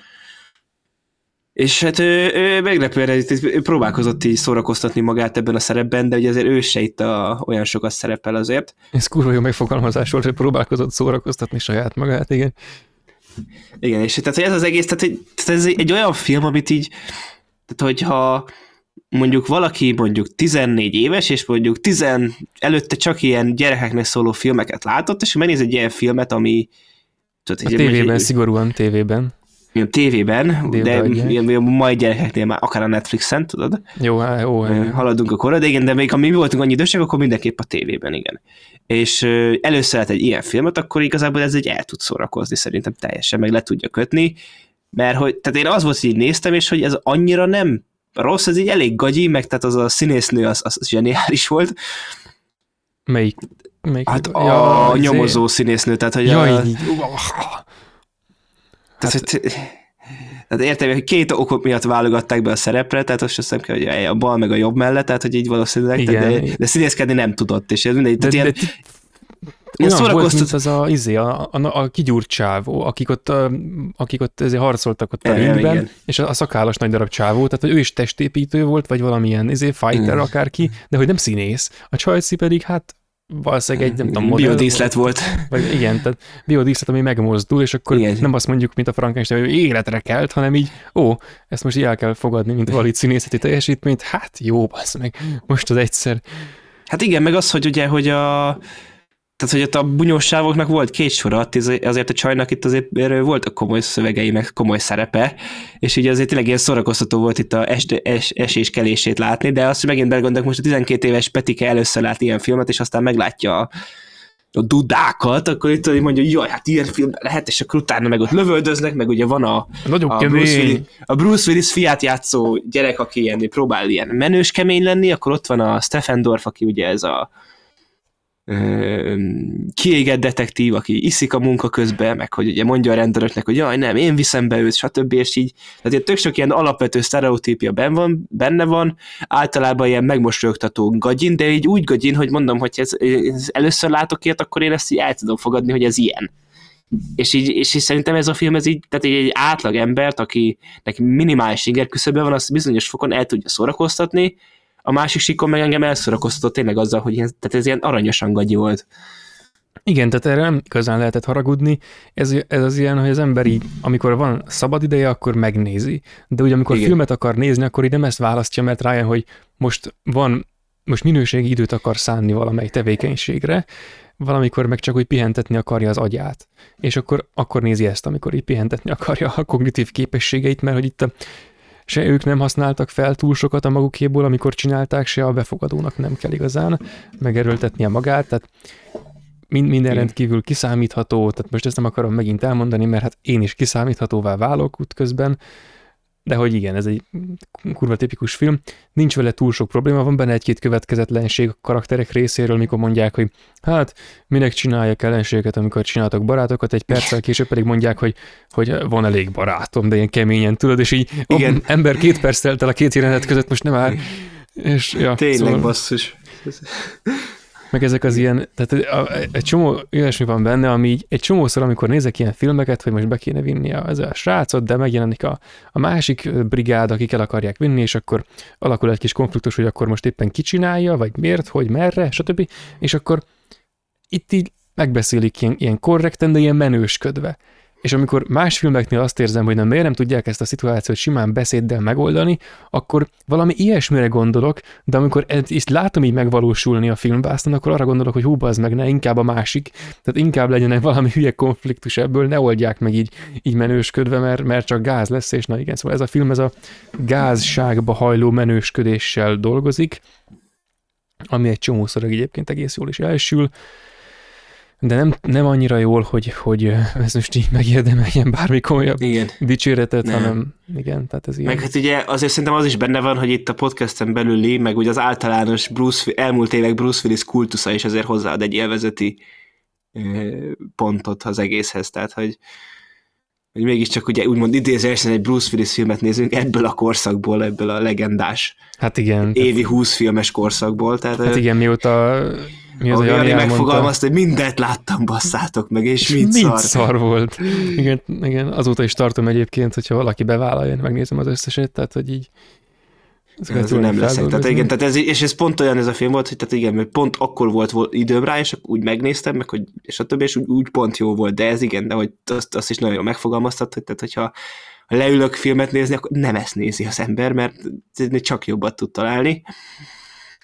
és hát ő, ő meglepően ő próbálkozott így szórakoztatni magát ebben a szerepben, de ugye azért ő se itt a, olyan sokat szerepel azért. Ez kurva jó megfogalmazás volt, hogy próbálkozott szórakoztatni saját magát, igen. Igen, és tehát ez az egész, tehát, tehát ez egy olyan film, amit így, tehát hogyha mondjuk valaki mondjuk 14 éves, és mondjuk 10 előtte csak ilyen gyerekeknek szóló filmeket látott, és megnéz egy ilyen filmet, ami... Tudod, a tévében, egy, szigorúan tévében ilyen tévében, de ilyen, mai gyerekeknél már akár a Netflixen, tudod? Jó, jó. Haladunk a korra, de igen, de még ha mi voltunk annyi idősek, akkor mindenképp a tévében, igen. És először lett egy ilyen filmet, akkor igazából ez egy el tud szórakozni, szerintem teljesen meg le tudja kötni, mert hogy, tehát én az volt, hogy így néztem, és hogy ez annyira nem rossz, ez így elég gagyi, meg tehát az a színésznő az, az zseniális volt. Melyik? Melyik? Hát a ja, nyomozó színésznő, tehát hogy ja, a... Így, tehát, hát, hogy, tehát értem, hogy két okok miatt válogatták be a szerepre, tehát azt hiszem, hogy a bal meg a jobb mellett, tehát hogy így valószínűleg, igen, de, de színészkedni nem tudott, és ez mindegy. De, tehát de, ilyen, de, olyan szórakoztat... volt, mint az a, izé, a, a, a kigyúrt csávó, akik ott, a, akik ott ezért harcoltak ott a ringben, és a, a szakállas nagy darab csávó, tehát hogy ő is testépítő volt, vagy valamilyen izé, fighter mm. akárki, de hogy nem színész. A Csajci pedig hát valószínűleg egy, nem tudom, modell. Biodíszlet volt. Vagy igen, tehát biodíszlet, ami megmozdul, és akkor igen. nem azt mondjuk, mint a Frankenstein, hogy életre kelt, hanem így, ó, ezt most így el kell fogadni, mint valami színészeti teljesítményt, hát jó, bassz meg, most az egyszer. Hát igen, meg az, hogy ugye, hogy a tehát, hogy ott a bunyósávoknak volt két sora, azért a csajnak itt azért voltak komoly szövegei, meg komoly szerepe, és így azért tényleg ilyen szórakoztató volt itt a es, es, esés-kelését látni, de azt, hogy megint belegondolok, most a 12 éves Petike először lát ilyen filmet, és aztán meglátja a, a dudákat, akkor itt mondja, jaj, hát ilyen film lehet, és akkor utána meg ott lövöldöznek, meg ugye van a, Nagyon a, Bruce, Willis, a Bruce Willis fiát játszó gyerek, aki ilyen, próbál ilyen menős kemény lenni, akkor ott van a Stephen Dorff, aki ugye ez a kiégett detektív, aki iszik a munka közben, meg hogy ugye mondja a rendőröknek, hogy jaj, nem, én viszem be őt, stb. és így, tehát tök sok ilyen alapvető sztereotípia benne van, benne van, általában ilyen megmosolyogtató gagyin, de így úgy gagyin, hogy mondom, hogy ez, ez először látok ilyet, akkor én ezt így el tudom fogadni, hogy ez ilyen. És így, és így szerintem ez a film, ez így, tehát egy, egy átlag embert, akinek minimális inger küszöbe van, azt bizonyos fokon el tudja szórakoztatni, a másik sikon meg engem elszorakoztatott tényleg azzal, hogy ez, tehát ez ilyen aranyosan gagyi volt. Igen, tehát erre nem igazán lehetett haragudni. Ez, ez az ilyen, hogy az ember így, amikor van szabad ideje, akkor megnézi. De ugye amikor Igen. filmet akar nézni, akkor így nem ezt választja, mert rájön, hogy most van, most minőségi időt akar szánni valamely tevékenységre, valamikor meg csak úgy pihentetni akarja az agyát. És akkor, akkor nézi ezt, amikor így pihentetni akarja a kognitív képességeit, mert hogy itt a se ők nem használtak fel túl sokat a magukéból, amikor csinálták, se a befogadónak nem kell igazán megerőltetnie magát, tehát mind, minden rendkívül kiszámítható, tehát most ezt nem akarom megint elmondani, mert hát én is kiszámíthatóvá válok útközben, de hogy igen, ez egy kurva tipikus film. Nincs vele túl sok probléma, van benne egy-két következetlenség a karakterek részéről, mikor mondják, hogy hát minek csinálják ellenséget, amikor csináltak barátokat, egy perccel később pedig mondják, hogy, hogy van elég barátom, de ilyen keményen, tudod, és így igen. Oh, ember két perc telt el a két jelenet között, most nem áll. És, ja, Tényleg szóval... basszus. Meg ezek az ilyen, tehát egy csomó olyasmi van benne, ami így egy csomószor, amikor nézek ilyen filmeket, hogy most be kéne vinni a, ez a srácot, de megjelenik a, a másik brigád, akik el akarják vinni, és akkor alakul egy kis konfliktus, hogy akkor most éppen kicsinálja, vagy miért, hogy merre, stb. És akkor itt így megbeszélik ilyen, ilyen korrekten, de ilyen menősködve. És amikor más filmeknél azt érzem, hogy nem, miért nem tudják ezt a szituációt simán beszéddel megoldani, akkor valami ilyesmire gondolok, de amikor ezt látom így megvalósulni a filmvászton, akkor arra gondolok, hogy hú, az meg ne, inkább a másik. Tehát inkább legyen egy valami hülye konfliktus ebből, ne oldják meg így, így menősködve, mert, mert csak gáz lesz, és na igen, szóval ez a film ez a gázságba hajló menősködéssel dolgozik, ami egy csomószor egyébként egész jól is elsül. De nem, nem annyira jól, hogy, hogy ez most így megérdemeljen bármi komolyabb Igen. dicséretet, Nem. hanem igen, tehát ez ilyen. Meg hát ugye azért szerintem az is benne van, hogy itt a podcasten belüli, meg ugye az általános Bruce, elmúlt évek Bruce Willis kultusza is azért hozzáad egy élvezeti pontot az egészhez, tehát hogy, hogy mégiscsak ugye úgymond idézőesen egy Bruce Willis filmet nézünk ebből a korszakból, ebből a legendás Hát igen. évi 20 filmes korszakból, tehát Hát igen, mióta mi az, Jani megfogalmazta, hogy mindent láttam, basszátok meg, és mind, mind szar. szar volt. Igen, igen, azóta is tartom egyébként, hogyha valaki bevállalja, megnézem az összeset, tehát hogy így Ez nem leszek. Tehát igen, tehát ez, és ez pont olyan ez a film volt, hogy tehát igen, mert pont akkor volt, volt időm rá, és úgy megnéztem, meg hogy, és a többi, és úgy, úgy pont jó volt, de ez igen, de hogy azt, azt is nagyon jól megfogalmaztat, hogy tehát hogyha ha leülök filmet nézni, akkor nem ezt nézi az ember, mert csak jobbat tud találni.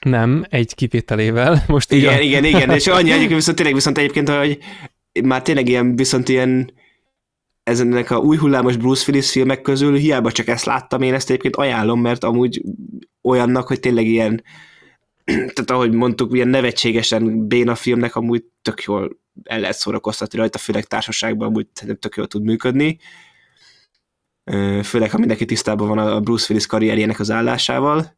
Nem, egy kivételével. [laughs] Most Igen, a- igen, igen, és annyi, [laughs] annyi viszont tényleg viszont egyébként, hogy már tényleg ilyen, viszont ilyen ezenek a új hullámos Bruce Willis filmek közül hiába csak ezt láttam, én ezt egyébként ajánlom, mert amúgy olyannak, hogy tényleg ilyen, [clears throat] tehát ahogy mondtuk, ilyen nevetségesen béna filmnek amúgy tök jól el lehet szórakoztatni rajta, főleg társaságban amúgy tök jól tud működni. Főleg, ha mindenki tisztában van a Bruce Willis karrierjének az állásával.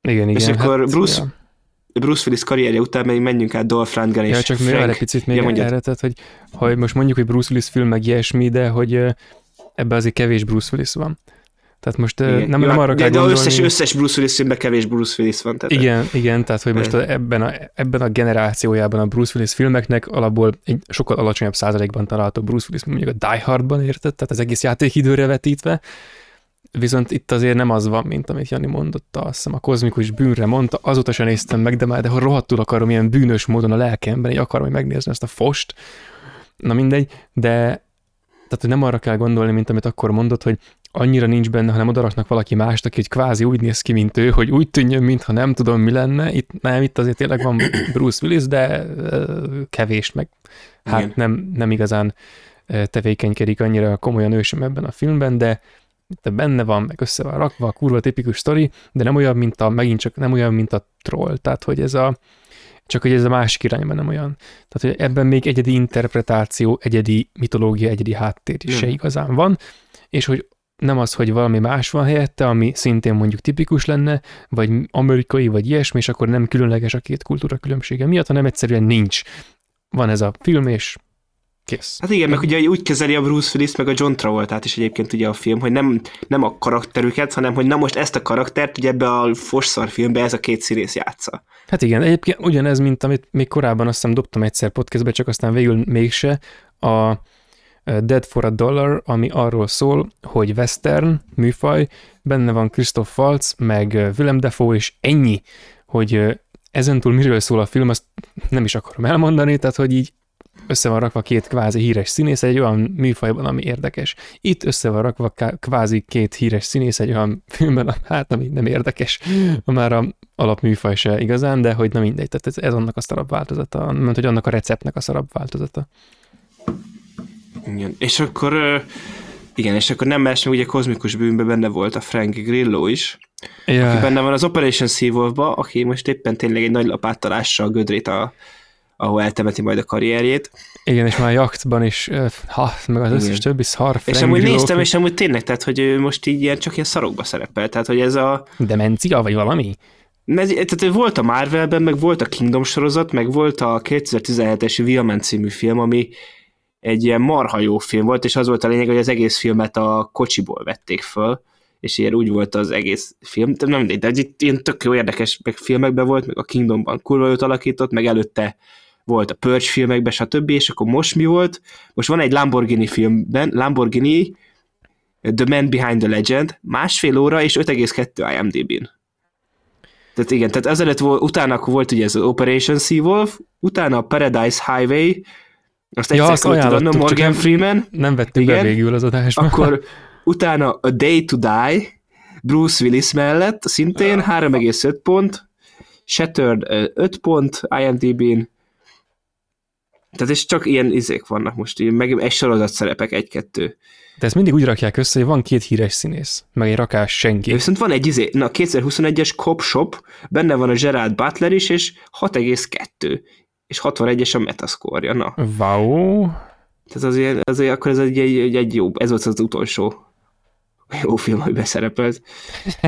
Igen, igen. és akkor Bruce- ja. Bruce Willis karrierje után még menjünk át Dolph Lundgren és Ja, csak még Frank. egy picit még Ja, ja, mondjad. erre, tehát, hogy ha most mondjuk, hogy Bruce Willis film, meg ilyesmi, de hogy ebbe azért kevés Bruce Willis van. Tehát most Igen. nem, Jó, nem hát arra de, kell de gondolni... összes, összes Bruce Willis filmben kevés Bruce Willis van. Tehát Igen, igen, tehát hogy most a, ebben, a, ebben a generációjában a Bruce Willis filmeknek alapból egy sokkal alacsonyabb százalékban található Bruce Willis, mondjuk a Die Hardban érted, tehát az egész játékidőre vetítve, viszont itt azért nem az van, mint amit Jani mondotta, azt hiszem a kozmikus bűnre mondta, azóta sem néztem meg, de már de rohadtul akarom ilyen bűnös módon a lelkemben, így akarom hogy megnézni ezt a fost, na mindegy, de tehát hogy nem arra kell gondolni, mint amit akkor mondott, hogy annyira nincs benne, hanem odaraknak valaki mást, aki egy kvázi úgy néz ki, mint ő, hogy úgy tűnjön, mintha nem tudom, mi lenne. Itt nem, itt azért tényleg van Bruce Willis, de kevés meg. Hát Igen. nem, nem igazán tevékenykedik annyira komolyan ő sem ebben a filmben, de de benne van, meg össze van rakva, kurva tipikus sztori, de nem olyan, mint a, megint csak nem olyan, mint a troll. Tehát, hogy ez a, csak hogy ez a másik irányban nem olyan. Tehát, hogy ebben még egyedi interpretáció, egyedi mitológia, egyedi háttér is se Nem. igazán van, és hogy nem az, hogy valami más van helyette, ami szintén mondjuk tipikus lenne, vagy amerikai, vagy ilyesmi, és akkor nem különleges a két kultúra különbsége miatt, hanem egyszerűen nincs. Van ez a film, és kész. Hát igen, meg ugye úgy kezeli a Bruce Willis meg a John Travoltát is egyébként ugye a film, hogy nem, nem a karakterüket, hanem hogy na most ezt a karaktert ugye ebbe a fosszar filmbe ez a két színész játsza. Hát igen, egyébként ugyanez, mint amit még korábban azt hiszem dobtam egyszer podcastbe, csak aztán végül mégse, a Dead for a Dollar, ami arról szól, hogy western műfaj, benne van Christoph Waltz, meg Willem Dafoe, és ennyi, hogy ezentúl miről szól a film, azt nem is akarom elmondani, tehát hogy így össze van rakva két kvázi híres színész egy olyan műfajban, ami érdekes. Itt össze van rakva kvázi két híres színész egy olyan filmben, hát ami nem érdekes, már a alapműfaj se igazán, de hogy na mindegy, tehát ez, ez annak a szarabb változata, mert hogy annak a receptnek a szarabb változata. Igen. És akkor igen, és akkor nem más, ugye kozmikus bűnben benne volt a Frank Grillo is, Ja, aki benne van az Operation Seawolf-ba, aki most éppen tényleg egy nagy lapáttal ássa a gödrét, a, ahol eltemeti majd a karrierjét. igen, és már a jaktban is, ha, meg az összes Igen. többi szar, És amúgy néztem, és amúgy tényleg, tehát, hogy ő most így ilyen, csak ilyen szarokba szerepel, tehát, hogy ez a, demencia, vagy valami? Mert, tehát volt a Marvelben, meg volt a Kingdom sorozat, meg volt a 2017-es Viaman című film, ami egy ilyen marha jó film volt, és az volt a lényeg, hogy az egész filmet a kocsiból vették föl, és ilyen úgy volt az egész film, de nem de itt ilyen tök jó érdekes meg filmekben volt, meg a Kingdomban kurva jót alakított, meg előtte volt a Purge filmekben, stb. És akkor most mi volt? Most van egy Lamborghini filmben, Lamborghini The Man Behind the Legend, másfél óra és 5,2 IMDb-n. Tehát igen, tehát ezelőtt volt, utána volt ugye ez az Operation Seawolf, utána a Paradise Highway, azt Ja, egyszer azt tudnom, ajánlottuk, Morgan Freeman, Nem vettük be Igen. végül az adásba. akkor utána a Day to Die, Bruce Willis mellett, szintén 3,5 pont, Shattered ö, 5 pont IMDb-n, tehát és csak ilyen izék vannak most, így, meg egy sorozat szerepek, egy-kettő. De ezt mindig úgy rakják össze, hogy van két híres színész, meg egy rakás senki. Viszont van egy izé, na 2021-es Cop Shop, benne van a Gerard Butler is, és 6,2 és 61-es a metascore na. Wow. Tehát azért, azért akkor ez egy, egy, egy jó, ez volt az utolsó jó film, hogy beszerepelt.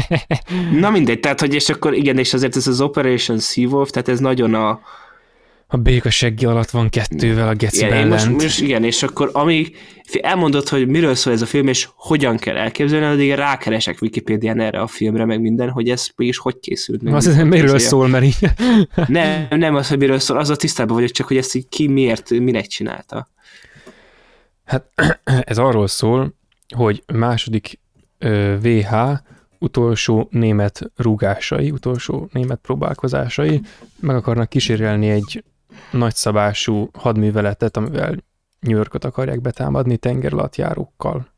[laughs] Na mindegy, tehát hogy és akkor igen, és azért ez az Operation Seawolf, tehát ez nagyon a, a béka seggi alatt van kettővel a geci igen, most, most, igen, és akkor amíg elmondod, hogy miről szól ez a film, és hogyan kell elképzelni, addig rákeresek Wikipédián erre a filmre, meg minden, hogy ez mégis hogy készült. Meg az miről szól, mert így... [laughs] nem, nem az, hogy miről szól, az a tisztában vagyok, csak hogy ezt így ki miért, minek csinálta. Hát [clears throat] ez arról szól, hogy második VH utolsó német rúgásai, utolsó német próbálkozásai meg akarnak kísérelni egy nagyszabású hadműveletet, amivel New Yorkot akarják betámadni tengeralattjárókkal.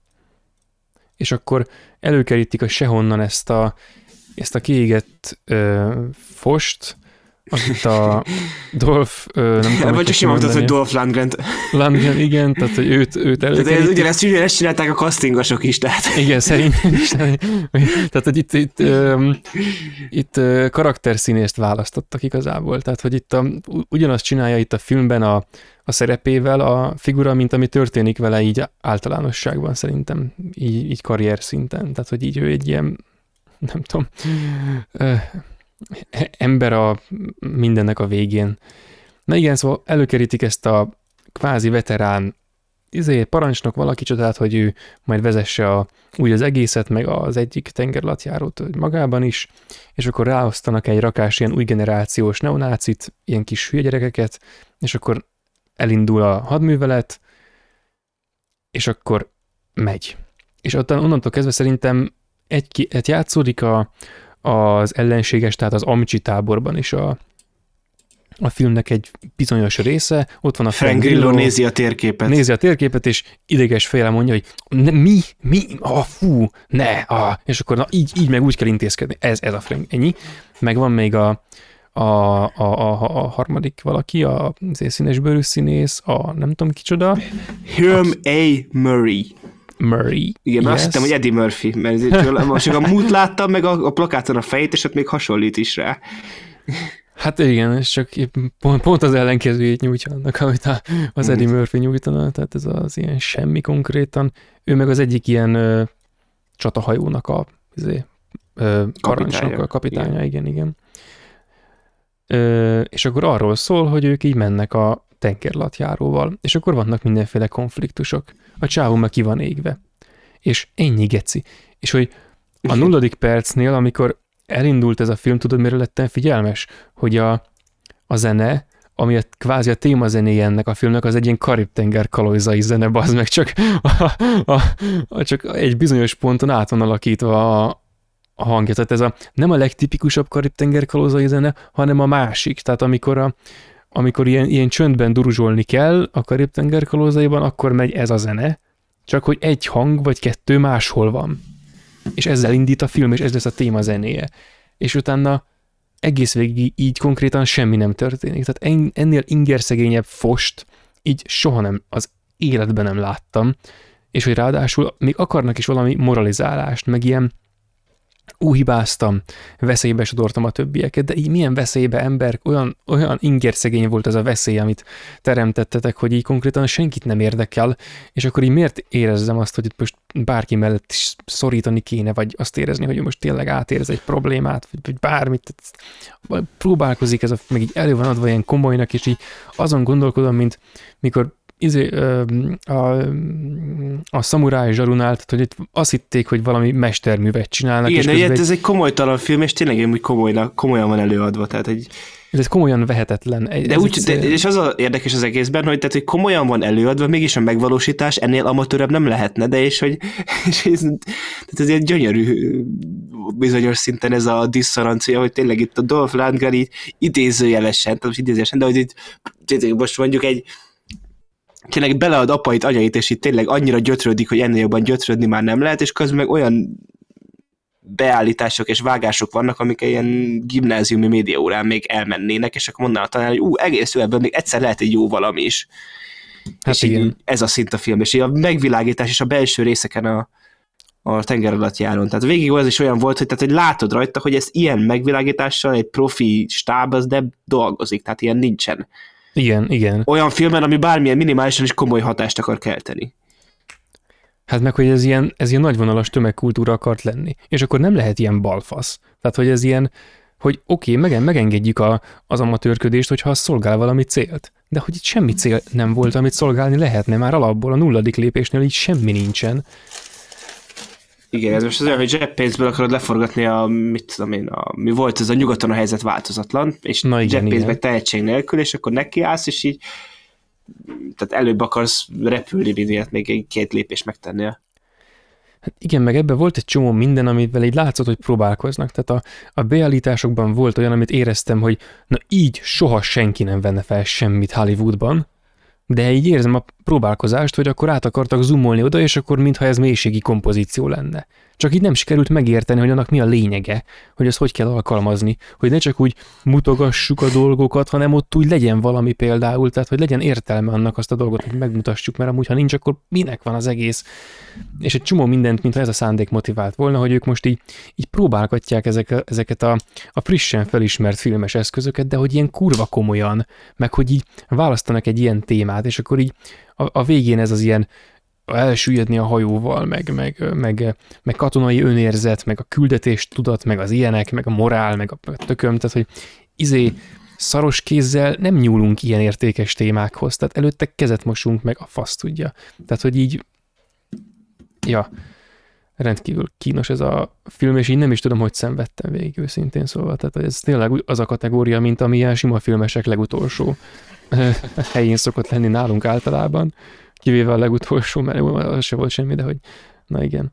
És akkor előkerítik a sehonnan ezt a, ezt a kiégett ö, fost, itt a Dolph, nem tudom, Vagy csak simán hogy Dolph Lundgren. Lundgren, igen, tehát hogy őt, őt előkerítik. Tehát ugyanezt, ugyanezt csinálták a castingosok is, tehát. Igen, szerintem is. [laughs] Tehát, hogy itt, itt, itt karakterszínészt választottak igazából. Tehát, hogy itt a, ugyanazt csinálja itt a filmben a, a szerepével a figura, mint ami történik vele így általánosságban szerintem, így, így karrier szinten. Tehát, hogy így ő egy ilyen, nem tudom, ember a mindennek a végén. Na igen, szóval előkerítik ezt a kvázi veterán izé, parancsnok valaki csodát, hogy ő majd vezesse a, úgy az egészet, meg az egyik tengerlatjárót magában is, és akkor ráosztanak egy rakás ilyen új generációs neonácit, ilyen kis hülye gyerekeket, és akkor elindul a hadművelet, és akkor megy. És ott onnantól kezdve szerintem egy, egy játszódik a, az ellenséges, tehát az Amcsi táborban is a, a filmnek egy bizonyos része, ott van a Frank Grillo, nézi a térképet. Nézi a térképet, és ideges fejle mondja, hogy ne, mi, mi, ah, fú, ne, ah, és akkor na, így, így meg úgy kell intézkedni. Ez, ez a Frank, ennyi. Meg van még a, a, a, a, a harmadik valaki, a színes bőrű színész, a nem tudom kicsoda. Herm A. Murray. Murray. Igen, yes. azt hittem, hogy Eddie Murphy, mert [laughs] most csak a mút láttam, meg a, a plakáton a fejét, és ott még hasonlít is rá. Hát igen, és csak pont, pont az ellenkezőjét nyújtja annak, amit a, az Eddie Murphy nyújtana, tehát ez az ilyen semmi konkrétan. Ő meg az egyik ilyen ö, csatahajónak a izé, ö, a kapitánya, igen, igen. igen. Ö, és akkor arról szól, hogy ők így mennek a tengerlatjáróval, és akkor vannak mindenféle konfliktusok. A csávó meg ki van égve. És ennyi geci. És hogy a nulladik percnél, amikor elindult ez a film, tudod, mire lettem figyelmes? Hogy a, a zene, ami a, kvázi a témazenéje ennek a filmnek, az egy ilyen Karib-tenger zene, az meg csak, a, a, a, csak egy bizonyos ponton át van alakítva a, a hangja. Tehát ez a, nem a legtipikusabb Karib-tenger kalózai zene, hanem a másik. Tehát amikor a, amikor ilyen, ilyen csöndben duruzsolni kell a Karib-tenger kalózaiban, akkor megy ez a zene, csak hogy egy hang vagy kettő máshol van. És ezzel indít a film, és ez lesz a téma zenéje. És utána egész végig így konkrétan semmi nem történik. Tehát ennél ingerszegényebb fost így soha nem az életben nem láttam, és hogy ráadásul még akarnak is valami moralizálást, meg ilyen ú, hibáztam, veszélybe sodortam a többieket, de így milyen veszélybe ember, olyan, olyan ingerszegény volt ez a veszély, amit teremtettetek, hogy így konkrétan senkit nem érdekel, és akkor így miért érezzem azt, hogy itt most bárki mellett is szorítani kéne, vagy azt érezni, hogy most tényleg átérez egy problémát, vagy, vagy bármit, próbálkozik ez a, meg így elő van adva ilyen komolynak, és így azon gondolkodom, mint mikor izé, a, a szamuráj zsarunál, tehát hogy itt azt hitték, hogy valami mesterművet csinálnak. Igen, és de egy... ez egy komolytalan film, és tényleg úgy komolyan, komolyan van előadva, tehát egy... Ez egy komolyan vehetetlen. Ez de úgy, de, és az a érdekes az egészben, hogy, tehát, hogy komolyan van előadva, mégis a megvalósítás ennél amatőrebb nem lehetne, de és hogy [laughs] és ez, tehát ez egy gyönyörű bizonyos szinten ez a diszonancia, hogy tényleg itt a Dolph Lundgren így idézőjelesen, tehát most idézőjelesen, de hogy itt, most mondjuk egy tényleg belead apait, anyait, és itt tényleg annyira gyötrődik, hogy ennél jobban gyötrődni már nem lehet, és közben meg olyan beállítások és vágások vannak, amik ilyen gimnáziumi médiaórán még elmennének, és akkor mondanak talán, hogy ú, egész jó, ebből még egyszer lehet egy jó valami is. Hát és igen. ez a szint a film, és a megvilágítás és a belső részeken a, a tenger alatt járon. Tehát végig az is olyan volt, hogy, tehát, hogy látod rajta, hogy ez ilyen megvilágítással egy profi stáb az de dolgozik, tehát ilyen nincsen. Igen, igen. Olyan filmen, ami bármilyen minimálisan is komoly hatást akar kelteni. Hát meg, hogy ez ilyen, ez ilyen nagyvonalas tömegkultúra akart lenni. És akkor nem lehet ilyen balfasz. Tehát, hogy ez ilyen, hogy oké, okay, megen, megengedjük a, az amatőrködést, hogyha az szolgál valami célt. De hogy itt semmi cél nem volt, amit szolgálni lehetne, már alapból a nulladik lépésnél így semmi nincsen. Igen, ez most az olyan, hogy zseppénzből akarod leforgatni a, mit tudom én, a, mi volt ez a nyugaton a helyzet változatlan, és Na igen, zseppénzbe igen. tehetség nélkül, és akkor nekiállsz, és így tehát előbb akarsz repülni, miatt még egy két lépés megtennie. Hát igen, meg ebben volt egy csomó minden, amivel így látszott, hogy próbálkoznak. Tehát a, a beállításokban volt olyan, amit éreztem, hogy na így soha senki nem venne fel semmit Hollywoodban, de így érzem a próbálkozást, hogy akkor át akartak zoomolni oda, és akkor mintha ez mélységi kompozíció lenne. Csak így nem sikerült megérteni, hogy annak mi a lényege, hogy azt hogy kell alkalmazni, hogy ne csak úgy mutogassuk a dolgokat, hanem ott úgy legyen valami például, tehát hogy legyen értelme annak azt a dolgot, hogy megmutassuk, mert amúgy, ha nincs, akkor minek van az egész. És egy csomó mindent, mintha ez a szándék motivált volna, hogy ők most így, így próbálgatják ezek, ezeket a, a frissen felismert filmes eszközöket, de hogy ilyen kurva komolyan, meg hogy így választanak egy ilyen témát, és akkor így a, a végén ez az ilyen elsüllyedni a hajóval, meg, meg, meg, meg katonai önérzet, meg a küldetés tudat, meg az ilyenek, meg a morál, meg a tököm, tehát hogy izé szaros kézzel nem nyúlunk ilyen értékes témákhoz, tehát előtte kezet mosunk, meg a fasz tudja. Tehát, hogy így, ja, rendkívül kínos ez a film, és így nem is tudom, hogy szenvedtem végig őszintén szólva. Tehát ez tényleg az a kategória, mint amilyen sima filmesek legutolsó [laughs] helyén szokott lenni nálunk általában, kivéve a legutolsó, mert az se volt semmi, de hogy na igen.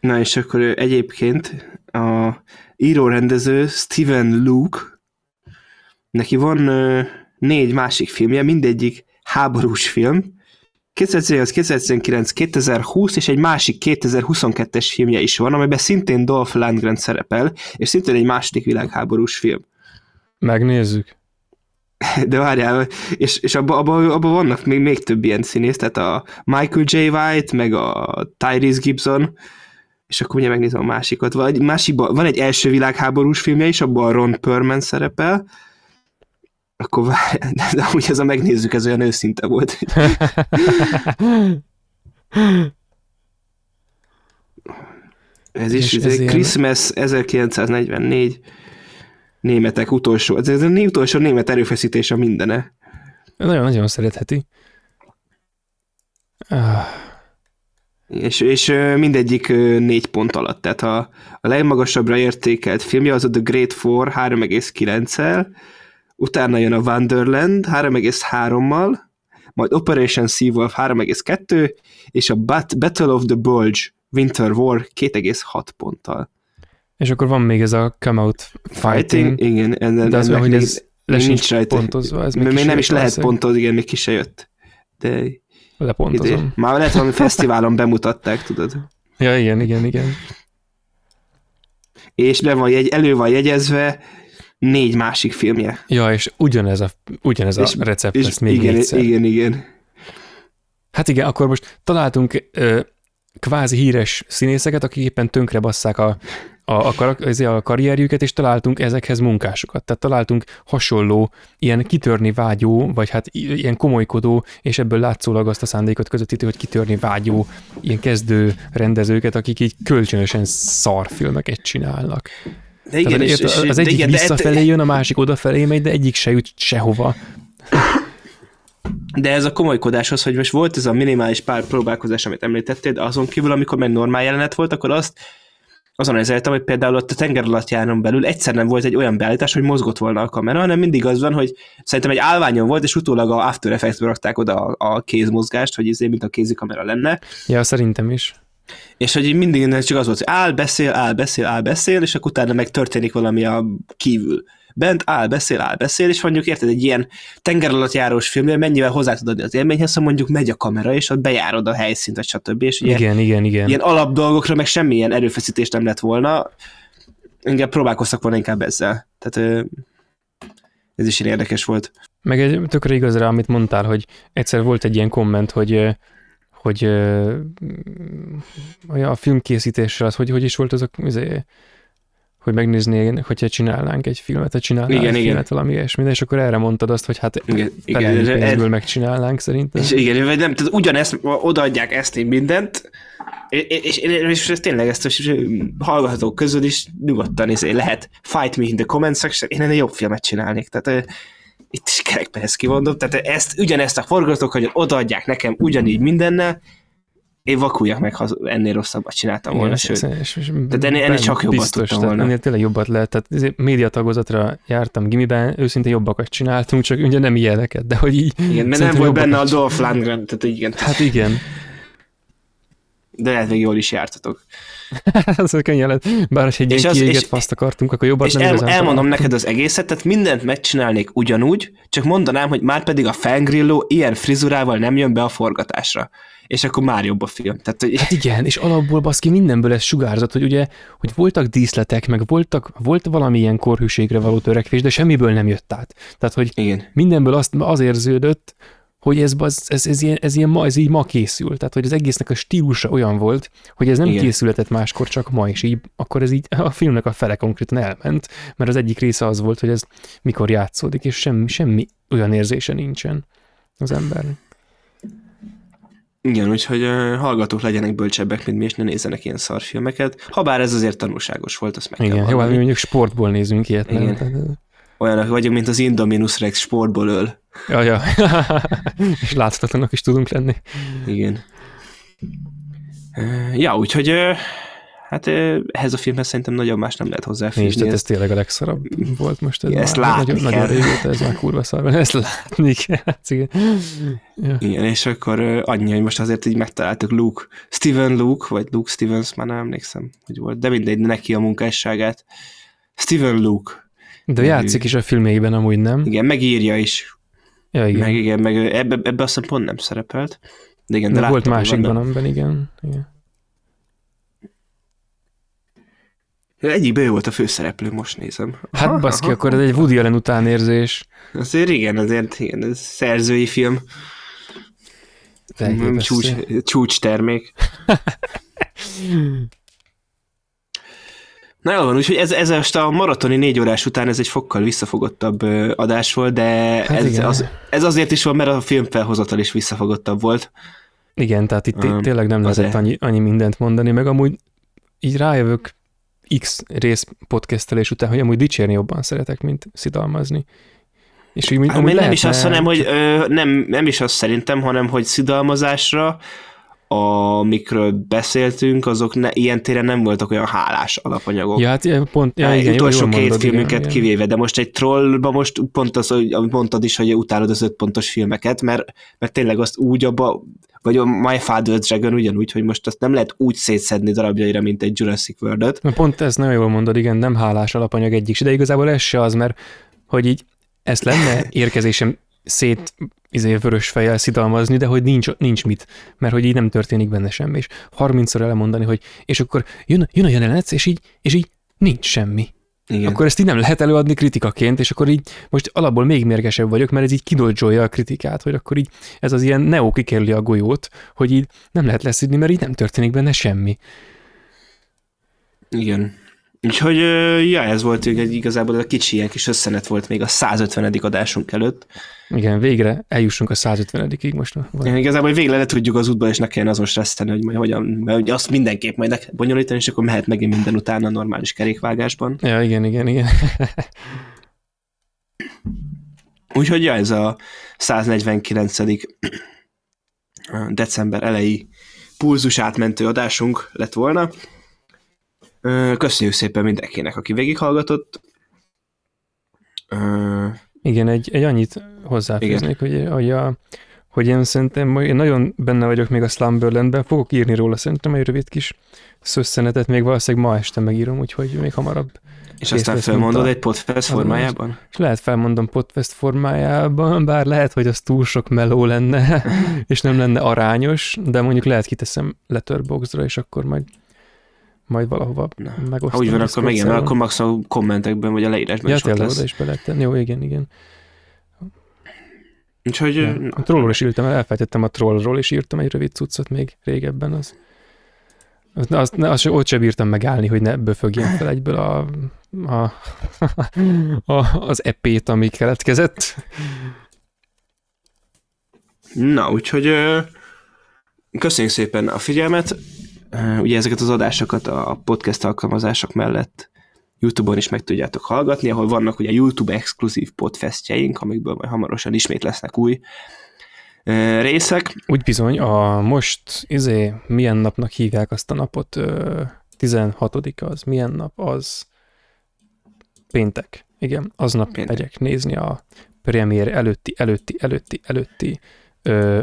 Na és akkor ő egyébként a író-rendező Steven Luke, neki van ö, négy másik filmje, mindegyik háborús film, 2018, 2019, 2020 és egy másik 2022-es filmje is van, amelyben szintén Dolph Lundgren szerepel, és szintén egy második világháborús film. Megnézzük. [laughs] De várjál, és, és abban abba, abba vannak még, még több ilyen színész, tehát a Michael J. White, meg a Tyrese Gibson, és akkor ugye megnézem a másikat. Vagy másikban, van egy első világháborús filmje is, abban a Ron Perlman szerepel, akkor várjál, de, de amúgy ez a megnézzük, ez olyan őszinte volt. [laughs] Ez is, És ez ez egy ilyen- Christmas 1944 németek utolsó, ez, ez a utolsó német erőfeszítés a mindene. Nagyon-nagyon szeretheti. Ah, És, és mindegyik négy pont alatt. Tehát a, a legmagasabbra értékelt filmje az a The Great Four 3,9-el, utána jön a Wonderland 3,3-mal, majd Operation Seawolf 3,2, és a Bat- Battle of the Bulge Winter War 2,6 ponttal. És akkor van még ez a come out fighting, igen, ennek, de az ennek hogy ez le sincs rajta. pontozva. Ez még, még nem is lehet pontozni, igen, még ki se jött. De. Lepontozom. Már lehet valami fesztiválon bemutatták, tudod. Ja, igen, igen, igen. És le van jegy, elő van jegyezve négy másik filmje. Ja, és ugyanez a, ugyanez És- a recept És lesz még igen, négyszer. igen, igen. Hát igen, akkor most találtunk ö, kvázi híres színészeket, akik éppen tönkre basszák a, a, a, azért a karrierjüket, és találtunk ezekhez munkásokat. Tehát találtunk hasonló, ilyen kitörni vágyó, vagy hát ilyen komolykodó, és ebből látszólag azt a szándékot közvetítő, hogy kitörni vágyó, ilyen kezdő rendezőket, akik így kölcsönösen szarfilmeket csinálnak. De igen, Tehát és, érted, és, az egyik igen, de visszafelé jön, a másik odafelé megy, de egyik se jut sehova. De ez a komolykodáshoz, hogy most volt ez a minimális pár próbálkozás, amit említettél, de azon kívül, amikor meg normál jelenet volt, akkor azt azon ezeltem, hogy például ott a tenger alatt járon belül egyszer nem volt egy olyan beállítás, hogy mozgott volna a kamera, hanem mindig az van, hogy szerintem egy állványon volt, és utólag a After Effects-be rakták oda a, a kézmozgást, hogy izé, mint a kézikamera lenne, Ja, szerintem is. és hogy mindig csak az volt, hogy áll, beszél, áll, beszél, áll, beszél, és akkor utána meg történik valami a kívül. Bent áll, beszél, áll, beszél, és mondjuk érted, egy ilyen tenger alatt járós filmnél mennyivel hozzá tud adni az élményhez, ha mondjuk megy a kamera, és ott bejárod a helyszínt, vagy stb. És ugye Igen, igen, igen. ilyen alap dolgokra meg semmilyen erőfeszítés nem lett volna, inkább próbálkoztak volna inkább ezzel. Tehát ez is ilyen érdekes volt. Meg egy tökre igaz rá, amit mondtál, hogy egyszer volt egy ilyen komment, hogy hogy a filmkészítéssel, az hogy, hogy is volt az a, izé, hogy megnéznék, hogyha csinálnánk egy filmet, vagy csinálnánk Igen, egy igen. filmet, valami ilyesmi, és akkor erre mondtad azt, hogy hát Igen, igen, pénzből ez- megcsinálnánk szerintem. És igen, vagy nem, tehát ugyanezt odaadják ezt én mindent, és, és, és, és tényleg ezt a hallgatók közül is nyugodtan izé lehet fight me in the comment section, én ennél jobb filmet csinálnék. Tehát itt is kerekben ezt kimondom, tehát ezt, ugyanezt a forgatók, hogy odaadják nekem ugyanígy mindennel, én vakuljak meg, ha ennél rosszabbat csináltam volna, sőt. és, és, Tehát ennél- ennél csak jobbat biztos, tudtam volna. Ennél tényleg jobbat lehet. Tehát médiatagozatra jártam gimiben, őszintén jobbakat csináltunk, csak ugye nem ilyeneket, de hogy így... Igen, mert nem volt benne a Dolph Lundgren, tehát igen, Hát igen, de lehet még jól is jártatok. [laughs] ez könnyen lett. Bár egy És ilyen az- kiégett faszt akartunk, akkor jobbat És nem el, elmondom neked az egészet, tehát mindent megcsinálnék ugyanúgy, csak mondanám, hogy már pedig a Fangrillo ilyen frizurával nem jön be a forgatásra. És akkor már jobb a film. Tehát, hogy Hát igen, és alapból baszki mindenből ez sugárzott, hogy ugye, hogy voltak díszletek, meg voltak, volt valami ilyen korhűségre való törekvés, de semmiből nem jött át. Tehát, hogy igen. mindenből azt, az érződött, hogy ez, ez, ez, ez, ilyen, ez, ilyen ma, ez így ma készül. Tehát, hogy az egésznek a stílusa olyan volt, hogy ez nem Igen. Készületett máskor, csak ma, és így akkor ez így a filmnek a fele konkrétan elment, mert az egyik része az volt, hogy ez mikor játszódik, és semmi, semmi olyan érzése nincsen az embernek. Igen, úgyhogy uh, hallgatók legyenek bölcsebbek, mint mi, és ne nézzenek ilyen szarfilmeket. Habár ez azért tanulságos volt, azt meg kell Igen, jó, hát mi mondjuk sportból nézünk ilyet. nem? Igen. Tehát- Olyanok vagyunk, mint az Indominus Rex sportból öl. Ja, ja. [laughs] és láthatatlanak is tudunk lenni. Igen. Ja, úgyhogy hát ehhez a filmhez szerintem nagyon más nem lehet Nincs, hozzáfűzni. tehát ez tényleg a legszarabb volt most. Ez ezt már látni nagyon, kell. nagyon régóta, ez már kurva szar. Ezt látni kell. Igen. Ja. Igen, és akkor annyi, hogy most azért így megtaláltuk Luke, Steven Luke, vagy Luke Stevens, már nem emlékszem, hogy volt, de mindegy, neki a munkásságát. Steven Luke, De játszik is a filmjeiben amúgy, nem? igen, megírja is, Ja, igen. meg igen, meg ebbe, ebbe azt hiszem pont nem szerepelt, de igen, de, De volt láttam, másikban, amiben igen. igen. Egyikben ő volt a főszereplő, most nézem. Hát Aha, baszki, aha. akkor ez egy Woody Allen utánérzés. Azért igen, azért igen, ez szerzői film, csúcs, csúcs termék. [laughs] Na jó van, úgyhogy ez, ez most a maratoni négy órás után ez egy fokkal visszafogottabb adás volt, de Hát ez, igen. az, ez azért is van, mert a film felhozatal is visszafogottabb volt. Igen, tehát itt Um, tényleg nem lehetett annyi, annyi mindent mondani, meg amúgy így rájövök X rész podcastelés után, hogy amúgy dicsérni jobban szeretek, mint szidalmazni. És így, Hát, amúgy nem is azt, hanem, hogy ö, nem, nem is azt szerintem, hanem, hogy szidalmazásra, amikről beszéltünk, azok ne, ilyen téren nem voltak olyan hálás alapanyagok. Ja, hát pont, ja, igen, utolsó jól két mondod, filmünket igen, igen. kivéve, de most egy trollba most pont az, amit mondtad is, hogy utálod az öt pontos filmeket, mert, mert tényleg azt úgy abba, vagy a My Father Dragon ugyanúgy, hogy most azt nem lehet úgy szétszedni darabjaira, mint egy Jurassic World-öt. Na pont ezt nagyon jól mondod, igen, nem hálás alapanyag egyik, de igazából ez se az, mert hogy így ezt lenne [laughs] érkezésem szét izé, vörös fejjel szidalmazni, de hogy nincs, nincs mit, mert hogy így nem történik benne semmi, és 30-szor elmondani, hogy és akkor jön, jön a jelenet, és így, és így nincs semmi. Igen. Akkor ezt így nem lehet előadni kritikaként, és akkor így most alapból még mérgesebb vagyok, mert ez így kidoldzsolja a kritikát, hogy akkor így ez az ilyen Neo kikerüli a golyót, hogy így nem lehet leszidni, mert így nem történik benne semmi. Igen. Úgyhogy, ja, ez volt egy igazából a kicsi ilyen kis összenet volt még a 150. adásunk előtt. Igen, végre eljussunk a 150-ig most. Vagy. Igen, igazából végre le tudjuk az útba, és ne kelljen azon stresszteni, hogy majd hogyan, mert ugye azt mindenképp majd le kell bonyolítani, és akkor mehet megint minden utána a normális kerékvágásban. Ja, igen, igen, igen. [laughs] Úgyhogy ja, ez a 149. december elejé pulzus átmentő adásunk lett volna. Köszönjük szépen mindenkinek, aki végighallgatott. Igen, egy, egy annyit hozzáfűznék, hogy, hogy, a, hogy én szerintem én nagyon benne vagyok még a Slumberlandben, fogok írni róla szerintem egy rövid kis szösszenetet, még valószínűleg ma este megírom, úgyhogy még hamarabb. és aztán felmondod a- egy podcast formájában? És lehet felmondom podcast formájában, bár lehet, hogy az túl sok meló lenne, [laughs] és nem lenne arányos, de mondjuk lehet kiteszem Letterboxdra, és akkor majd majd valahova Na, megosztom. Ha úgy van, akkor mert szerver. akkor max a kommentekben, vagy a leírásban Ja, is tényleg lesz. oda is be lehet tenni. Jó, igen, igen. Úgyhogy, Ja. A trollról is írtam, elfelejtettem a trollról, és írtam egy rövid cuccot még régebben az. Azt, azt ott sem bírtam megállni, hogy ne böfögjen fel egyből a, a, a, az epét, ami keletkezett. Na, úgyhogy köszönjük szépen a figyelmet. Ugye ezeket az adásokat a podcast alkalmazások mellett YouTube-on is meg tudjátok hallgatni, ahol vannak ugye YouTube exkluzív podcastjeink, amikből majd hamarosan ismét lesznek új részek. Úgy bizony, a most izé, milyen napnak hívják azt a napot, 16 az, milyen nap az? Péntek. Igen, aznap Péntek. megyek nézni a premier előtti, előtti, előtti, előtti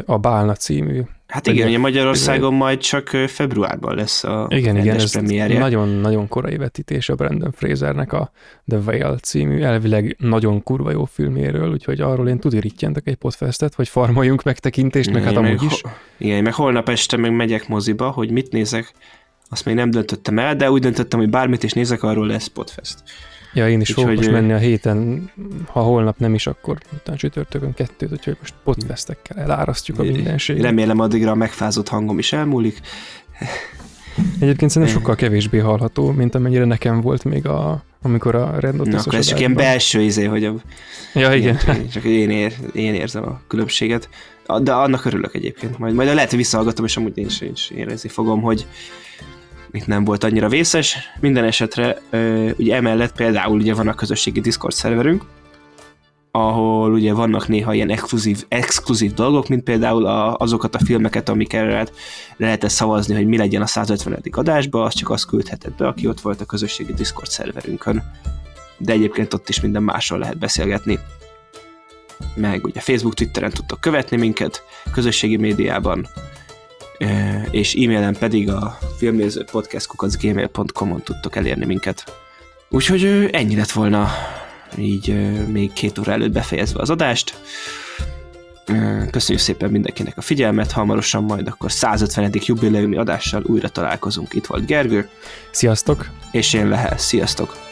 a Bálna című. Hát igen, ugye Magyarországon majd csak februárban lesz a Igen, igen, ez nagyon-nagyon korai vetítés a Brandon Frasernek a The Whale című, elvileg nagyon kurva jó filméről, úgyhogy arról én tudni rittyentek egy podfestet, hogy farmoljunk megtekintést, meg hát amúgy is. Igen, meg holnap este meg megyek moziba, hogy mit nézek, azt még nem döntöttem el, de úgy döntöttem, hogy bármit is nézek, arról lesz podfest. Ja, én is Úgy fogok most menni a héten, ha holnap nem is, akkor utána csütörtökön kettőt, úgyhogy most podcastekkel elárasztjuk a mindenséget. Remélem addigra a megfázott hangom is elmúlik. Egyébként szerintem sokkal kevésbé hallható, mint amennyire nekem volt még a, amikor a rendot Na, akkor ez csak ilyen belső izé, hogy a, ja, igen. Ilyen, [laughs] csak én, ér, én érzem a különbséget. De annak örülök egyébként. Majd, majd lehet, hogy visszahallgatom, és amúgy én is, én is érezni fogom, hogy, itt nem volt annyira vészes. Minden esetre ugye emellett például ugye van a közösségi Discord szerverünk, ahol ugye vannak néha ilyen exkluzív, exkluzív dolgok, mint például a, azokat a filmeket, amiket lehet, lehet szavazni, hogy mi legyen a 150. adásba, azt csak azt küldheted be, aki ott volt a közösségi Discord szerverünkön. De egyébként ott is minden másról lehet beszélgetni. Meg ugye Facebook, Twitteren tudtok követni minket, közösségi médiában, és e-mailen pedig a filmnéző podcastkukacgmail.com-on tudtok elérni minket. Úgyhogy ennyi lett volna így még két óra előtt befejezve az adást. Köszönjük szépen mindenkinek a figyelmet, hamarosan majd akkor 150. jubileumi adással újra találkozunk. Itt volt Gergő. Sziasztok! És én Lehel. Sziasztok!